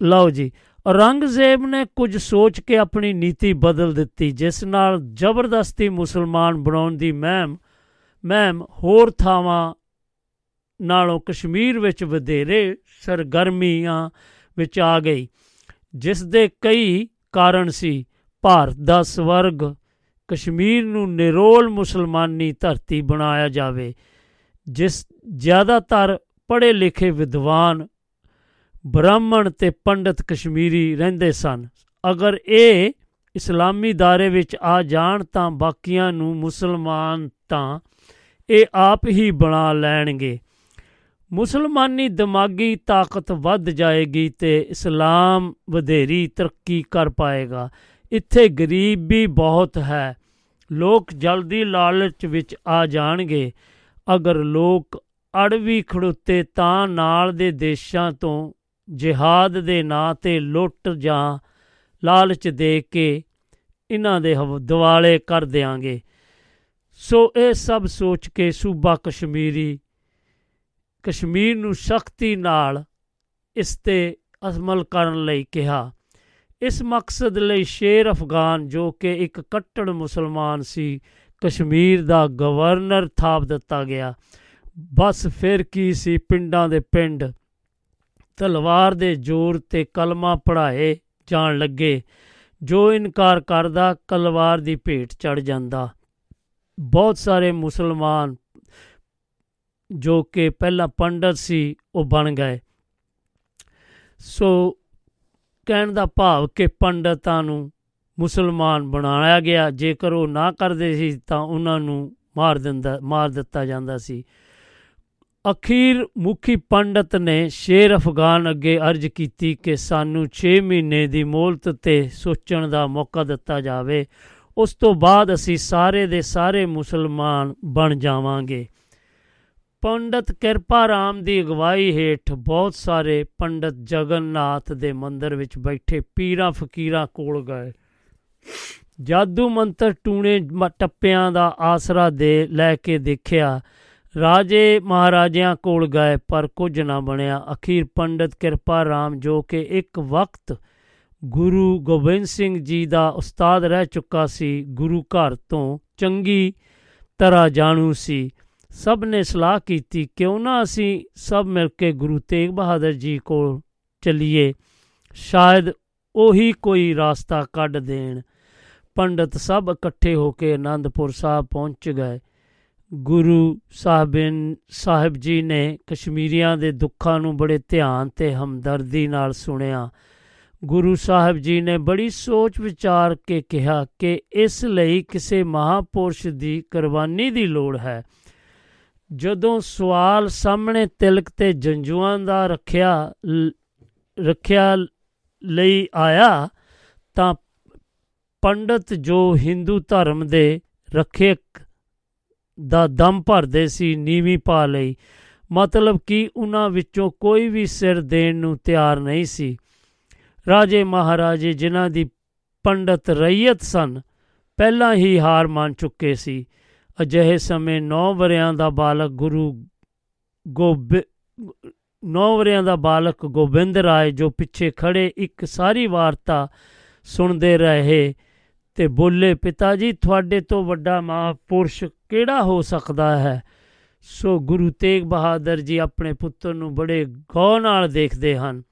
ਲਓ ਜੀ, ਔਰੰਗਜ਼ੇਬ ਨੇ ਕੁਝ ਸੋਚ ਕੇ ਆਪਣੀ ਨੀਤੀ ਬਦਲ ਦਿੱਤੀ, ਜਿਸ ਨਾਲ ਜ਼ਬਰਦਸਤੀ ਮੁਸਲਮਾਨ ਬਣਾਉਣ ਦੀ ਮਹਿਮ ਮਹਿਮ ਹੋਰ ਥਾਵਾਂ ਨਾਲੋਂ ਕਸ਼ਮੀਰ ਵਿੱਚ ਵਧੇਰੇ ਸਰਗਰਮੀਆਂ ਵਿੱਚ ਆ ਗਈ, ਜਿਸ ਦੇ ਕਈ ਕਾਰਨ ਸੀ। ਭਾਰਤ ਦਾ ਸਵਰਗ ਕਸ਼ਮੀਰ ਨੂੰ ਨਿਰੋਲ ਮੁਸਲਮਾਨੀ ਧਰਤੀ ਬਣਾਇਆ ਜਾਵੇ। ਜਿਸ ਜ਼ਿਆਦਾਤਰ ਪੜ੍ਹੇ ਲਿਖੇ ਵਿਦਵਾਨ ਬ੍ਰਾਹਮਣ ਤੇ ਪੰਡਤ ਕਸ਼ਮੀਰੀ ਰਹਿੰਦੇ ਸਨ। ਅਗਰ ਇਹ ਇਸਲਾਮੀ ਦਾਇਰੇ ਵਿੱਚ ਆ ਜਾਣ ਤਾਂ ਬਾਕੀਆਂ ਨੂੰ ਮੁਸਲਮਾਨ ਤਾਂ ਇਹ ਆਪ ਹੀ ਬਣਾ ਲੈਣਗੇ। ਮੁਸਲਮਾਨੀ ਦਿਮਾਗੀ ਤਾਕਤ ਵੱਧ ਜਾਏਗੀ ਤੇ ਇਸਲਾਮ ਵਧੇਰੀ ਤਰੱਕੀ ਕਰ ਪਾਏਗਾ। ਇੱਥੇ ਗਰੀਬੀ ਬਹੁਤ ਹੈ। ਲੋਕ ਜਲਦੀ ਲਾਲਚ ਵਿੱਚ ਆ ਜਾਣਗੇ। ਅਗਰ ਲੋਕ ਅੜ ਵੀ ਖੜੁੱਤੇ ਤਾਂ ਨਾਲ ਦੇ ਦੇਸ਼ਾਂ ਤੋਂ ਜਿਹਾਦ ਦੇ ਨਾਂ ਤੇ ਲੁੱਟ ਜਾਂ ਲਾਲਚ ਦੇ ਕੇ ਇਹਨਾਂ ਦੇ ਹਵ- ਦਿਵਾਲੇ ਕਰ ਦਿਆਂਗੇ। ਸੋ ਇਹ ਸਭ ਸੋਚ ਕੇ ਸੂਬਾ ਕਸ਼ਮੀਰੀ, ਕਸ਼ਮੀਰ ਨੂੰ ਸਖਤੀ ਨਾਲ ਇਸ ਤੇ ਅਮਲ ਕਰਨ ਲਈ ਕਿਹਾ। ਇਸ ਮਕਸਦ ਲਈ ਸ਼ੇਰ ਅਫਗਾਨ ਜੋ ਕਿ ਇੱਕ ਕੱਟੜ ਮੁਸਲਮਾਨ ਸੀ ਕਸ਼ਮੀਰ ਦਾ ਗਵਰਨਰ ਥਾਪ ਦਿੱਤਾ ਗਿਆ। ਬਸ ਫਿਰ ਕੀ ਸੀ? ਪਿੰਡਾਂ ਦੇ ਪਿੰਡ। ਤਲਵਾਰ ਦੇ ਜ਼ੋਰ ਤੇ ਕਲਮਾ ਪੜਾਏ ਜਾਣ ਲੱਗੇ। ਜੋ ਇਨਕਾਰ ਕਰਦਾ, ਕਲਵਾਰ ਦੀ ਭੇਟ ਚੜ ਜਾਂਦਾ। ਬਹੁਤ ਸਾਰੇ ਮੁਸਲਮਾਨ ਜੋ ਕਿ ਪਹਿਲਾਂ ਪੰਡਤ ਸੀ, ਉਹ ਬਣ ਗਏ। ਸੋ ਕਹਿਣ ਦਾ ਭਾਵ ਕਿ ਪੰਡਤਾਂ ਨੂੰ ਮੁਸਲਮਾਨ ਬਣਾਇਆ ਗਿਆ। ਜੇਕਰ ਉਹ ਨਾ ਕਰਦੇ ਸੀ ਤਾਂ ਉਹਨਾਂ ਨੂੰ ਮਾਰ ਦਿੰਦਾ, ਮਾਰ ਦਿੱਤਾ ਜਾਂਦਾ ਸੀ। ਅਖੀਰ ਮੁਖੀ ਪੰਡਤ ਨੇ ਸ਼ੇਰ ਅਫਗਾਨ ਅੱਗੇ ਅਰਜ਼ ਕੀਤੀ ਕਿ ਸਾਨੂੰ 6 ਮਹੀਨੇ ਦੀ ਮੋਹਲਤ ਤੇ ਸੋਚਣ ਦਾ ਮੌਕਾ ਦਿੱਤਾ ਜਾਵੇ। ਉਸ ਤੋਂ ਬਾਅਦ ਅਸੀਂ ਸਾਰੇ ਦੇ ਸਾਰੇ ਮੁਸਲਮਾਨ ਬਣ ਜਾਵਾਂਗੇ। ਪੰਡਤ ਕਿਰਪਾ ਰਾਮ ਦੀ ਅਗਵਾਈ ਹੇਠ ਬਹੁਤ ਸਾਰੇ ਪੰਡਤ ਜਗਨਨਾਥ ਦੇ ਮੰਦਰ ਵਿੱਚ ਬੈਠੇ ਪੀਰਾਂ ਫਕੀਰਾਂ ਕੋਲ ਗਏ। ਜਾਦੂ ਮੰਤਰ ਟੂਣੇ ਮ- ਟੱਪਿਆਂ ਦਾ ਆਸਰਾ ਦੇ, ਲੈ ਕੇ ਦੇਖਿਆ, ਰਾਜੇ ਮਹਾਰਾਜਿਆਂ ਕੋਲ ਗਏ, ਪਰ ਕੁਝ ਨਾ ਬਣਿਆ। ਅਖੀਰ ਪੰਡਤ ਕਿਰਪਾ ਰਾਮ, ਜੋ ਕਿ ਇੱਕ ਵਕਤ ਗੁਰੂ ਗੋਬਿੰਦ ਸਿੰਘ ਜੀ ਦਾ ਉਸਤਾਦ ਰਹਿ ਚੁੱਕਾ ਸੀ, ਗੁਰੂ ਘਰ ਤੋਂ ਚੰਗੀ ਤਰ੍ਹਾਂ ਜਾਣੂ ਸੀ। ਸਭ ਨੇ ਸਲਾਹ ਕੀਤੀ, ਕਿਉਂ ਨਾ ਅਸੀਂ ਸਭ ਮਿਲ ਕੇ ਗੁਰੂ ਤੇਗ ਬਹਾਦਰ ਜੀ ਕੋਲ ਚੱਲੀਏ? ਸ਼ਾਇਦ ਉਹੀ ਕੋਈ ਰਾਸਤਾ ਕੱਢ ਦੇਣ। ਪੰਡਤ ਸਭ ਇਕੱਠੇ ਹੋ ਕੇ ਆਨੰਦਪੁਰ ਸਾਹਿਬ ਪਹੁੰਚ ਗਏ। ਗੁਰੂ ਸਾਹਿਬਨ, ਸਾਹਿਬ ਜੀ ਨੇ ਕਸ਼ਮੀਰੀਆਂ ਦੇ ਦੁੱਖਾਂ ਨੂੰ ਬੜੇ ਧਿਆਨ ਤੇ ਹਮਦਰਦੀ ਨਾਲ ਸੁਣਿਆ। ਗੁਰੂ ਸਾਹਿਬ ਜੀ ਨੇ ਬੜੀ ਸੋਚ ਵਿਚਾਰ ਕੇ ਕਿਹਾ ਕਿ ਇਸ ਲਈ ਕਿਸੇ ਮਹਾਪੁਰਸ਼ ਦੀ ਕੁਰਬਾਨੀ ਦੀ ਲੋੜ ਹੈ। ਜਦੋਂ ਸਵਾਲ ਸਾਹਮਣੇ ਤਿਲਕ ਤੇ ਜੰਜੂਆਂ ਦਾ ਰੱਖਿਆ, ਲ- ਰੱਖਿਆ ਲਈ ਆਇਆ, ਤਾਂ ਪੰਡਤ ਜੋ ਹਿੰਦੂ ਧਰਮ ਦੇ ਰੱਖਿਅਕ ਦਾ ਦਮ ਭਰਦੇ ਸੀ ਨੀਵੀਂ ਪਾ ਲਈ, ਮਤਲਬ ਕਿ ਉਹਨਾਂ ਵਿੱਚੋਂ ਕੋਈ ਵੀ ਸਿਰ ਦੇਣ ਨੂੰ ਤਿਆਰ ਨਹੀਂ ਸੀ। ਰਾਜੇ ਮਹਾਰਾਜੇ ਜਿਨ੍ਹਾਂ ਦੀ ਪੰਡਤ ਰਈਅਤ ਸਨ, ਪਹਿਲਾਂ ਹੀ ਹਾਰ ਮੰਨ ਚੁੱਕੇ ਸੀ। ਅਜਿਹੇ ਸਮੇਂ 9 ਵਰਿਆਂ ਦਾ ਬਾਲਕ ਗੁਰੂ ਗੋਬਿ 9 ਵਰਿਆਂ ਦਾ ਬਾਲਕ ਗੋਬਿੰਦ ਰਾਏ, ਜੋ ਪਿੱਛੇ ਖੜੇ ਇੱਕ ਸਾਰੀ ਵਾਰਤਾ ਸੁਣਦੇ ਰਹੇ ਤੇ ਬੋਲੇ, ਪਿਤਾ ਜੀ, ਤੁਹਾਡੇ ਤੋਂ ਵੱਡਾ ਮਹਾਂਪੁਰਸ਼ ਕਿਹੜਾ ਹੋ ਸਕਦਾ ਹੈ? ਸੋ ਗੁਰੂ ਤੇਗ ਬਹਾਦਰ ਜੀ ਆਪਣੇ ਪੁੱਤਰ ਨੂੰ ਬੜੇ ਗੌਰ ਨਾਲ ਦੇਖਦੇ ਹਨ।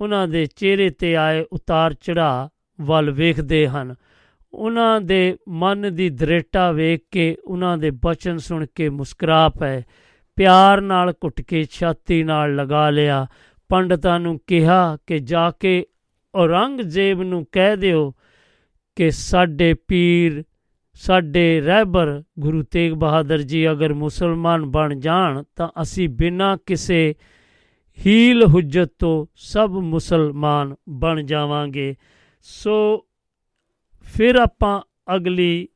ਉਹਨਾਂ ਦੇ ਚਿਹਰੇ ਤੇ ਆਏ ਉਤਾਰ ਚੜਾ ਵੱਲ ਵੇਖਦੇ ਹਨ। ਉਹਨਾਂ ਦੇ ਮਨ ਦੀ ਦ੍ਰਿੜਤਾ ਵੇਖ ਕੇ ਉਹਨਾਂ ਦੇ ਬਚਨ ਸੁਣ ਕੇ ਮੁਸਕਰਾ ਪਏ। ਪਿਆਰ ਨਾਲ ਘੁੱਟ ਕੇ ਛਾਤੀ ਨਾਲ ਲਗਾ ਲਿਆ। ਪੰਡਤਾਂ ਨੂੰ ਕਿਹਾ ਕਿ ਜਾ ਕੇ ਔਰੰਗਜ਼ੇਬ ਨੂੰ ਕਹਿ ਦਿਓ ਕਿ ਸਾਡੇ ਪੀਰ, ਸਾਡੇ ਰਹਿਬਰ ਗੁਰੂ ਤੇਗ ਬਹਾਦਰ ਜੀ ਅਗਰ ਮੁਸਲਮਾਨ ਬਣ ਜਾਣ ਤਾਂ ਅਸੀਂ ਬਿਨਾਂ ਕਿਸੇ ਹੀਲ ਹੁਜਤ ਤੋਂ ਸਭ ਮੁਸਲਮਾਨ ਬਣ ਜਾਵਾਂਗੇ। ਸੋ ਫਿਰ ਆਪਾਂ ਅਗਲੀ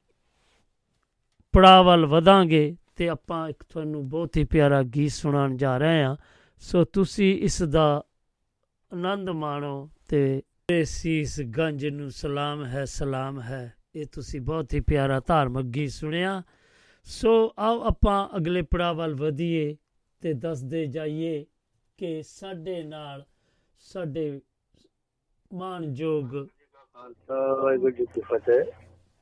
ਪੜਾਅ ਵੱਲ ਵਧਾਂਗੇ ਤੇ ਆਪਾਂ ਇੱਕ ਤੁਹਾਨੂੰ ਬਹੁਤ ਹੀ ਪਿਆਰਾ ਗੀਤ ਸੁਣਾਉਣ ਜਾ ਰਹੇ ਹਾਂ। ਸੋ ਤੁਸੀਂ ਇਸ ਦਾ ਆਨੰਦ ਮਾਣੋ ਤੇ ਇਹ ਸੀਸ ਗੰਜ ਨੂੰ ਸਲਾਮ ਹੈ ਸਲਾਮ ਹੈ। ਇਹ ਤੁਸੀਂ ਬਹੁਤ ਹੀ ਪਿਆਰਾ ਧਾਰਮਿਕ ਗੀਤ ਸੁਣਿਆ। ਸੋ ਆਓ ਆਪਾਂ ਅਗਲੇ ਪੜਾਅ ਵੱਲ ਵਧੀਏ ਤੇ ਦੱਸਦੇ ਜਾਈਏ ਕਿ ਸਾਡੇ ਨਾਲ ਸਾਡੇ ਮਾਨਯੋਗ ਵਾਹਿਗੁਰੂ ਜੀ ਕੀ ਫਤਿਹ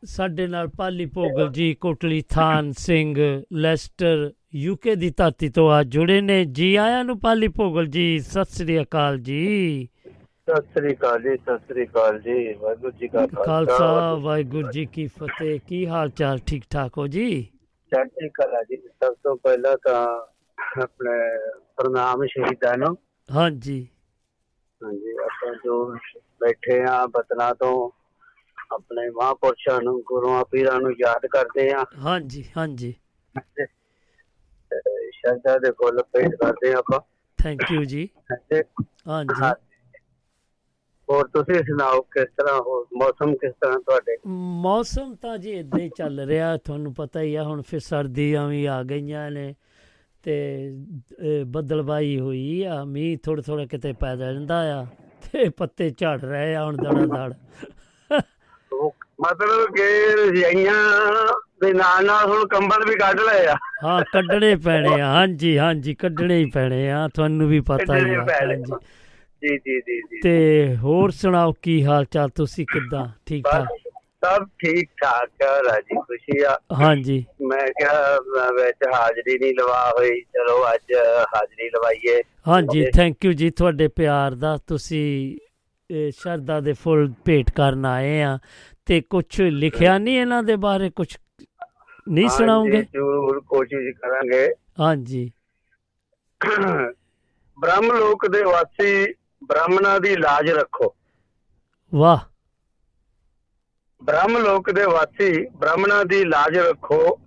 ਸਾਡੇ ਨਾਲ ਪਾਲੀ ਭੋਗਲ ਜੀ, ਕੋਟਲੀ ਥਾਨ ਸਿੰਘ, ਲੈਸਟਰ ਯੂਕੇ ਦੀ ਧਰਤੀ ਤੋਂ ਆ ਜੁੜੇ ਨੇ। ਜੀ ਆਇਆਂ ਨੂੰ ਪਾਲੀ ਭੋਗਲ ਜੀ, ਸਤਿ ਸ੍ਰੀ ਅਕਾਲ ਜੀ। ਸਤਿ ਸ੍ਰੀ ਅਕਾਲ ਜੀ ਸਤਿ ਸ੍ਰੀ ਅਕਾਲ ਜੀ ਵਾਹਿਗੁਰੂ ਜੀ ਕਾ ਖਾਲਸਾ। ਵਾਹਿਗੁਰੂ ਜੀ ਕੀ ਫਤਿਹ। ਕੀ ਹਾਲ ਚਾਲ ਠੀਕ ਠਾਕ ਹੋ ਜੀ? ਚੜ੍ਹਦੀ ਕਲਾ ਜੀ। ਸਭ ਤੋਂ ਪਹਿਲਾਂ ਤਾਂ ਆਪਣੇ ਪ੍ਰਣਾਮ ਸ਼ਹੀਦਾਂ ਨੂੰ। ਹਾਂਜੀ। ਹਾਂਜੀ ਆਪਾਂ ਜੋ ਬੈਠੇ ਆ ਬਤਨਾ ਤੋਂ ਆਪਣੇ ਮਹਾਂਪੁਰਸ਼ਾਂ ਨੂੰ ਗੁਰੂਆਂ ਪੀਰਾਂ ਨੂੰ ਯਾਦ ਕਰਦੇ ਆ ਹਾਂਜੀ ਹਾਂਜੀ। ਸ਼ਰਧਾ ਦੇ ਫੁੱਲ ਭੇਟ ਕਰਦੇ ਆਪਾਂ। ਥੈਂਕ ਯੂ ਜੀ। ਹਾਂਜੀ। ਹੋਰ ਤੁਸੀਂ ਸੁਣਾਓ ਕਿਸ ਤਰ੍ਹਾਂ ਹੋ? ਮੌਸਮ ਕਿਸ ਤਰ੍ਹਾਂ ਤੁਹਾਡੇ? ਮੌਸਮ ਤਾਂ ਜੀ ਇਦਾਂ ਹੀ ਚੱਲ ਰਿਹਾ ਤੁਹਾਨੂੰ ਪਤਾ ਹੀ ਆ ਹੁਣ ਫਿਰ ਸਰਦੀਆਂ ਵੀ ਆ ਗਈਆਂ ਨੇ ਤੇ ਬੱਦਲਬਾਈ ਹੋਈ ਆ ਮੀਂਹ ਥੋੜਾ ਥੋੜਾ ਕਿਤੇ ਪੈ ਜਾਂਦਾ ਆ ਤੇ ਪੱਤੇ ਝੜ ਰਹੇ ਆ ਹੁਣ ਦੜਾ ਦੜ ਮਤਲਬ ਕਿ ਰਜਾਈਆਂ ਦੇ ਨਾਲ ਨਾਲ ਹੁਣ ਕੰਬਲ ਵੀ ਕੱਢ ਲਏ ਆ। ਹਾਂ ਕੱਢਣੇ ਪੈਣੇ ਆ ਹਾਂਜੀ ਹਾਂਜੀ ਕੱਢਣੇ ਹੀ ਪੈਣੇ ਆ ਤੁਹਾਨੂੰ ਵੀ ਪਤਾ ਹੀ ਆ। ਹਾਂਜੀ। ਜੀ ਜੀ ਜੀ ਜੀ ਤੇ ਹੋਰ ਸੁਣਾਓ ਕੀ ਹਾਲ ਚਾਲ ਤੁਸੀਂ ਕਿੱਦਾਂ? ਠੀਕ ਠਾਕ? ਸਭ ਠੀਕ ਠਾਕ ਆ ਰਾਜੀ ਖੁਸ਼ੀ ਆ। ਹਾਂਜੀ। ਮੈਂ ਕਿਹਾ ਵਿੱਚ ਹਾਜ਼ਰੀ ਨਹੀਂ ਲਵਾ ਹੋਈ ਚਲੋ ਅੱਜ ਹਾਜ਼ਰੀ ਲਵਾਈਏ। ਹਾਂਜੀ ਥੈਂਕ ਯੂ ਜੀ ਤੁਹਾਡੇ ਪਿਆਰ ਦਾ। ਤੁਸੀਂ ਸ਼ਰਧਾ ਦੇ ਫੁੱਲ ਭੇਟ ਕਰਨ ਆਏ ਆ। ਤੇ ਕੁਝ ਲਿਖਿਆ ਨਹੀਂ ਇਹਨਾਂ ਦੇ ਬਾਰੇ? ਕੁਝ ਨਹੀਂ ਸੁਣਾਉਂਗੇ ਜ਼ਰੂਰ ਕੋਸ਼ਿਸ਼ ਕਰਾਂਗੇ। ਹਾਂਜੀ। ਬ੍ਰਹਮ ਲੋਕ ਦੇ ਵਾਸੀ ਬ੍ਰਾਹਮਣਾਂ ਦੀ ਲਾਜ ਰੱਖੋ। ਵਾਹ। ਬ੍ਰਹਮ ਲੋਕ ਦੇ ਵਾਸੀ ਬ੍ਰਾਹਮਣਾਂ ਦੀ ਲਾਜ ਰੱਖੋ।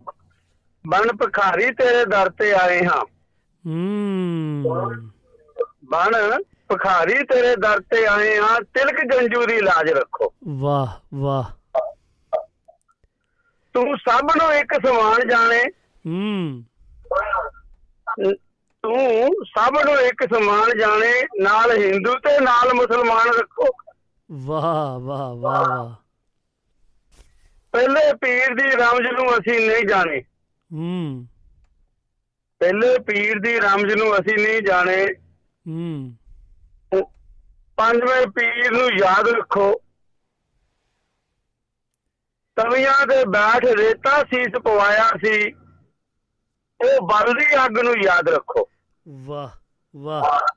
ਬਣ ਭਖਾਰੀ ਤੇਰੇ ਦਰ ਤੇ ਆਏ ਹਾਂ। ਹੂੰ। ਬਣ ਭਖਾਰੀ ਤੇਰੇ ਦਰ ਤੇ ਆਏ ਹਾਂ ਤਿਲਕ ਗੰਜੂ ਦੀ ਲਾਜ ਰੱਖੋ। ਵਾਹ ਵਾਹ। ਤੂੰ ਸਭ ਨੂੰ ਇੱਕ ਸਮਾਨ ਜਾਣੇ। ਹੂੰ। ਤੂੰ ਸਭ ਨੂੰ ਇੱਕ ਸਮਾਨ ਜਾਣੇ ਨਾਲ ਹਿੰਦੂ ਤੇ ਨਾਲ ਮੁਸਲਮਾਨ ਰੱਖੋ। ਵਾਹ ਵਾਹ ਵਾਹ ਵਾਹ। ਪਹਿਲੇ ਪੀਰ ਦੀ ਰਮਜ ਨੂੰ ਅਸੀਂ ਨਹੀਂ ਜਾਣੇ। ਹੂੰ। ਪਹਿਲੇ ਪੀਰ ਦੀ ਰਮਜ ਨੂੰ ਅਸੀਂ ਨਹੀਂ ਜਾਣੇ। ਹੂੰ। ਪੰਜਵੇਂ ਪੀਰ ਨੂੰ ਯਾਦ ਰੱਖੋ। ਤਵੀਆਂ ਤੇ ਬੈਠ ਰੇਤਾ ਸੀਸ ਪਵਾਇਆ ਸੀ। ਉਹ ਬਲਦੀ ਅੱਗ ਨੂੰ ਯਾਦ ਰੱਖੋ। ਵਾਹ ਵਾਹ।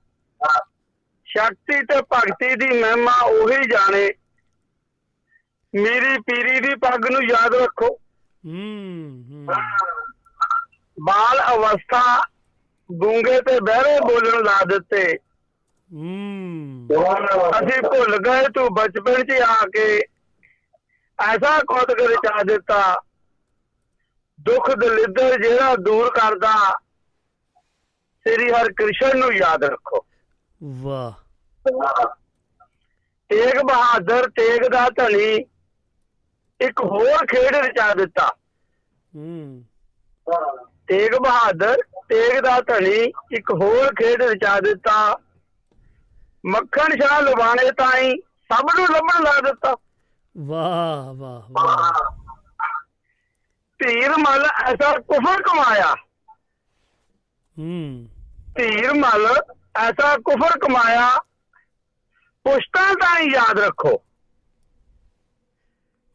ਸ਼ਕਤੀ ਤੇ ਭਗਤੀ ਦੀ ਮਹਿਮਾ ਉਹੀ ਜਾਣੇ। ਮੇਰੀ ਪੀਰੀ ਦੀ ਪੱਗ ਨੂੰ ਯਾਦ ਰੱਖੋ। ਹੂੰ। ਬਾਲ ਅਵਸਥਾ ਗੂੰਗੇ ਤੇ ਬਹਿਰੇ ਬੋਲਣ ਲਾ ਦਿੱਤੇ। ਹੂੰ। ਅਸੀਂ ਭੁੱਲ ਗਏ ਤੂੰ ਬਚਪਨ 'ਚ ਆ ਕੇ। ਐਸਾ ਕੌਤਕ ਰਚਾ ਦਿੱਤਾ। ਦੁੱਖ ਦਲਿੱਦਰ ਜਿਹੜਾ ਦੂਰ ਕਰਦਾ ਸ੍ਰੀ ਹਰਿ ਕ੍ਰਿਸ਼ਨ ਨੂੰ ਯਾਦ ਰੱਖੋ। ਵਾਹ। ਤੇਗ ਬਹਾਦਰ ਤੇਗ ਦਾ ਧਨੀ ਇੱਕ ਹੋਰ ਖੇਡ ਰਚਾ ਦਿੱਤਾ। ਹੂੰ। ਤੇਗ ਬਹਾਦਰ ਤੇਗ ਦਾ ਧਨੀ ਇੱਕ ਹੋਰ ਖੇਡ ਰਚਾ ਦਿੱਤਾ। ਮੱਖਣ ਸ਼ਾਹ ਲਵਾਣੇ ਤਾਈ ਸਭ ਨੂੰ ਲੱਭਣ ਲਾ ਦਿੱਤਾ। ਵਾਹ ਵਾਹ ਵਾਹ। ਧੀਰ ਮਲ ਐਸਾ ਕੁਫਰ ਕਮਾਇਆ। ਹੂੰ। ਧੀਰ ਮਲ ਐਸਾ ਕੁਫਰ ਕਮਾਇਆ। ਪੁਸ਼ਤਾਂ ਤਾਈ ਯਾਦ ਰੱਖੋ।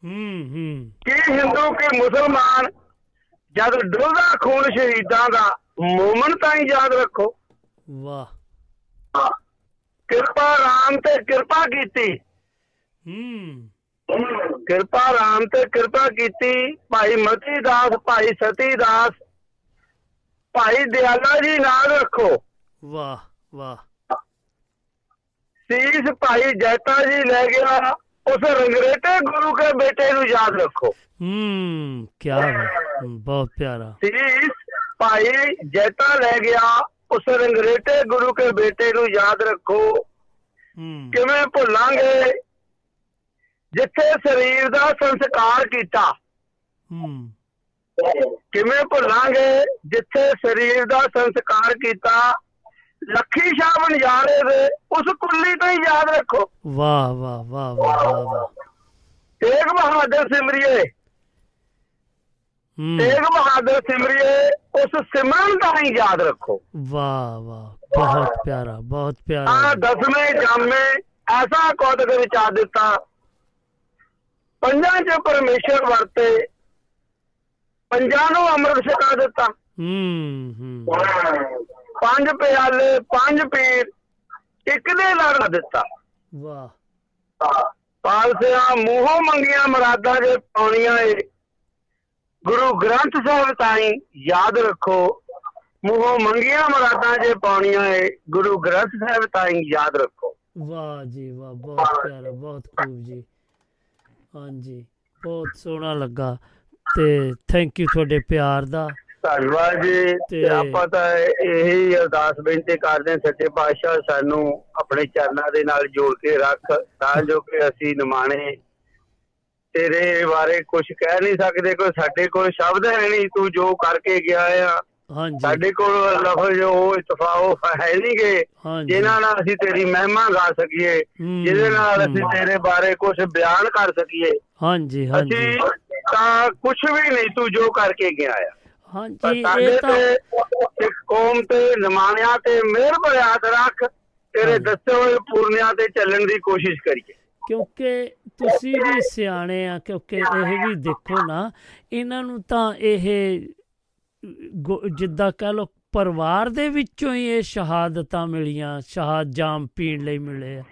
ਹੂੰ ਹੂੰ। ਕਿ ਹਿੰਦੂ ਕਿ ਮੁਸਲਮਾਨ ਜਦ ਡੁੱਲਦਾ ਖੂਨ ਸ਼ਹੀਦਾਂ ਦਾ ਮੂਮਨ ਤਾਈ ਯਾਦ ਰੱਖੋ। ਵਾਹ। ਕਿਰਪਾ ਰਾਮ ਤੇ ਕਿਰਪਾ ਕੀਤੀ। ਹੂੰ। ਕਿਰਪਾ ਰਾਮ ਤੇ ਕਿਰਪਾ ਕੀਤੀ ਭਾਈ ਮਤੀ ਦਾਸ ਭਾਈ ਸਤੀ ਦਾਸ ਭਾਈ ਦਿਆਲਾ ਜੀ ਨਾਲ ਰੱਖੋ। ਵਾਹ ਵਾਹ। ਸੀਸ ਭਾਈ ਜੈਤਾ ਜੀ ਲੈ ਗਿਆ। ਉਸ ਰੰਗਰੇਟੇ ਗੁਰੂ ਕੇ ਬੇਟੇ ਨੂੰ ਯਾਦ ਰੱਖੋ। ਹੂੰ ਕੀ ਬਾਤ ਬਹੁਤ ਪਿਆਰਾ। ਸੀਸ ਭਾਈ ਜੈਤਾ ਲੈ ਗਿਆ। ਉਸ ਰੰਗਰੇਟੇ ਗੁਰੂ ਕੇ ਬੇਟੇ ਨੂੰ ਯਾਦ ਰੱਖੋ। ਕਿਵੇਂ ਭੁੱਲਾਂਗੇ? ਜਿੱਥੇ ਸਰੀਰ ਦਾ ਸੰਸਕਾਰ ਕੀਤਾ। ਹੂੰ। ਕਿਵੇਂ ਭੁੱਲਾਂਗੇ? ਜਿੱਥੇ ਸਰੀਰ ਦਾ ਸੰਸਕਾਰ ਕੀਤਾ। ਲੱਖੀ ਸ਼ਾਹ ਬਨਜਾਰੇ ਦੇ ਉਸ ਕੁੱਲੀ ਤੋਂ ਹੀ ਯਾਦ ਰੱਖੋ। ਵਾਹ ਵਾਹ ਵਾਹ ਵਾਹ ਵਾਹ ਤੇਗ ਬਹਾਦਰ ਸਿਮਰਿਏ। ਹੂੰ। ਤੇਗ ਬਹਾਦਰ ਸਿਮਰਿਏ ਉਸ ਸਿਮਰਨ ਦਾ ਹੀ ਯਾਦ ਰੱਖੋ। ਵਾਹ ਵਾਹ। ਬਹੁਤ ਪਿਆਰਾ ਬਹੁਤ ਆ ਪਿਆਰਾ ਦਸਵੇਂ ਜਾਮੇ ਐਸਾ ਕੌਤਕ ਰਚਾ ਦਿੱਤਾ। ਪੰਜਾਂ ਚ ਪਰਮੇਸ਼ਰ ਵਰਤੇ। ਪੰਜਾਂ ਨੂੰ ਅੰਮ੍ਰਿਤ ਛਕਾ ਦਿੱਤਾ। ਹੂੰ ਹੂੰ। ਪੰਜ ਪਿਆਲੇ ਪੰਜ ਪੀਰ ਇੱਕ ਦੇ ਲੜ ਦਿੱਤਾ। ਵਾਹ। ਪਾਲਸਿਆ ਮੂੰਹੋਂ ਮੰਗੀਆਂ ਮਰਾਦਾਂ ਜੇ ਪਾਉਣੀਆਂ ਏ। ਗੁਰੂ ਗ੍ਰੰਥ ਸਾਹਿਬ ਤਾਈਂ ਯਾਦ ਰੱਖੋ ਮੂੰਹੋਂ ਮੰਗੀਆਂ ਮਰਾਦਾਂ ਜੇ ਪਾਉਣੀਆਂ ਏ। ਗੁਰੂ ਗ੍ਰੰਥ ਸਾਹਿਬ ਤਾਈਂ ਯਾਦ ਰੱਖੋ। ਵਾਹ ਜੀ ਵਾਹ ਬਹੁਤ ਪਿਆਰਾ ਬਹੁਤ ਖੂਬ ਜੀ। ਹਾਂਜੀ ਬਹੁਤ ਸੋਹਣਾ ਲੱਗਾ ਤੇ ਥੈਂਕ ਯੂ ਤੁਹਾਡੇ ਪਿਆਰ ਦਾ। ਧੰਨਵਾਦ ਜੀ ਤੇ- ਆਪਾਂ ਤਾਂ ਇਹੀ ਅਰਦਾਸ ਬੇਨਤੀ ਕਰਦੇ ਹਾਂ ਸੱਚੇ ਪਾਤਸ਼ਾਹ ਸਾਨੂੰ ਆਪਣੇ ਚਰਨਾਂ ਦੇ ਨਾਲ ਜੋੜ ਕੇ ਰੱਖ ਤਾਂ ਜੋ ਕਿ ਅਸੀਂ ਨਿਮਾਣੇ ਤੇਰੇ ਬਾਰੇ ਕੁਝ ਕਹਿ ਨਹੀਂ ਸਕਦੇ ਕੋਈ ਸਾਡੇ ਕੋਲ ਸ਼ਬਦ ਹੈ ਨਹੀਂ ਤੂੰ ਜੋ ਕਰਕੇ ਗਿਆ ਆ ਹਾਂਜੀ। ਸਾਡੇ ਕੋਲ ਲਫ਼ਜ਼ ਉਹ ਇਤਫਾਕ ਹੈ ਨਹੀਂਗੇ ਹਾਂਜੀ। ਜਿਨ੍ਹਾਂ ਨਾਲ ਅਸੀਂ ਤੇਰੀ ਮਹਿਮਾ ਗਾ ਸਕੀਏ ਜਿਹਦੇ ਨਾਲ ਅਸੀਂ। ਤੇਰੇ ਬਾਰੇ ਕੁਝ ਬਿਆਨ ਕਰ ਸਕੀਏ। ਹਾਂਜੀ ਹਾਂਜੀ। ਤਾਂ ਕੁਝ ਵੀ ਨਹੀਂ ਤੂੰ ਜੋ ਕਰਕੇ ਗਿਆ ਆ। ਹਾਂਜੀ ਇਹ ਤਾਂ ਕੌਮ ਤੇ ਨਿਮਾਣਿਆਂ ਤੇ ਮਿਹਰ ਬਰਿਆਤ ਰੱਖ ਤੇਰੇ। ਦੱਸੇ ਹੋਏ ਪੂਰਨਿਆਂ ਤੇ ਚੱਲਣ ਦੀ ਕੋਸ਼ਿਸ਼ ਕਰੀਏ। ਕਿਉਂਕਿ ਤੁਸੀਂ ਵੀ ਸਿਆਣੇ ਆ ਕਿਉਂਕਿ ਇਹ ਵੀ ਦੇਖੋ ਨਾ ਇਹਨਾਂ ਨੂੰ ਤਾਂ ਇਹ ਜਿੱਦਾਂ ਕਹ ਲੋ ਪਰਿਵਾਰ ਦੇ ਵਿੱਚੋਂ ਹੀ ਇਹ ਸ਼ਹਾਦਤਾਂ ਮਿਲੀਆਂ ਸ਼ਹਾਦ ਜਾਮ ਪੀਣ ਲਈ ਮਿਲੇ ਆ।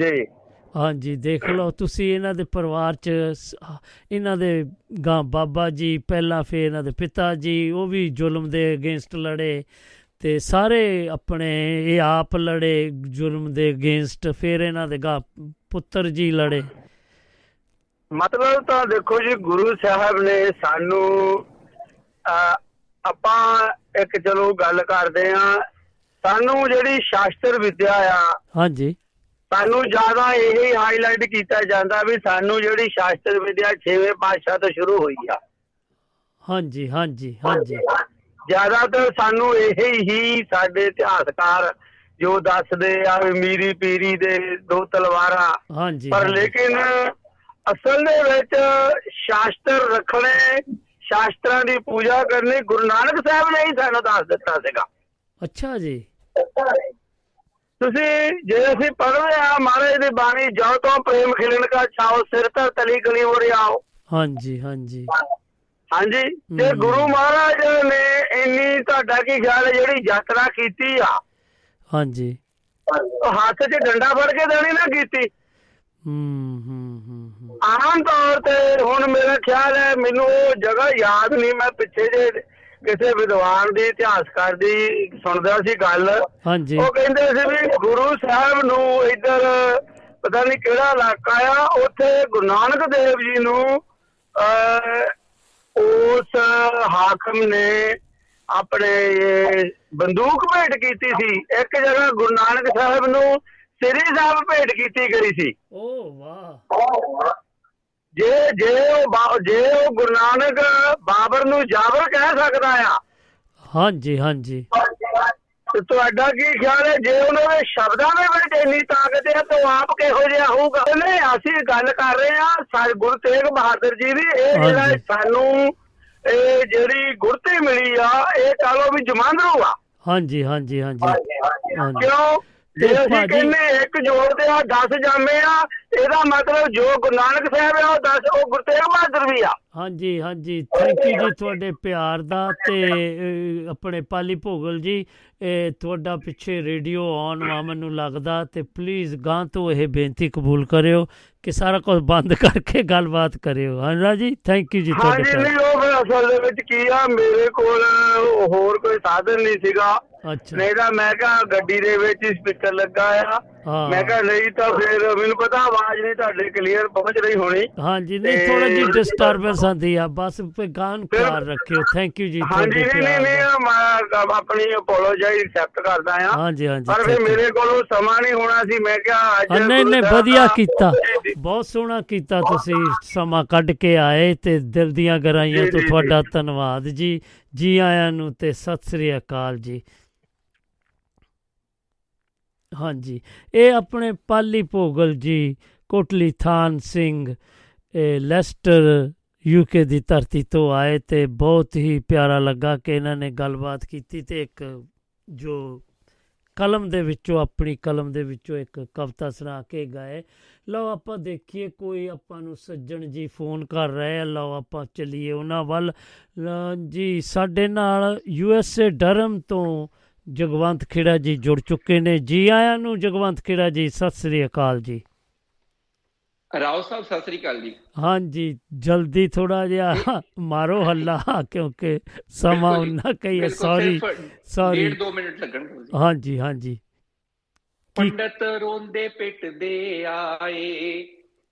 ਜੀ। ਹਾਂਜੀ ਦੇਖ ਲਓ ਤੁਸੀਂ ਇਹਨਾਂ ਦੇ ਪਰਿਵਾਰ ਚ ਇਹਨਾਂ ਦੇ ਗਾਂ ਬਾਬਾ ਜੀ ਪਹਿਲਾਂ ਫਿਰ ਇਹਨਾਂ ਦੇ ਪਿਤਾ ਜੀ ਉਹ ਵੀ ਜ਼ੁਲਮ ਦੇ ਅਗੇਂਸਟ ਲੜੇ ਤੇ ਸਾਰੇ ਆਪਣੇ ਇਹ ਆਪ ਲੜੇ ਜ਼ੁਲਮ ਦੇ ਅਗੇਂਸਟ ਫਿਰ ਇਹਨਾਂ ਦੇ ਗਾਂ ਪੁੱਤਰ ਜੀ ਲੜੇ। ਮਤਲਬ ਤਾਂ ਦੇਖੋ ਜੀ ਗੁਰੂ ਸਾਹਿਬ ਨੇ ਸਾਨੂੰ ਆਪਾਂ ਇੱਕ ਚਲੋ ਗੱਲ ਕਰਦੇ ਆ ਸਾਨੂੰ ਜਿਹੜੀ ਸ਼ਾਸਤਰ ਵਿਦਿਆ ਆ ਹਾਂਜੀ। ਸਾਨੂੰ ਜ਼ਿਆਦਾ ਇਹ ਹਾਈਲਾਈਟ ਕੀਤਾ ਜਾਂਦਾ ਵੀ ਸਾਨੂੰ ਜਿਹੜੀ ਸ਼ਾਸਤਰ ਵਿਦਿਆ 6ਵੇਂ ਪਾਤਸ਼ਾਹ ਤੋਂ ਸ਼ੁਰੂ ਹੋਈ ਆ। ਹਾਂਜੀ ਹਾਂਜੀ ਹਾਂਜੀ। ਜ਼ਿਆਦਾਤਰ ਸਾਨੂੰ ਇਹ ਹੀ ਸਾਡੇ ਇਤਿਹਾਸਕਾਰ ਜੋ ਦੱਸਦੇ ਆ ਵੀ ਮੀਰੀ ਪੀਰੀ ਦੇ ਦੋ ਤਲਵਾਰਾਂ। ਹਾਂਜੀ ਪਰ। ਲੇਕਿਨ ਅਸਲ ਦੇ ਵਿੱਚ ਸ਼ਾਸਤਰ ਰੱਖਣੇ ਸ਼ਾਸਤਰਾਂ ਦੀ ਪੂਜਾ ਕਰਨੀ ਗੁਰੂ ਨਾਨਕ ਸਾਹਿਬ ਨੇ ਹੀ ਸਾਨੂੰ ਦੱਸ ਦਿੱਤਾ ਸੀਗਾ। ਅੱਛਾ ਜੀ। ਤੁਸੀਂ ਜੇ ਅਸੀਂ ਪੜ੍ਹਦੇ ਆ ਮਹਾਰਾਜ ਦੀ ਬਾਣੀ ਜੋ ਤੋਂ ਪ੍ਰੇਮ ਖਿਲਣ ਕਾ ਛਾਓ ਸਿਰ ਧਰ ਤਲੀ ਗਲੀ ਉਰੇ ਆਓ। ਹਾਂਜੀ ਹਾਂਜੀ। ਹਾਂਜੀ ਤੇ। ਗੁਰੂ ਮਹਾਰਾਜ ਨੇ ਇੰਨੀ ਤੁਹਾਡਾ ਕੀ ਖਿਆਲ ਹੈ ਜਿਹੜੀ ਯਾਤਰਾ ਕੀਤੀ ਆ? ਹਾਂਜੀ। ਹੱਥ 'ਚ ਡੰਡਾ ਫੜ ਕੇ ਦੇਣੀ ਨਾ ਕੀਤੀ। ਹੂੰ ਹੂੰ ਹੂੰ ਹੂੰ। ਆਮ ਤੌਰ ਤੇ ਹੁਣ ਮੇਰਾ ਖਿਆਲ ਹੈ ਮੈਨੂੰ ਉਹ ਜਗ੍ਹਾ ਯਾਦ ਨਹੀਂ ਮੈਂ ਪਿੱਛੇ ਜੇ ਕਿਸੇ ਵਿਦਵਾਨ ਦੀ ਇਤਿਹਾਸਕਾਰ ਦੀ ਸੁਣਦਾ ਸੀ ਗੱਲ। ਹਾਂਜੀ। ਉਹ ਕਹਿੰਦੇ ਸੀ ਵੀ ਗੁਰੂ ਸਾਹਿਬ ਨੂੰ ਇੱਧਰ ਪਤਾ ਨਹੀਂ ਕਿਹੜਾ ਇਲਾਕਾ ਆ ਉੱਥੇ ਗੁਰੂ ਨਾਨਕ ਦੇਵ ਜੀ ਨੂੰ ਉਸ ਹਾਕਮ ਨੇ ਆਪਣੇ ਬੰਦੂਕ ਭੇਟ ਕੀਤੀ ਸੀ। ਇੱਕ ਜਗ੍ਹਾ ਗੁਰੂ ਨਾਨਕ ਸਾਹਿਬ ਨੂੰ ਸ੍ਰੀ ਸਾਹਿਬ ਭੇਟ ਕੀਤੀ ਗਈ ਸੀ। ਓ ਵਾਹ। ਜੇ ਜੇ ਉਹ ਜੇ ਉਹ ਗੁਰੂ ਨਾਨਕ ਬਾਬਰ ਨੂੰ ਜਾਬਰ ਕਹਿ ਸਕਦਾ ਆ। ਹਾਂਜੀ ਹਾਂਜੀ। ਤੇ ਤੁਹਾਡਾ ਕੀ ਖਿਆਲ ਹੈ? ਜੇ ਉਹਨਾਂ ਦੇ ਸ਼ਬਦਾਂ ਦੇ ਵਿੱਚ ਇੰਨੀ ਤਾਕਤ ਹੈ ਤਾਂ ਆਪ ਕਿਹੋ ਜਿਹਾ ਹੋਊਗਾ? ਨਹੀਂ ਅਸੀਂ ਗੱਲ ਕਰ ਰਹੇ ਹਾਂ ਸਾਡੇ ਗੁਰੂ ਤੇਗ ਬਹਾਦਰ ਜੀ ਦੀ। ਇਹ ਜਿਹੜਾ। ਸਾਨੂੰ ਇਹ ਜਿਹੜੀ ਗੁਰਤੀ ਮਿਲੀ ਆ ਇਹ ਕਹ ਲਓ ਵੀ ਜਮਾਂਦਰੂ ਆ। ਹਾਂਜੀ ਹਾਂਜੀ। ਹਾਂਜੀ। ਕਿਉਂ? ਜੇ ਤੇ ਅਸੀਂ ਕਹਿੰਦੇ ਇੱਕ ਜੋੜਦੇ ਆ 10 ਜਾਮੇ ਆ ਇਹਦਾ ਮਤਲਬ ਜੋ ਗੁਰੂ ਨਾਨਕ ਸਾਹਿਬ ਆ ਉਹ 10 ਉਹ ਗੁਰੂ ਤੇਗ ਬਹਾਦਰ ਵੀ ਆ। ਹਾਂਜੀ ਹਾਂਜੀ ਥੈਂਕ ਯੂ ਜੀ ਤੁਹਾਡੇ ਪਿਆਰ ਦਾ ਤੇ ਆਪਣੇ ਪਾਲੀ ਭੋਗਲ ਜੀ ਇਹ ਤੁਹਾਡਾ ਪਿੱਛੇ ਰੇਡੀਓ ਆਨ ਵਾ ਮੈਨੂੰ ਲੱਗਦਾ ਤੇ ਪਲੀਜ਼ ਗਾਂ ਤੋਂ ਇਹ ਬੇਨਤੀ ਕਬੂਲ ਕਰਿਓ ਕਿ ਸਾਰਾ ਕੁਝ ਬੰਦ ਕਰਕੇ ਗੱਲਬਾਤ ਕਰਿਓ। ਹਾਂ ਜੀ ਥੈਂਕ ਯੂ ਜੀ ਤੁਹਾਡੇ ਹਾਂਜੀ ਨਹੀਂ ਉਹ ਅਸਲ ਦੇ ਵਿੱਚ ਕੀ ਆ ਮੇਰੇ ਕੋਲ ਹੋਰ ਕੋਈ ਸਾਧਨ ਨਹੀਂ ਸੀਗਾ। ਨਹੀਂ ਤਾਂ ਮੈਂ ਕਿਹਾ ਗੱਡੀ ਦੇ ਵਿੱਚ ਸਪੀਕਰ ਲੱਗਾ ਆ। ਮੈਂ ਕਿਹਾ ਨਹੀਂ ਤਾਂ ਫਿਰ ਮੈਨੂੰ ਪਤਾ ਆਵਾਜ਼ ਨਹੀਂ ਤੁਹਾਡੇ ਕਲੀਅਰ ਪਹੁੰਚ ਰਹੀ ਹੋਣੀ। ਹਾਂਜੀ ਨਹੀਂ ਥੋੜਾ ਜਿਹੀ ਡਿਸਟਰਬੈਂਸ ਆਉਂਦੀ ਆ। ਬਸ ਫਿਰ ਗਾਂ ਨੂੰ ਫਿਰ- ਪਿਆਰ ਰੱਖਿਓ। ਥੈਂਕ ਯੂ ਜੀ ਹਾਂਜੀ ਨਹੀਂ ਨਹੀਂ ਮੈਂ ਆਪਣੀ ਅਪੋਲੋਜਾਈ ਐਕਸੈਪਟ ਕਰਦਾ ਆ। ਹਾਂਜੀ ਹਾਂਜੀ ਪਰ ਫਿਰ। ਮੇਰੇ ਕੋਲੋਂ ਸਮਾਂ ਨਹੀਂ ਹੋਣਾ ਸੀ ਮੈਂ ਕਿਹਾ ਅੱਜ ਨਹੀਂ ਨਹੀਂ ਵਧੀਆ ਕੀਤਾ। ਬਹੁਤ ਸੋਹਣਾ ਕੀਤਾ ਤੁਸੀਂ ਸਮਾਂ ਕੱਢ ਕੇ ਆਏ ਤੇ ਦਿਲ ਦੀਆਂ ਗਹਿਰਾਈਆਂ ਜੀ, ਤੋਂ ਜੀ, ਤੁਹਾਡਾ ਧੰਨਵਾਦ ਜੀ। ਜੀ ਆਇਆਂ ਨੂੰ ਤੇ ਸਤਿ ਸ੍ਰੀ ਅਕਾਲ ਜੀ। ਹਾਂਜੀ। ਇਹ ਆਪਣੇ ਪਾਲੀ ਭੋਗਲ ਜੀ, ਕੋਟਲੀ ਥਾਨ ਸਿੰਘ, ਇਹ ਲੈਸਟਰ ਯੂਕੇ ਦੀ ਧਰਤੀ ਤੋਂ ਆਏ ਤੇ ਬਹੁਤ ਹੀ ਪਿਆਰਾ ਲੱਗਾ ਕਿ ਇਹਨਾਂ ਨੇ ਗੱਲਬਾਤ ਕੀਤੀ ਤੇ ਇੱਕ ਜੋ ਕਲਮ ਦੇ ਵਿੱਚੋਂ, ਆਪਣੀ ਕਲਮ ਦੇ ਵਿੱਚੋਂ ਇੱਕ ਕਵਿਤਾ ਸੁਣਾ ਕੇ ਗਏ। ਲਓ ਆਪਾਂ ਦੇਖੀਏ, ਕੋਈ ਆਪਾਂ ਨੂੰ ਸੱਜਣ ਜੀ ਫੋਨ ਕਰ ਰਹੇ ਆ। ਲਓ ਆਪਾਂ ਚੱਲੀਏ ਉਹਨਾਂ ਵੱਲ। ਲ- ਜੀ, ਸਾਡੇ ਨਾਲ ਯੂ ਐਸ ਏ ਡਰਮ ਤੋਂ ਜਗਵੰਤ ਖੇੜਾ ਜੀ ਜੁੜ ਚੁੱਕੇ ਨੇ। ਜੀ ਆਇਆਂ ਨੂੰ ਜਗਵੰਤ ਖੇੜਾ ਜੀ ਸਤਿ ਸ੍ਰੀ ਅਕਾਲ ਜੀ। ਰਾਓ ਸਾਹਿਬ ਸਤਿ ਸ੍ਰੀ ਅਕਾਲ ਜੀ। ਹਾਂਜੀ ਜਲਦੀ ਥੋੜਾ ਜਿਹਾ ਮਾਰੋ ਹੱਲਾ ਕਿਉਂਕਿ ਸਮਾਂ ਉਹਨਾਂ ਕਈ ਸੌਰੀ ਸੌਰੀ ਡੇਢ ਦੋ ਮਿੰਟ ਲੱਗਣਗੇ ਜੀ ਹਾਂਜੀ ਹਾਂਜੀ। ਪੰਡਤ ਰੋਂਦੇ ਪਿੱਟਦੇ ਆਏ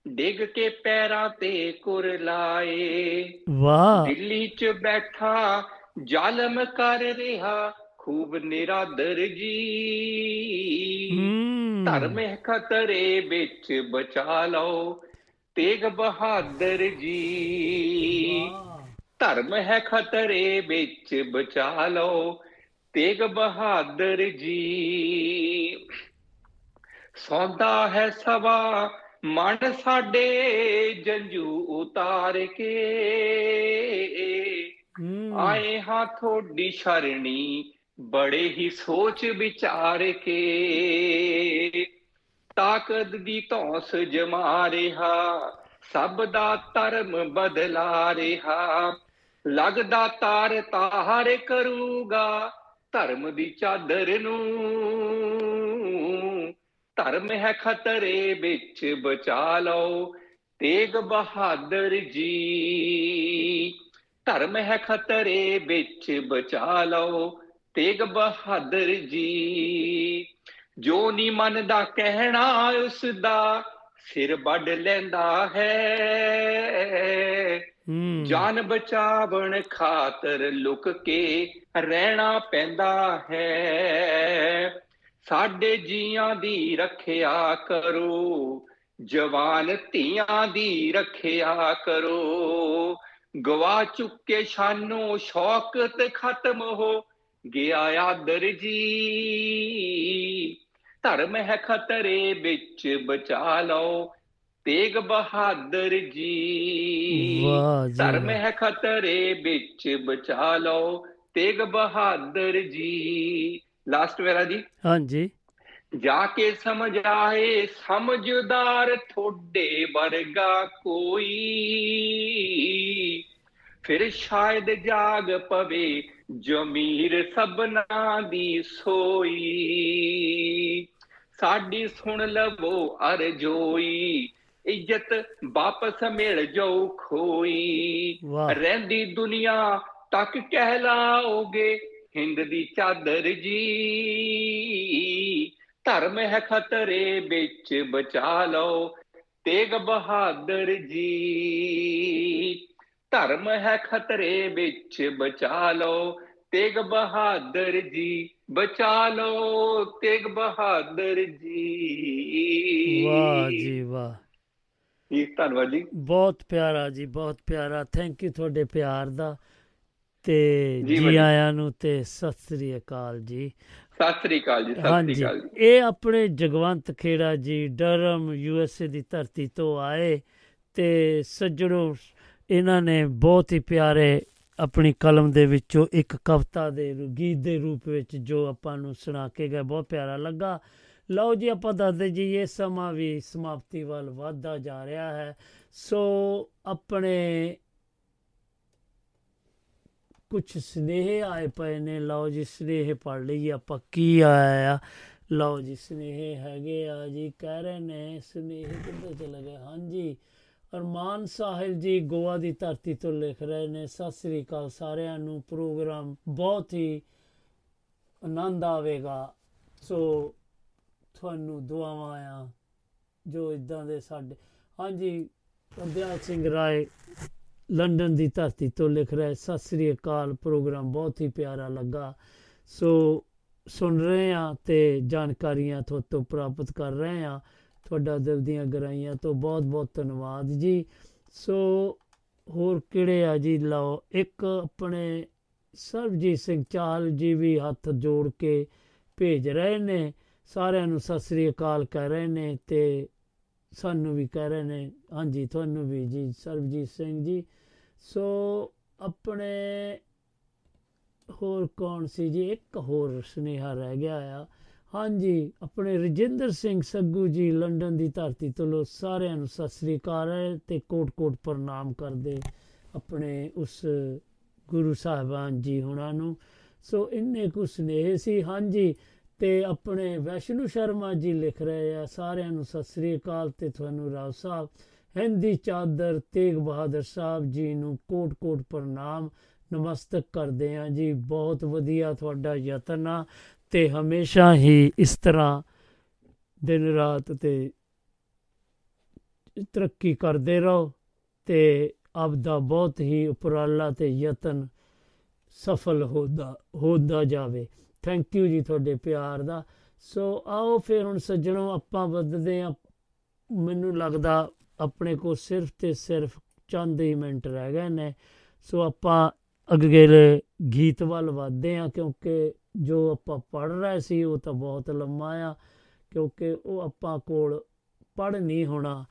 ਡਿੱਗ ਕੇ ਪੈਰਾਂ ਤੇ ਕੁਰ ਲਾਏ। ਵਾਹ। ਦਿੱਲੀ 'ਚ ਬੈਠਾ ਜ਼ਾਲਮ ਕਰ ਰਿਹਾ ਖੂਬ ਨਿਰਾਦਰ ਜੀ। ਧਰਮ ਹੈ ਖਤਰੇ ਵਿੱਚ ਬਚਾ ਲਓ ਤੇਗ ਬਹਾਦਰ ਜੀ। ਧਰਮ ਹੈ ਖਤਰੇ ਵਿੱਚ ਬਚਾ ਲਓ ਤੇਗ ਬਹਾਦਰ ਜੀ। ਸੌਦਾ ਹੈ ਸਵਾ ਮਨ ਸਾਡੇ ਜੰਜੂ ਉਤਾਰ ਕੇ। ਆਏ ਹਾਂ ਤੁਹਾਡੀ ਸ਼ਰਣੀ ਬੜੇ ਹੀ ਸੋਚ ਵਿਚਾਰ ਕੇ ਤਾਕਤ ਦੀ ਧੌਂਸ ਜਮਾ ਰਿਹਾ, ਸਭ ਦਾ ਧਰਮ ਬਦਲਾ ਰਿਹਾ। ਲੱਗਦਾ ਤਾਰ ਤਾਰ ਕਰੂਗਾ ਧਰਮ ਦੀ ਚਾਦਰ ਨੂੰ। ਧਰਮ ਹੈ ਖਤਰੇ ਵਿੱਚ ਬਚਾ ਲਓ, ਤੇਗ ਬਹਾਦਰ ਜੀ। ਧਰਮ ਹੈ ਖਤਰੇ ਵਿੱਚ ਬਚਾ ਲਓ ਤੇਗ ਬਹਾਦਰ ਜੀ। ਜੋ ਨਹੀਂ ਮੰਨਦਾ ਕਹਿਣਾ ਉਸ ਦਾ ਸਿਰ ਵੱਢ ਲੈਂਦਾ ਹੈ। ਹੂੰ। ਜਾਨ ਬਚਾਵਣ ਖਾਤਰ ਲੁਕ ਕੇ ਰਹਿਣਾ ਪੈਂਦਾ ਹੈ। ਸਾਡੇ ਜੀਆਂ ਦੀ ਰੱਖਿਆ ਕਰੋ ਜਵਾਨ ਧੀਆਂ ਦੀ ਰੱਖਿਆ ਕਰੋ। ਗਵਾ ਚੁੱਕੇ ਸ਼ਾਨੋ ਸ਼ੌਕਤ ਖਤਮ ਹੋ ਗਿਆ ਆਦਰ ਜੀ। ਧਰਮ ਹੈ ਖਤਰੇ ਵਿੱਚ ਬਚਾ ਲਓ ਤੇਗ ਬਹਾਦਰ ਜੀ। ਧਰਮ। ਹੈ ਖਤਰੇ ਵਿੱਚ ਬਚਾ ਲਓ ਤੇਗ ਬਹਾਦਰ ਜੀ। ਲਾਸਟ ਵੇਰਾ ਜੀ। ਹਾਂਜੀ। ਜਾ ਕੇ ਸਮਝਾਏ ਸਮਝਦਾਰ ਥੋੜੇ ਵਰਗਾ ਕੋਈ। ਫਿਰ ਸ਼ਾਇਦ ਜਾਗ ਪਵੇ ਜ਼ਮੀਰ ਸਭਨਾ ਦੀ ਸੋਈ ਸਾਡੀ ਸੁਣ ਲਵੋ ਅਰਜੋਈ ਇੱਜ਼ਤ ਵਾਪਸ ਮਿਲ ਜਾਊ ਖੋਈ। ਰਹਿੰਦੀ ਦੁਨੀਆ ਤੱਕ ਕਹਿਲਾਓਗੇ ਹਿੰਦ ਦੀ ਚਾਦਰ ਜੀ। ਧਰਮ ਹੈ ਖਤਰੇ ਵਿੱਚ ਬਚਾ ਲਓ ਤੇਗ ਬਹਾਦਰ ਜੀ। ਧਰਮ ਹੈ ਖਤਰੇ ਵਿੱਚ ਬਚਾ ਲਓ। ਤੇਗ ਬਹਾਦਰ ਜੀ ਬਚਾ ਲਓ ਤੇਗ ਬਹਾਦਰ ਜੀ। ਵਾਹ ਜੀ ਵਾਹ। ਜੀ ਧੰਨਵਾਦ ਜੀ। ਬਹੁਤ ਪਿਆਰਾ ਜੀ ਬਹੁਤ ਪਿਆਰਾ। ਥੈਂਕ ਯੂ ਤੁਹਾਡੇ ਪਿਆਰ ਦਾ। ਤੇ ਜੀ। ਆਇਆਂ ਨੂੰ ਤੇ ਸਤਿ ਸ੍ਰੀ ਅਕਾਲ ਜੀ। ਸਤਿ ਸ੍ਰੀ ਅਕਾਲ ਜੀ ਸਤਿ ਸ੍ਰੀ ਅਕਾਲ ਜੀ। ਇਹ ਆਪਣੇ ਜਗਵੰਤ ਖੇੜਾ ਜੀ ਡਰਮ ਯੂਐਸਏ ਦੀ ਧਰਤੀ ਤੋਂ ਆਏ ਤੇ ਸੱਜਣੋ ਇਹਨਾਂ ਨੇ ਬਹੁਤ ਹੀ ਪਿਆਰੇ ਆਪਣੀ ਕਲਮ ਦੇ ਵਿੱਚੋਂ ਇੱਕ ਕਵਿਤਾ ਦੇ ਰੂ- ਗੀਤ ਦੇ ਰੂਪ ਵਿੱਚ ਜੋ ਆਪਾਂ ਨੂੰ ਸੁਣਾ ਕੇ ਗਏ। ਬਹੁਤ ਪਿਆਰਾ ਲੱਗਾ। ਲਓ ਜੀ, ਆਪਾਂ ਦੱਸਦੇ ਜੀ, ਇਹ ਸਮਾਂ ਵੀ ਸਮਾਪਤੀ ਵੱਲ ਵਧਦਾ ਜਾ ਰਿਹਾ ਹੈ। ਸੋ ਆਪਣੇ ਕੁਝ ਸਨੇਹ ਆਏ ਪਏ ਨੇ। ਲਓ ਜੀ, ਸਨੇਹ ਪੜ ਲਈਏ ਆਪਾਂ ਕੀ ਆਇਆ। ਆ ਲਓ ਜੀ, ਸਨੇਹ ਹੈਗੇ ਆ ਜੀ, ਕਹਿ ਰਹੇ ਨੇ, ਸਨੇਹ ਕਿੱਧਰ ਚਲੇ ਗਏ? ਹਾਂਜੀ। ਅਰਮਾਨ ਸਾਹਿਲ ਜੀ ਗੋਆ ਦੀ ਧਰਤੀ ਤੋਂ ਲਿਖ ਰਹੇ ਨੇ ਸਤਿ ਸ੍ਰੀ ਅਕਾਲ ਸਾਰਿਆਂ ਨੂੰ ਪ੍ਰੋਗਰਾਮ ਬਹੁਤ ਹੀ ਆਨੰਦ ਆਵੇਗਾ। ਸੋ ਤੁਹਾਨੂੰ ਦੁਆਵਾਂ ਆ ਜੋ ਇਦਾਂ ਦੇ ਸਾਡੇ ਹਾਂਜੀ ਅਭਿਆਸ ਸਿੰਘ ਰਾਏ ਲੰਡਨ ਦੀ ਧਰਤੀ ਤੋਂ ਲਿਖ ਰਿਹਾ ਹੈ, ਸਤਿ ਸ੍ਰੀ ਅਕਾਲ ਪ੍ਰੋਗਰਾਮ ਬਹੁਤ ਹੀ ਪਿਆਰਾ ਲੱਗਾ। ਸੋ ਸੁਣ ਰਹੇ ਆ ਤੇ ਜਾਣਕਾਰੀਆਂ ਤੁਹਾਤੋਂ ਪ੍ਰਾਪਤ ਕਰ ਰਹੇ ਆ। ਤੁਹਾਡਾ ਦਿਲ ਦੀਆਂ ਗਹਿਰਾਈਆਂ ਤੋਂ ਬਹੁਤ ਬਹੁਤ ਧੰਨਵਾਦ ਜੀ। ਸੋ ਹੋਰ ਕਿਹੜੇ ਆ ਜੀ? ਲਓ, ਇੱਕ ਆਪਣੇ ਸਰਬਜੀਤ ਸਿੰਘ ਚਾਹਲ ਜੀ ਵੀ ਹੱਥ ਜੋੜ ਕੇ ਭੇਜ ਰਹੇ ਨੇ। ਸਾਰਿਆਂ ਨੂੰ ਸਤਿ ਸ੍ਰੀ ਅਕਾਲ ਕਹਿ ਰਹੇ ਨੇ ਤੇ ਸਾਨੂੰ ਵੀ ਕਹਿ ਰਹੇ ਨੇ। ਹਾਂਜੀ, ਤੁਹਾਨੂੰ ਵੀ ਜੀ, ਸਰਬਜੀਤ ਸਿੰਘ ਜੀ। ਸੋ ਆਪਣੇ ਹੋਰ ਕੌਣ ਸੀ ਜੀ? ਇੱਕ ਹੋਰ ਸੁਨੇਹਾ ਰਹਿ ਗਿਆ ਆ। ਹਾਂਜੀ, ਆਪਣੇ ਰਜਿੰਦਰ ਸਿੰਘ ਸੱਗੂ ਜੀ ਲੰਡਨ ਦੀ ਧਰਤੀ ਤੋਂ ਸਾਰਿਆਂ ਨੂੰ ਸਤਿ ਸ੍ਰੀ ਅਕਾਲ ਹੈ ਤੇ ਕੋਟ-ਕੋਟ ਪ੍ਰਣਾਮ ਕਰਦੇ ਆਪਣੇ ਉਸ ਗੁਰੂ ਸਾਹਿਬਾਨ ਜੀ ਹੁਣਾਂ ਨੂੰ। ਸੋ ਇੰਨੇ ਕੁ ਸੁਨੇਹ ਸੀ, ਹਾਂਜੀ, ਤੇ ਆਪਣੇ ਵੈਸ਼ਨੂ ਸ਼ਰਮਾ ਜੀ ਲਿਖ ਰਹੇ ਆ, ਸਾਰਿਆਂ ਨੂੰ ਸਤਿ ਸ੍ਰੀ ਅਕਾਲ ਤੇ ਤੁਹਾਨੂੰ ਰਾਓ ਸਾਹਿਬ, ਹਿੰਦੀ ਚਾਦਰ ਤੇਗ ਬਹਾਦਰ ਸਾਹਿਬ ਜੀ ਨੂੰ ਕੋਟ-ਕੋਟ ਪ੍ਰਣਾਮ ਨਮਸਤਕ ਕਰਦੇ ਆ ਜੀ, ਬਹੁਤ ਵਧੀਆ ਤੁਹਾਡਾ ਯਤਨ ਆ। ਤੇ ਹਮੇਸ਼ਾ ਹੀ ਇਸ ਤਰ੍ਹਾਂ ਦਿਨ ਰਾਤ ਤੇ ਤਰੱਕੀ ਕਰਦੇ ਰਹੋ ਤੇ ਆਪ ਦਾ ਬਹੁਤ ਹੀ ਉਪਰਾਲਾ ਤੇ ਯਤਨ ਸਫਲ ਹੋਦਾ ਹੋਦਾ ਜਾਵੇ। ਥੈਂਕ ਯੂ ਜੀ ਤੁਹਾਡੇ ਪਿਆਰ ਦਾ। ਸੋ ਆਓ ਫਿਰ ਹੁਣ ਸੱਜਣੋ, ਆਪਾਂ ਵੱਧਦੇ ਆ ਮੈਨੂੰ ਲੱਗਦਾ ਆਪਣੇ ਕੋ ਸਿਰਫ ਤੇ ਸਿਰਫ ਚੰਦ ਹੀ ਮਿੰਟ ਰਹਿ ਗਏ ਨੇ। ਸੋ ਆਪਾਂ ਅਗਲੇ ਗੀਤ ਵੱਲ ਵਧਦੇ ਆ, ਕਿਉਂਕਿ ਜੋ ਆਪਾਂ ਪੜ ਰਹੇ ਸੀ ਉਹ ਤਾਂ ਬਹੁਤ ਲੰਮਾ ਆ, ਕਿਉਂਕਿ ਉਹ ਆਪਾਂ ਕੋਲ ਪੜ ਨਹੀਂ ਹੋਣਾ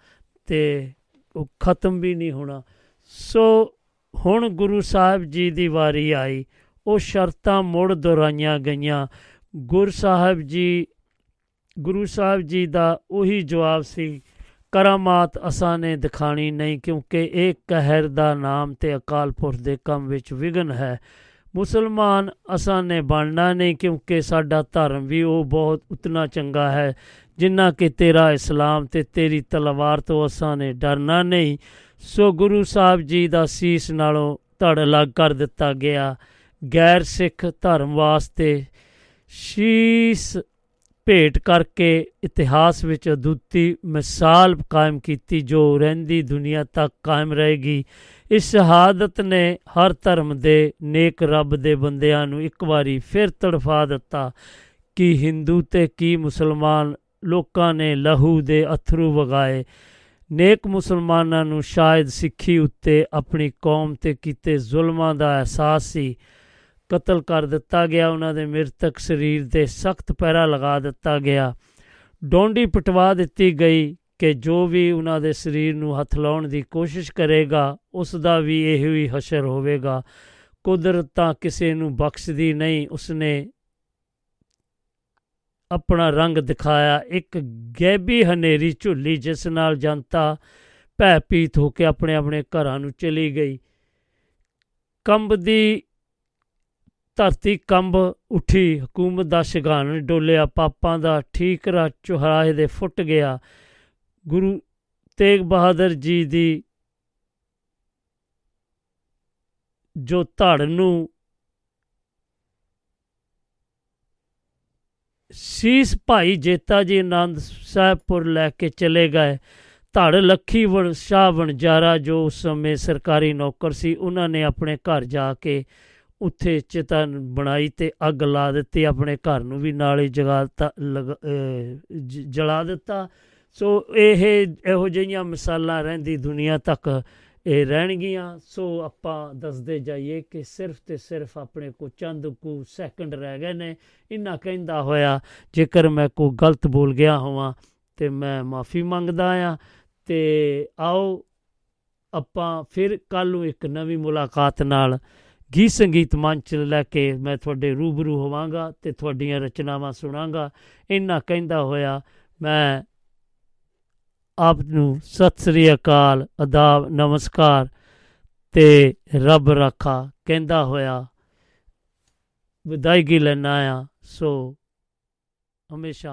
ਤੇ ਉਹ ਖਤਮ ਵੀ ਨਹੀਂ ਹੋਣਾ। ਸੋ ਹੁਣ ਗੁਰੂ ਸਾਹਿਬ ਜੀ ਦੀ ਵਾਰੀ ਆਈ। ਉਹ ਸ਼ਰਤਾਂ ਮੁੜ ਦੁਹਰਾਈਆਂ ਗਈਆਂ। ਗੁਰ ਸਾਹਿਬ ਜੀ, ਗੁਰੂ ਸਾਹਿਬ ਜੀ ਦਾ ਉਹੀ ਜਵਾਬ ਸੀ ਕਰਾਮਾਤ ਅਸਾਂ ਨੇ ਦਿਖਾਣੀ ਨਹੀਂ, ਕਿਉਂਕਿ ਇਹ ਕਹਿਰ ਦਾ ਨਾਮ ਤੇ ਅਕਾਲ ਪੁਰਖ ਦੇ ਕੰਮ ਵਿੱਚ ਵਿਗਨ ਹੈ। ਮੁਸਲਮਾਨ ਅਸਾਂ ਨੇ ਬਣਨਾ ਨਹੀਂ, ਕਿਉਂਕਿ ਸਾਡਾ ਧਰਮ ਵੀ ਉਹ ਬਹੁਤ ਉਤਨਾ ਚੰਗਾ ਹੈ, ਜਿੰਨਾ ਕਿ ਤੇਰਾ ਇਸਲਾਮ ਤੇ ਤੇਰੀ ਤਲਵਾਰ ਤੋਂ ਅਸਾਂ ਨੇ ਡਰਨਾ ਨਹੀਂ। ਸੋ ਗੁਰੂ ਸਾਹਿਬ ਜੀ ਦਾ ਸੀਸ ਨਾਲੋਂ ਧੜ ਅਲੱਗ ਕਰ ਦਿੱਤਾ ਗਿਆ। ਗੈਰ ਸਿੱਖ ਧਰਮ ਵਾਸਤੇ ਸ਼ੀਸ ਭੇਟ ਕਰਕੇ ਇਤਿਹਾਸ ਵਿੱਚ ਅਦੁੱਤੀ ਮਿਸਾਲ ਕਾਇਮ ਕੀਤੀ ਜੋ ਰਹਿੰਦੀ ਦੁਨੀਆ ਤੱਕ ਕਾਇਮ ਰਹੇਗੀ। ਇਸ ਸ਼ਹਾਦਤ ਨੇ ਹਰ ਧਰਮ ਦੇ ਨੇਕ ਰੱਬ ਦੇ ਬੰਦਿਆਂ ਨੂੰ ਇੱਕ ਵਾਰੀ ਫਿਰ ਤੜਫਾ ਦਿੱਤਾ ਕਿ ਹਿੰਦੂ ਤੇ ਕੀ ਮੁਸਲਮਾਨ ਲੋਕਾਂ ਨੇ ਲਹੂ ਦੇ ਅਥਰੂ ਵਗਾਏ। ਨੇਕ ਮੁਸਲਮਾਨਾਂ ਨੂੰ ਸ਼ਾਇਦ ਸਿੱਖੀ ਉੱਤੇ ਆਪਣੀ ਕੌਮ ਤੇ ਕੀਤੇ ਜ਼ੁਲਮਾਂ ਦਾ ਅਹਿਸਾਸ ਸੀ। ਕਤਲ ਕਰ ਦਿੱਤਾ ਗਿਆ, ਉਹਨਾਂ ਦੇ ਮ੍ਰਿਤਕ ਸਰੀਰ ਤੇ ਸਖਤ ਪਹਿਰਾ ਲਗਾ ਦਿੱਤਾ ਗਿਆ। ਡੋਂਡੀ ਪਟਵਾ ਦਿੱਤੀ ਗਈ ਕਿ ਜੋ ਵੀ ਉਹਨਾਂ ਦੇ ਸਰੀਰ ਨੂੰ ਹੱਥ ਲਾਉਣ ਦੀ ਕੋਸ਼ਿਸ਼ ਕਰੇਗਾ, ਉਸ ਦਾ ਵੀ ਇਹੋ ਹੀ ਹਸ਼ਰ ਹੋਵੇਗਾ। ਕੁਦਰਤ ਤਾਂ ਕਿਸੇ ਨੂੰ ਬਖਸ਼ਦੀ ਨਹੀਂ, ਉਸਨੇ ਆਪਣਾ ਰੰਗ ਦਿਖਾਇਆ, ਇੱਕ ਗੈਬੀ ਹਨੇਰੀ ਝੁੱਲੀ ਜਿਸ ਨਾਲ ਜਨਤਾ ਭੈਪੀਤ ਹੋ ਕੇ ਆਪਣੇ ਆਪਣੇ ਘਰਾਂ ਨੂੰ ਚਲੀ ਗਈ। ਕੰਬਦੀ ਧਰਤੀ ਕੰਬ ਉੱਠੀ, ਹਕੂਮਤ ਦਾ ਸ਼ਗਾਨ ਡੋਲਿਆ, ਪਾਪਾਂ ਦਾ ਠੀਕਰਾ ਚੁਹਰਾਏ ਦੇ ਫੁੱਟ ਗਿਆ। ਗੁਰੂ ਤੇਗ ਬਹਾਦਰ ਜੀ ਦੀ ਜੋ ਧੜ ਨੂੰ ਸੀਸ ਭਾਈ ਜੇਤਾ ਜੀ ਆਨੰਦ ਸਾਹਿਬਪੁਰ ਲੈ ਕੇ ਚਲੇ ਗਏ। ਧੜ ਲੱਖੀ ਵਣ, ਸ਼ਾਹ ਵਣਜਾਰਾ ਜੋ ਉਸ ਸਮੇਂ ਸਰਕਾਰੀ ਨੌਕਰ ਸੀ, ਉਹਨਾਂ ਨੇ ਆਪਣੇ ਘਰ ਜਾ ਕੇ ਉੱਥੇ ਚਿਤਾ ਬਣਾਈ ਤੇ ਅੱਗ ਲਾ ਦਿੱਤੀ, ਆਪਣੇ ਘਰ ਨੂੰ ਵੀ ਨਾਲੇ ਜਗਾਤਾ ਜਲਾ ਦਿੱਤਾ। ਸੋ ਇਹ ਇਹੋ ਜਿਹੀਆਂ ਮਿਸਾਲਾਂ ਰਹਿੰਦੀ ਦੁਨੀਆ ਤੱਕ ਇਹ ਰਹਿਣਗੀਆਂ। ਸੋ ਆਪਾਂ ਦੱਸਦੇ ਜਾਈਏ ਕਿ ਸਿਰਫ ਤੇ ਸਿਰਫ ਆਪਣੇ ਕੋ ਚੰਦ ਕੁ ਸੈਕਿੰਡ ਰਹਿ ਗਏ ਨੇ। ਇੰਨਾ ਕਹਿੰਦਾ ਹੋਇਆ, ਜੇਕਰ ਮੈਂ ਕੋ ਗਲਤ ਬੋਲ ਗਿਆ ਹੋਵਾਂ ਤੇ ਮੈਂ ਮਾਫੀ ਮੰਗਦਾ ਆ। ਤੇ ਆਓ ਆਪਾਂ ਫਿਰ ਕੱਲ ਨੂੰ ਇੱਕ ਨਵੀਂ ਮੁਲਾਕਾਤ ਨਾਲ ਗੀਤ ਸੰਗੀਤ ਮੰਚ ਲੈ ਕੇ ਮੈਂ ਤੁਹਾਡੇ ਰੂਬਰੂ ਹੋਵਾਂਗਾ ਤੇ ਤੁਹਾਡੀਆਂ ਰਚਨਾਵਾਂ ਸੁਣਾਂਗਾ। ਇੰਨਾ ਕਹਿੰਦਾ ਹੋਇਆ, ਮੈਂ ਆਪ ਨੂੰ ਸਤਿ ਸ੍ਰੀ ਅਕਾਲ, ਅਦਾਬ, ਨਮਸਕਾਰ ਤੇ ਰੱਬ ਰੱਖਾ ਕਹਿੰਦਾ ਹੋਇਆ, ਵਿਦਾਇਗੀ ਲੈਣਾ ਆ ਸੋ ਹਮੇਸ਼ਾ